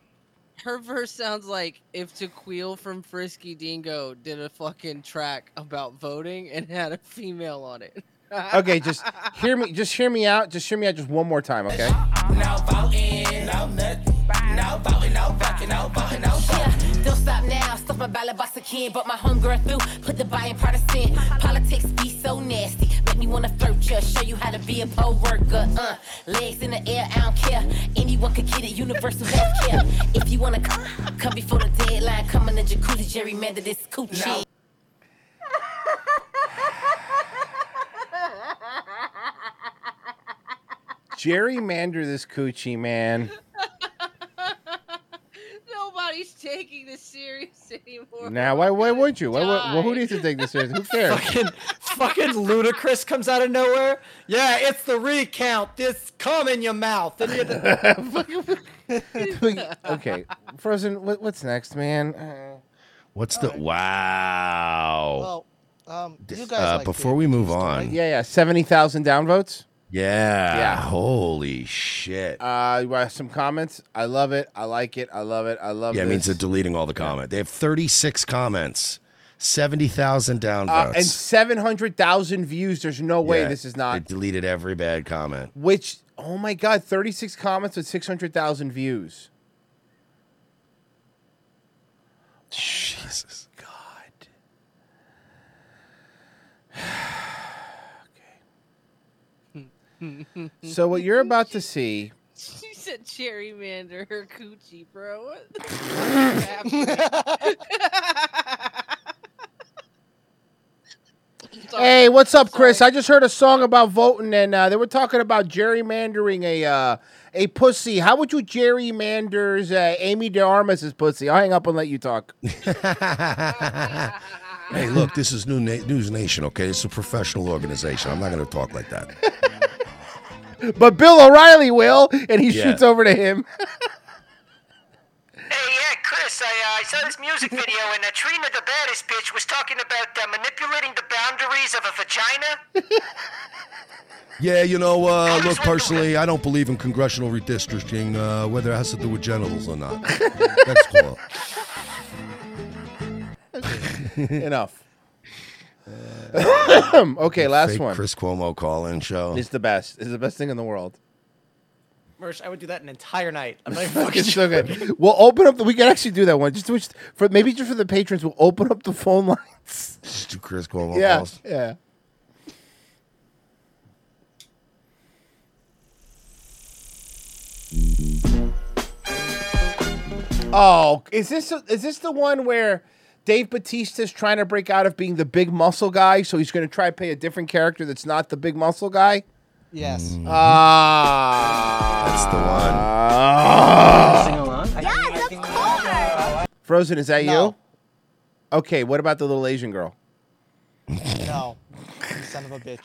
S6: Her verse sounds like if Taqu'il from Frisky Dingo did a fucking track about voting and had a female on it.
S2: Okay, just hear me. Just hear me out. Just hear me out. Just one more time, okay?
S45: No voting, no nothing. No voting, no fucking, no voting, no Yeah, don't stop now. Stuff my ballot box again, but my homegirl through. Put the buying of sin. Politics be so nasty. Make me wanna flirt ya, show you how to be a poll worker. Uh, legs in the air, I don't care. Anyone could get it, universal health care. If you wanna come, come before the deadline. Come in the jacuzzi, gerrymander this coochie.
S2: Gerrymander this coochie, man.
S6: Nobody's taking this serious anymore.
S2: Now, why? Why would you? Why, why, well, who needs to take this serious? Who cares?
S13: fucking fucking ludicrous comes out of nowhere. Yeah, it's the recount. This cum in your mouth. And you
S2: okay, Frozen. What, what's next, man? Uh,
S3: What's the wow?
S7: Well, um, you guys
S3: Uh,
S7: like
S3: before we move on,
S2: yeah, yeah, seventy thousand downvotes.
S3: Yeah,
S2: Yeah.
S3: holy shit.
S2: Uh, you some comments? I love it. I like it. I love it. I love it.
S3: yeah, it
S2: this.
S3: means they're deleting all the comment. They have 36 comments, 70,000 downvotes.
S2: Uh, and seven hundred thousand views. There's no way
S3: Yeah,
S2: this is not.
S3: They deleted every bad comment.
S2: Which, oh my god, thirty six comments with six hundred thousand views.
S3: Jesus.
S2: So what you're about to see.
S6: She said gerrymander her coochie, bro.
S2: Hey, what's up, Chris? I just heard a song about voting, and uh, they were talking about gerrymandering a uh, a pussy. How would you gerrymanders uh, Ana de Armas' pussy? I'll hang up and let you talk.
S3: Hey, look, this is New Na- News Nation, okay? It's a professional organization. I'm not going to talk like that.
S2: But Bill O'Reilly will, and he
S3: Yeah.
S2: shoots over to him.
S46: Hey, yeah, Chris, I, uh, I saw this music video and uh, Trina, the baddest bitch, was talking about uh, manipulating the boundaries of a vagina.
S3: Yeah, you know, uh, look, personally, I don't believe in congressional redistricting, uh, whether it has to do with genitals or not. That's cool.
S2: Enough. Uh, okay, last
S3: Fake
S2: one.
S3: Chris Cuomo call-in show.
S2: It's the best. It's the best thing in the world.
S13: Mersh, I would do that an entire night. I'm not even fucking
S2: It's so good. We'll open up. The, we can actually do that one. Just to, for maybe just for the patrons. We'll open up the phone lines.
S3: Just do Chris Cuomo
S2: yeah,
S3: calls.
S2: yeah. Oh, is this is this the one where Dave Batista's trying to break out of being the big muscle guy, so he's going to try to play a different character that's not the big muscle guy?
S7: Yes.
S2: Ah,
S3: That's the
S2: Ah.
S41: Sing along?
S42: Yes, of course.
S2: Frozen, is that
S7: No.
S2: you? Okay, what about the little Asian girl?
S7: No. You son of a bitch.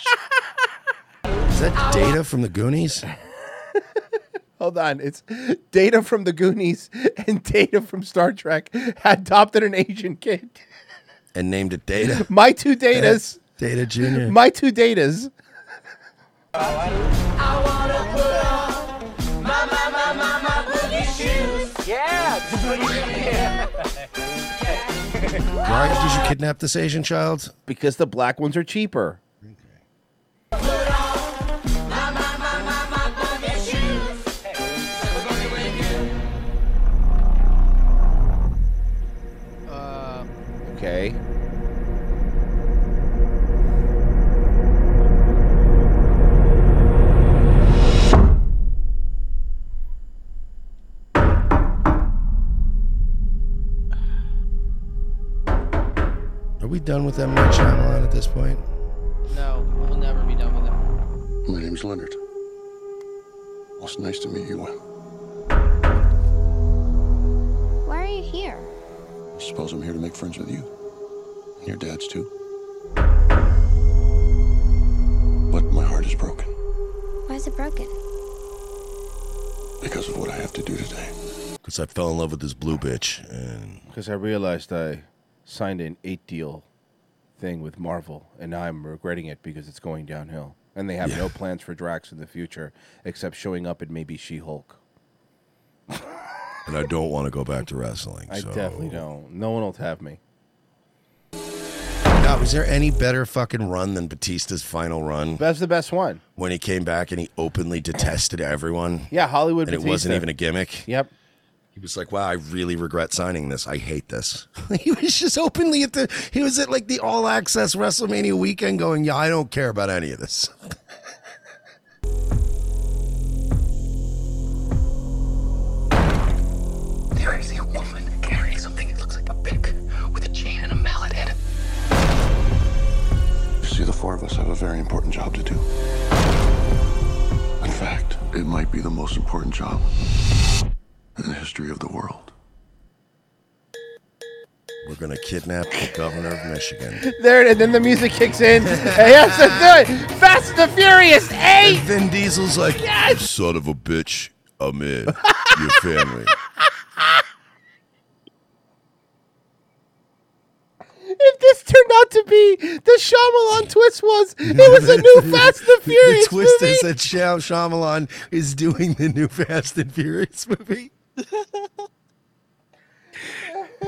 S3: Is that Data from the Goonies?
S2: Hold on, it's Data from the Goonies and Data from Star Trek adopted an Asian kid.
S3: And named it Data.
S2: My two Datas.
S3: Data Junior.
S2: My two Datas.
S46: Yeah.
S3: Why did you kidnap this Asian child?
S2: Because the black ones are cheaper.
S3: We done with M. Night Shyamalan at this point?
S7: no, we'll never be done with it.
S43: My name's Leonard. Well, it's nice to meet you.
S47: Why are you here?
S43: I suppose I'm here to make friends with you. And your dad's too. But my heart is broken
S47: Why is it broken?
S43: because of what I have to do today.
S3: Because I fell in love with this blue bitch. And
S2: Because I realized I signed an eight deal thing with Marvel, and now I'm regretting it because it's going downhill. And they have
S3: Yeah.
S2: no plans for Drax in the future except showing up in maybe She Hulk.
S3: and I don't want to go back to wrestling.
S2: I
S3: so.
S2: definitely don't. No one will have me.
S3: Now, was there any better fucking run than Batista's final run?
S2: That's the best one.
S3: When he came back and he openly detested everyone.
S2: Yeah, Hollywood
S3: And it wasn't even a gimmick.
S2: Yep.
S3: He was like, "Wow, I really regret signing this. I hate this." he was just openly at the. He was at like the All Access WrestleMania weekend, going, "Yeah, I don't care about any of this."
S32: There is a woman carrying something that looks like a pick with a chain and a mallet in it.
S43: You see, the four of us have a very important job to do. In fact, it might be the most important job in the history of the world.
S3: We're gonna kidnap the governor of Michigan.
S2: There it is. Then the music kicks in. yes, let's do it. Fast and the Furious 8.
S3: And Vin Diesel's like,
S2: Yes!
S3: "Son of a bitch, I'm in your family."
S2: If this turned out to be the Shyamalan twist was, it was a new Fast and the Furious
S3: the twist
S2: movie.
S3: is that Shyam- Shyamalan is doing the new Fast and Furious movie.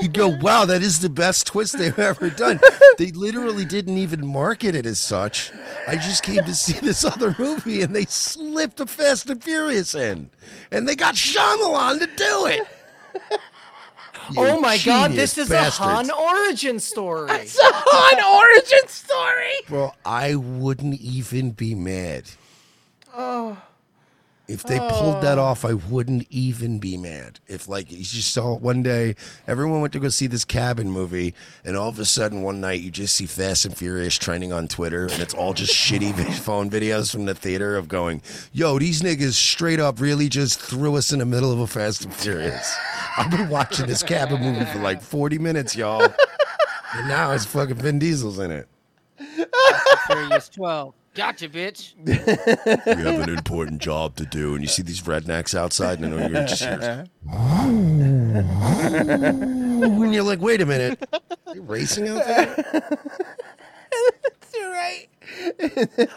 S3: You'd go, wow, that is the best twist they've ever done. They literally didn't even market it as such. I just came to see this other movie and they slipped a Fast and Furious in. And they got Shyamalan to do it. Oh you
S13: oh my god, this is
S3: bastards.
S13: a Han origin story.
S2: It's a Han origin story.
S3: Bro, I wouldn't even be mad.
S2: Oh.
S3: If they pulled that off, I wouldn't even be mad. If like you just saw it one day, everyone went to go see this cabin movie, and all of a sudden one night you just see Fast and Furious trending on Twitter, and it's all just shitty phone videos from the theater of going, "Yo, these niggas straight up really just threw us in the middle of a Fast and Furious." I've been watching this cabin movie for like forty minutes, y'all, and now it's fucking Vin Diesel's in it.
S6: Furious 12. Gotcha, bitch.
S3: we have an important job to do, and you see these rednecks outside, and I know you're just here. and you're like, wait a minute, Are you racing out there?
S2: That's right.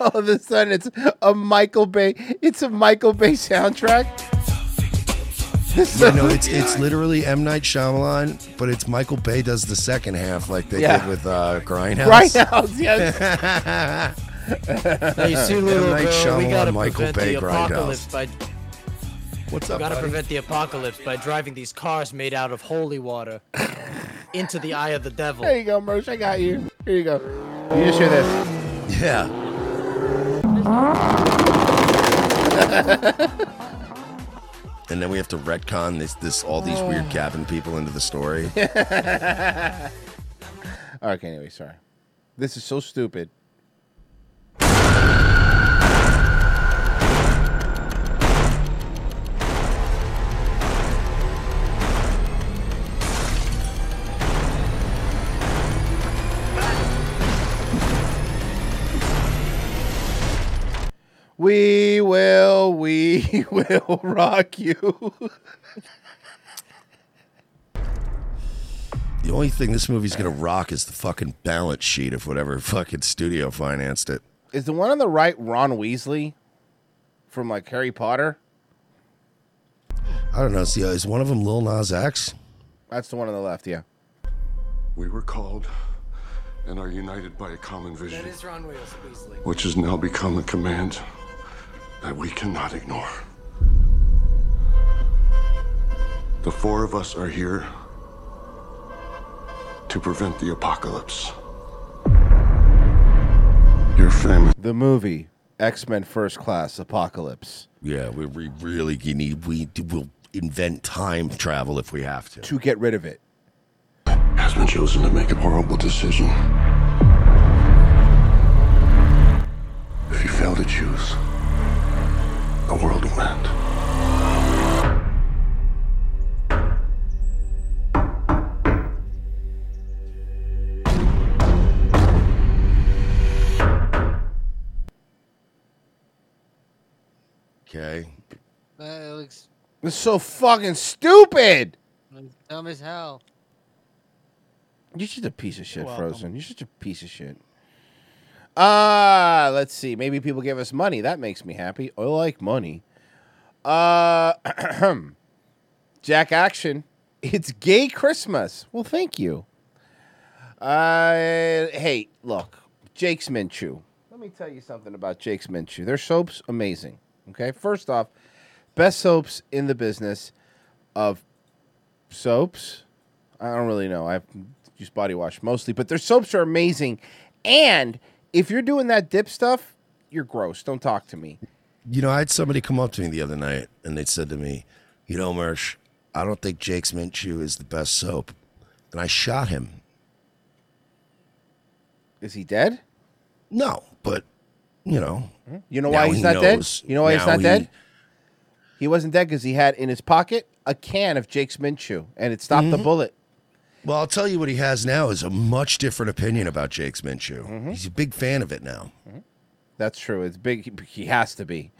S2: All of a sudden, it's a Michael Bay. It's a Michael Bay soundtrack.
S3: Yeah, no, it's it's literally M Night Shyamalan, but it's Michael Bay does the second half like they
S2: Yeah.
S3: did with uh, Grindhouse.
S2: Grindhouse, yes.
S13: Hey, see, little
S3: M. Night
S13: Bill, we
S3: Shyamalan,
S13: gotta
S3: Michael
S13: prevent
S3: Bay
S13: the apocalypse by.
S3: What's up?
S13: we
S3: up,
S13: gotta
S3: buddy?
S13: prevent the apocalypse by driving these cars made out of holy water into the eye of the devil.
S2: There you go, Mersh. I got you. Here you go. You just hear this.
S3: Yeah. And then we have to retcon this this all these weird cabin people into the story.
S2: okay, anyway, sorry. This is so stupid. We will, we will rock you.
S3: The only thing this movie's gonna rock is the fucking balance sheet of whatever fucking studio financed it.
S2: Is the one on the right Ron Weasley from like Harry Potter?
S3: I don't know. See, uh, is one of them Lil Nas X?
S2: That's the one on the left, yeah.
S48: We were called and are united by a common vision,
S13: That is Ron Weasley.
S48: which has now become a command that we cannot ignore. The four of us are here to prevent the apocalypse. Your family.
S2: The movie X Men First Class Apocalypse.
S3: Yeah, we, we really need we will invent time travel if we have to.
S2: To get rid of it.
S48: has been chosen to make a horrible decision. If you fail to choose, the world will end.
S3: Okay.
S7: That looks
S2: It's so fucking stupid.
S7: dumb as hell.
S2: You're just a piece of shit,
S7: welcome.
S2: Frozen. You're such a piece of shit. Ah, let's see. Maybe people give us money. That makes me happy. I like money. Uh, Jack Action. It's gay Christmas. Well, thank you. Uh, hey, look, Jake's Mint Chew. Let me tell you something about Jake's Mint Chew. Their soaps amazing. Okay, first off, best soaps in the business of soaps. I don't really know. I've used body wash mostly, but their soaps are amazing. And if you're doing that dip stuff, you're gross. Don't talk to me.
S3: You know, I had somebody come up to me the other night and they said to me, You know, Mersh, I don't think Jake's Mint Chew is the best soap. And I shot him.
S2: Is he dead?
S3: No, but, you know.
S2: You know why he's
S3: he
S2: not
S3: knows.
S2: dead? You know why he's not
S3: he-
S2: dead? He wasn't dead because he had in his pocket a can of Jake's Mint Chew, and it stopped the
S3: Mhm.
S2: bullet.
S3: Well, I'll tell you what he has now is a much different opinion about Jake's Mint Chew.
S2: Mm-hmm.
S3: He's a big fan of it now.
S2: That's true. It's big. He, has to be.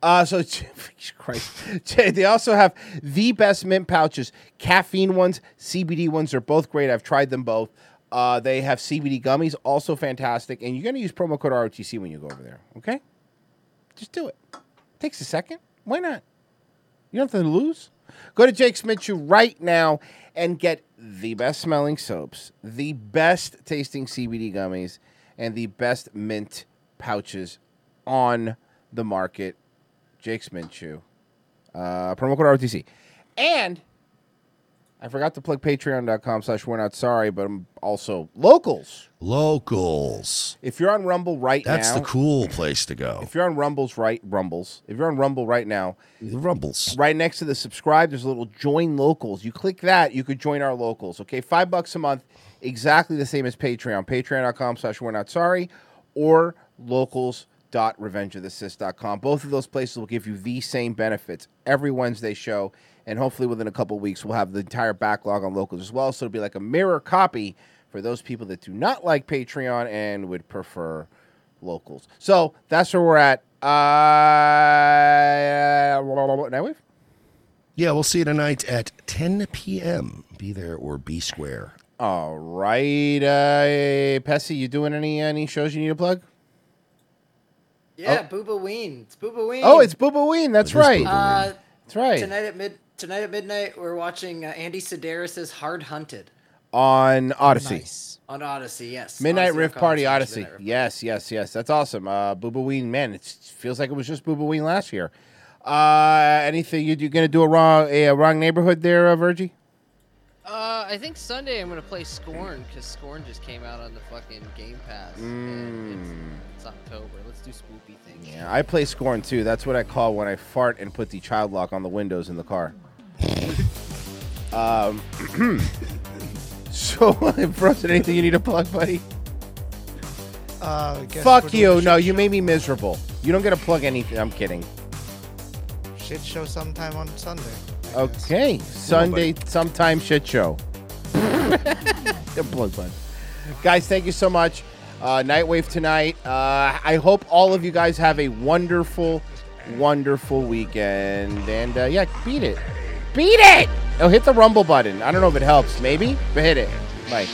S2: Uh, so, Christ. They also have the best mint pouches. Caffeine ones, CBD ones They're both great. I've tried them both. Uh, they have CBD gummies, also fantastic. And you're going to use promo code ROTC when you go over there. Okay? Just do it. Takes a second. Why not? You don't have to lose. Go to Jake's Mint Chew right now and get the best smelling soaps, the best tasting CBD gummies, and the best mint pouches on the market. Jake's Mint Chew. Uh, promo code RTC. And I forgot to plug patreon.com slash we're not sorry, but I'm also locals.
S3: Locals.
S2: If you're on Rumble right
S3: That's
S2: now.
S3: That's the cool place to go.
S2: If you're on Rumble's right Rumbles, if you're on Rumble right now,
S3: the Rumbles.
S2: Right next to the subscribe, there's a little join locals. You click that, you could join our locals. Okay, five bucks a month, exactly the same as Patreon. Patreon.com slash we're not sorry or locals.revengeofthecis.com. Both of those places will give you the same benefits every Wednesday show. And hopefully within a couple weeks, we'll have the entire backlog on locals as well. So it'll be like a mirror copy for those people that do not like Patreon and would prefer locals. So that's where we're at. Uh, Nightwave?
S3: Yeah, we'll see you tonight at 10 p.m. Be there or be square.
S2: All right, uh, Pessy, you doing any any shows you need to plug?
S13: Yeah, Booba Ween. It's Booba Ween.
S2: Oh, it's Booba Ween. That's right.
S13: Uh,
S2: That's right.
S13: Tonight at mid tonight at midnight, we're watching uh, Andy Sidaris's Hard Hunted
S2: On Odyssey.
S13: on Odyssey. Yes,
S2: Midnight
S13: Odyssey
S2: Riff Party
S13: slash
S2: Odyssey.
S13: Midnight Riff.
S2: Yes, yes, yes. That's awesome. Uh, Booba Ween, man, it feels like it was just Booba Ween last year. Uh, anything you you gonna do a wrong a, wrong neighborhood there, uh, Virgie?
S6: Uh, I think Sunday I'm gonna play Scorn because Scorn just came out on the fucking Game Pass. and It's, it's October. Let's do spoopy things.
S2: Mm. Yeah, I play Scorn too. That's what I call when I fart and put the child lock on the windows in the car. Um, so, Frozen, anything you need to plug, buddy?
S7: Uh, guess
S2: Fuck
S7: doing
S2: you.
S7: the
S2: No,
S7: shit
S2: you
S7: show-
S2: made me miserable. You don't get to plug anything. I'm kidding.
S7: Shit show sometime on Sunday.
S2: Okay, Sunday, sometime shit show. Good plug. Guys, thank you so much. Uh, Nightwave tonight. Uh, I hope all of you guys have a wonderful, wonderful weekend. And uh, yeah, beat it. Beat it! Oh, hit the rumble button. I don't know if it helps. Maybe, but hit it. Bye.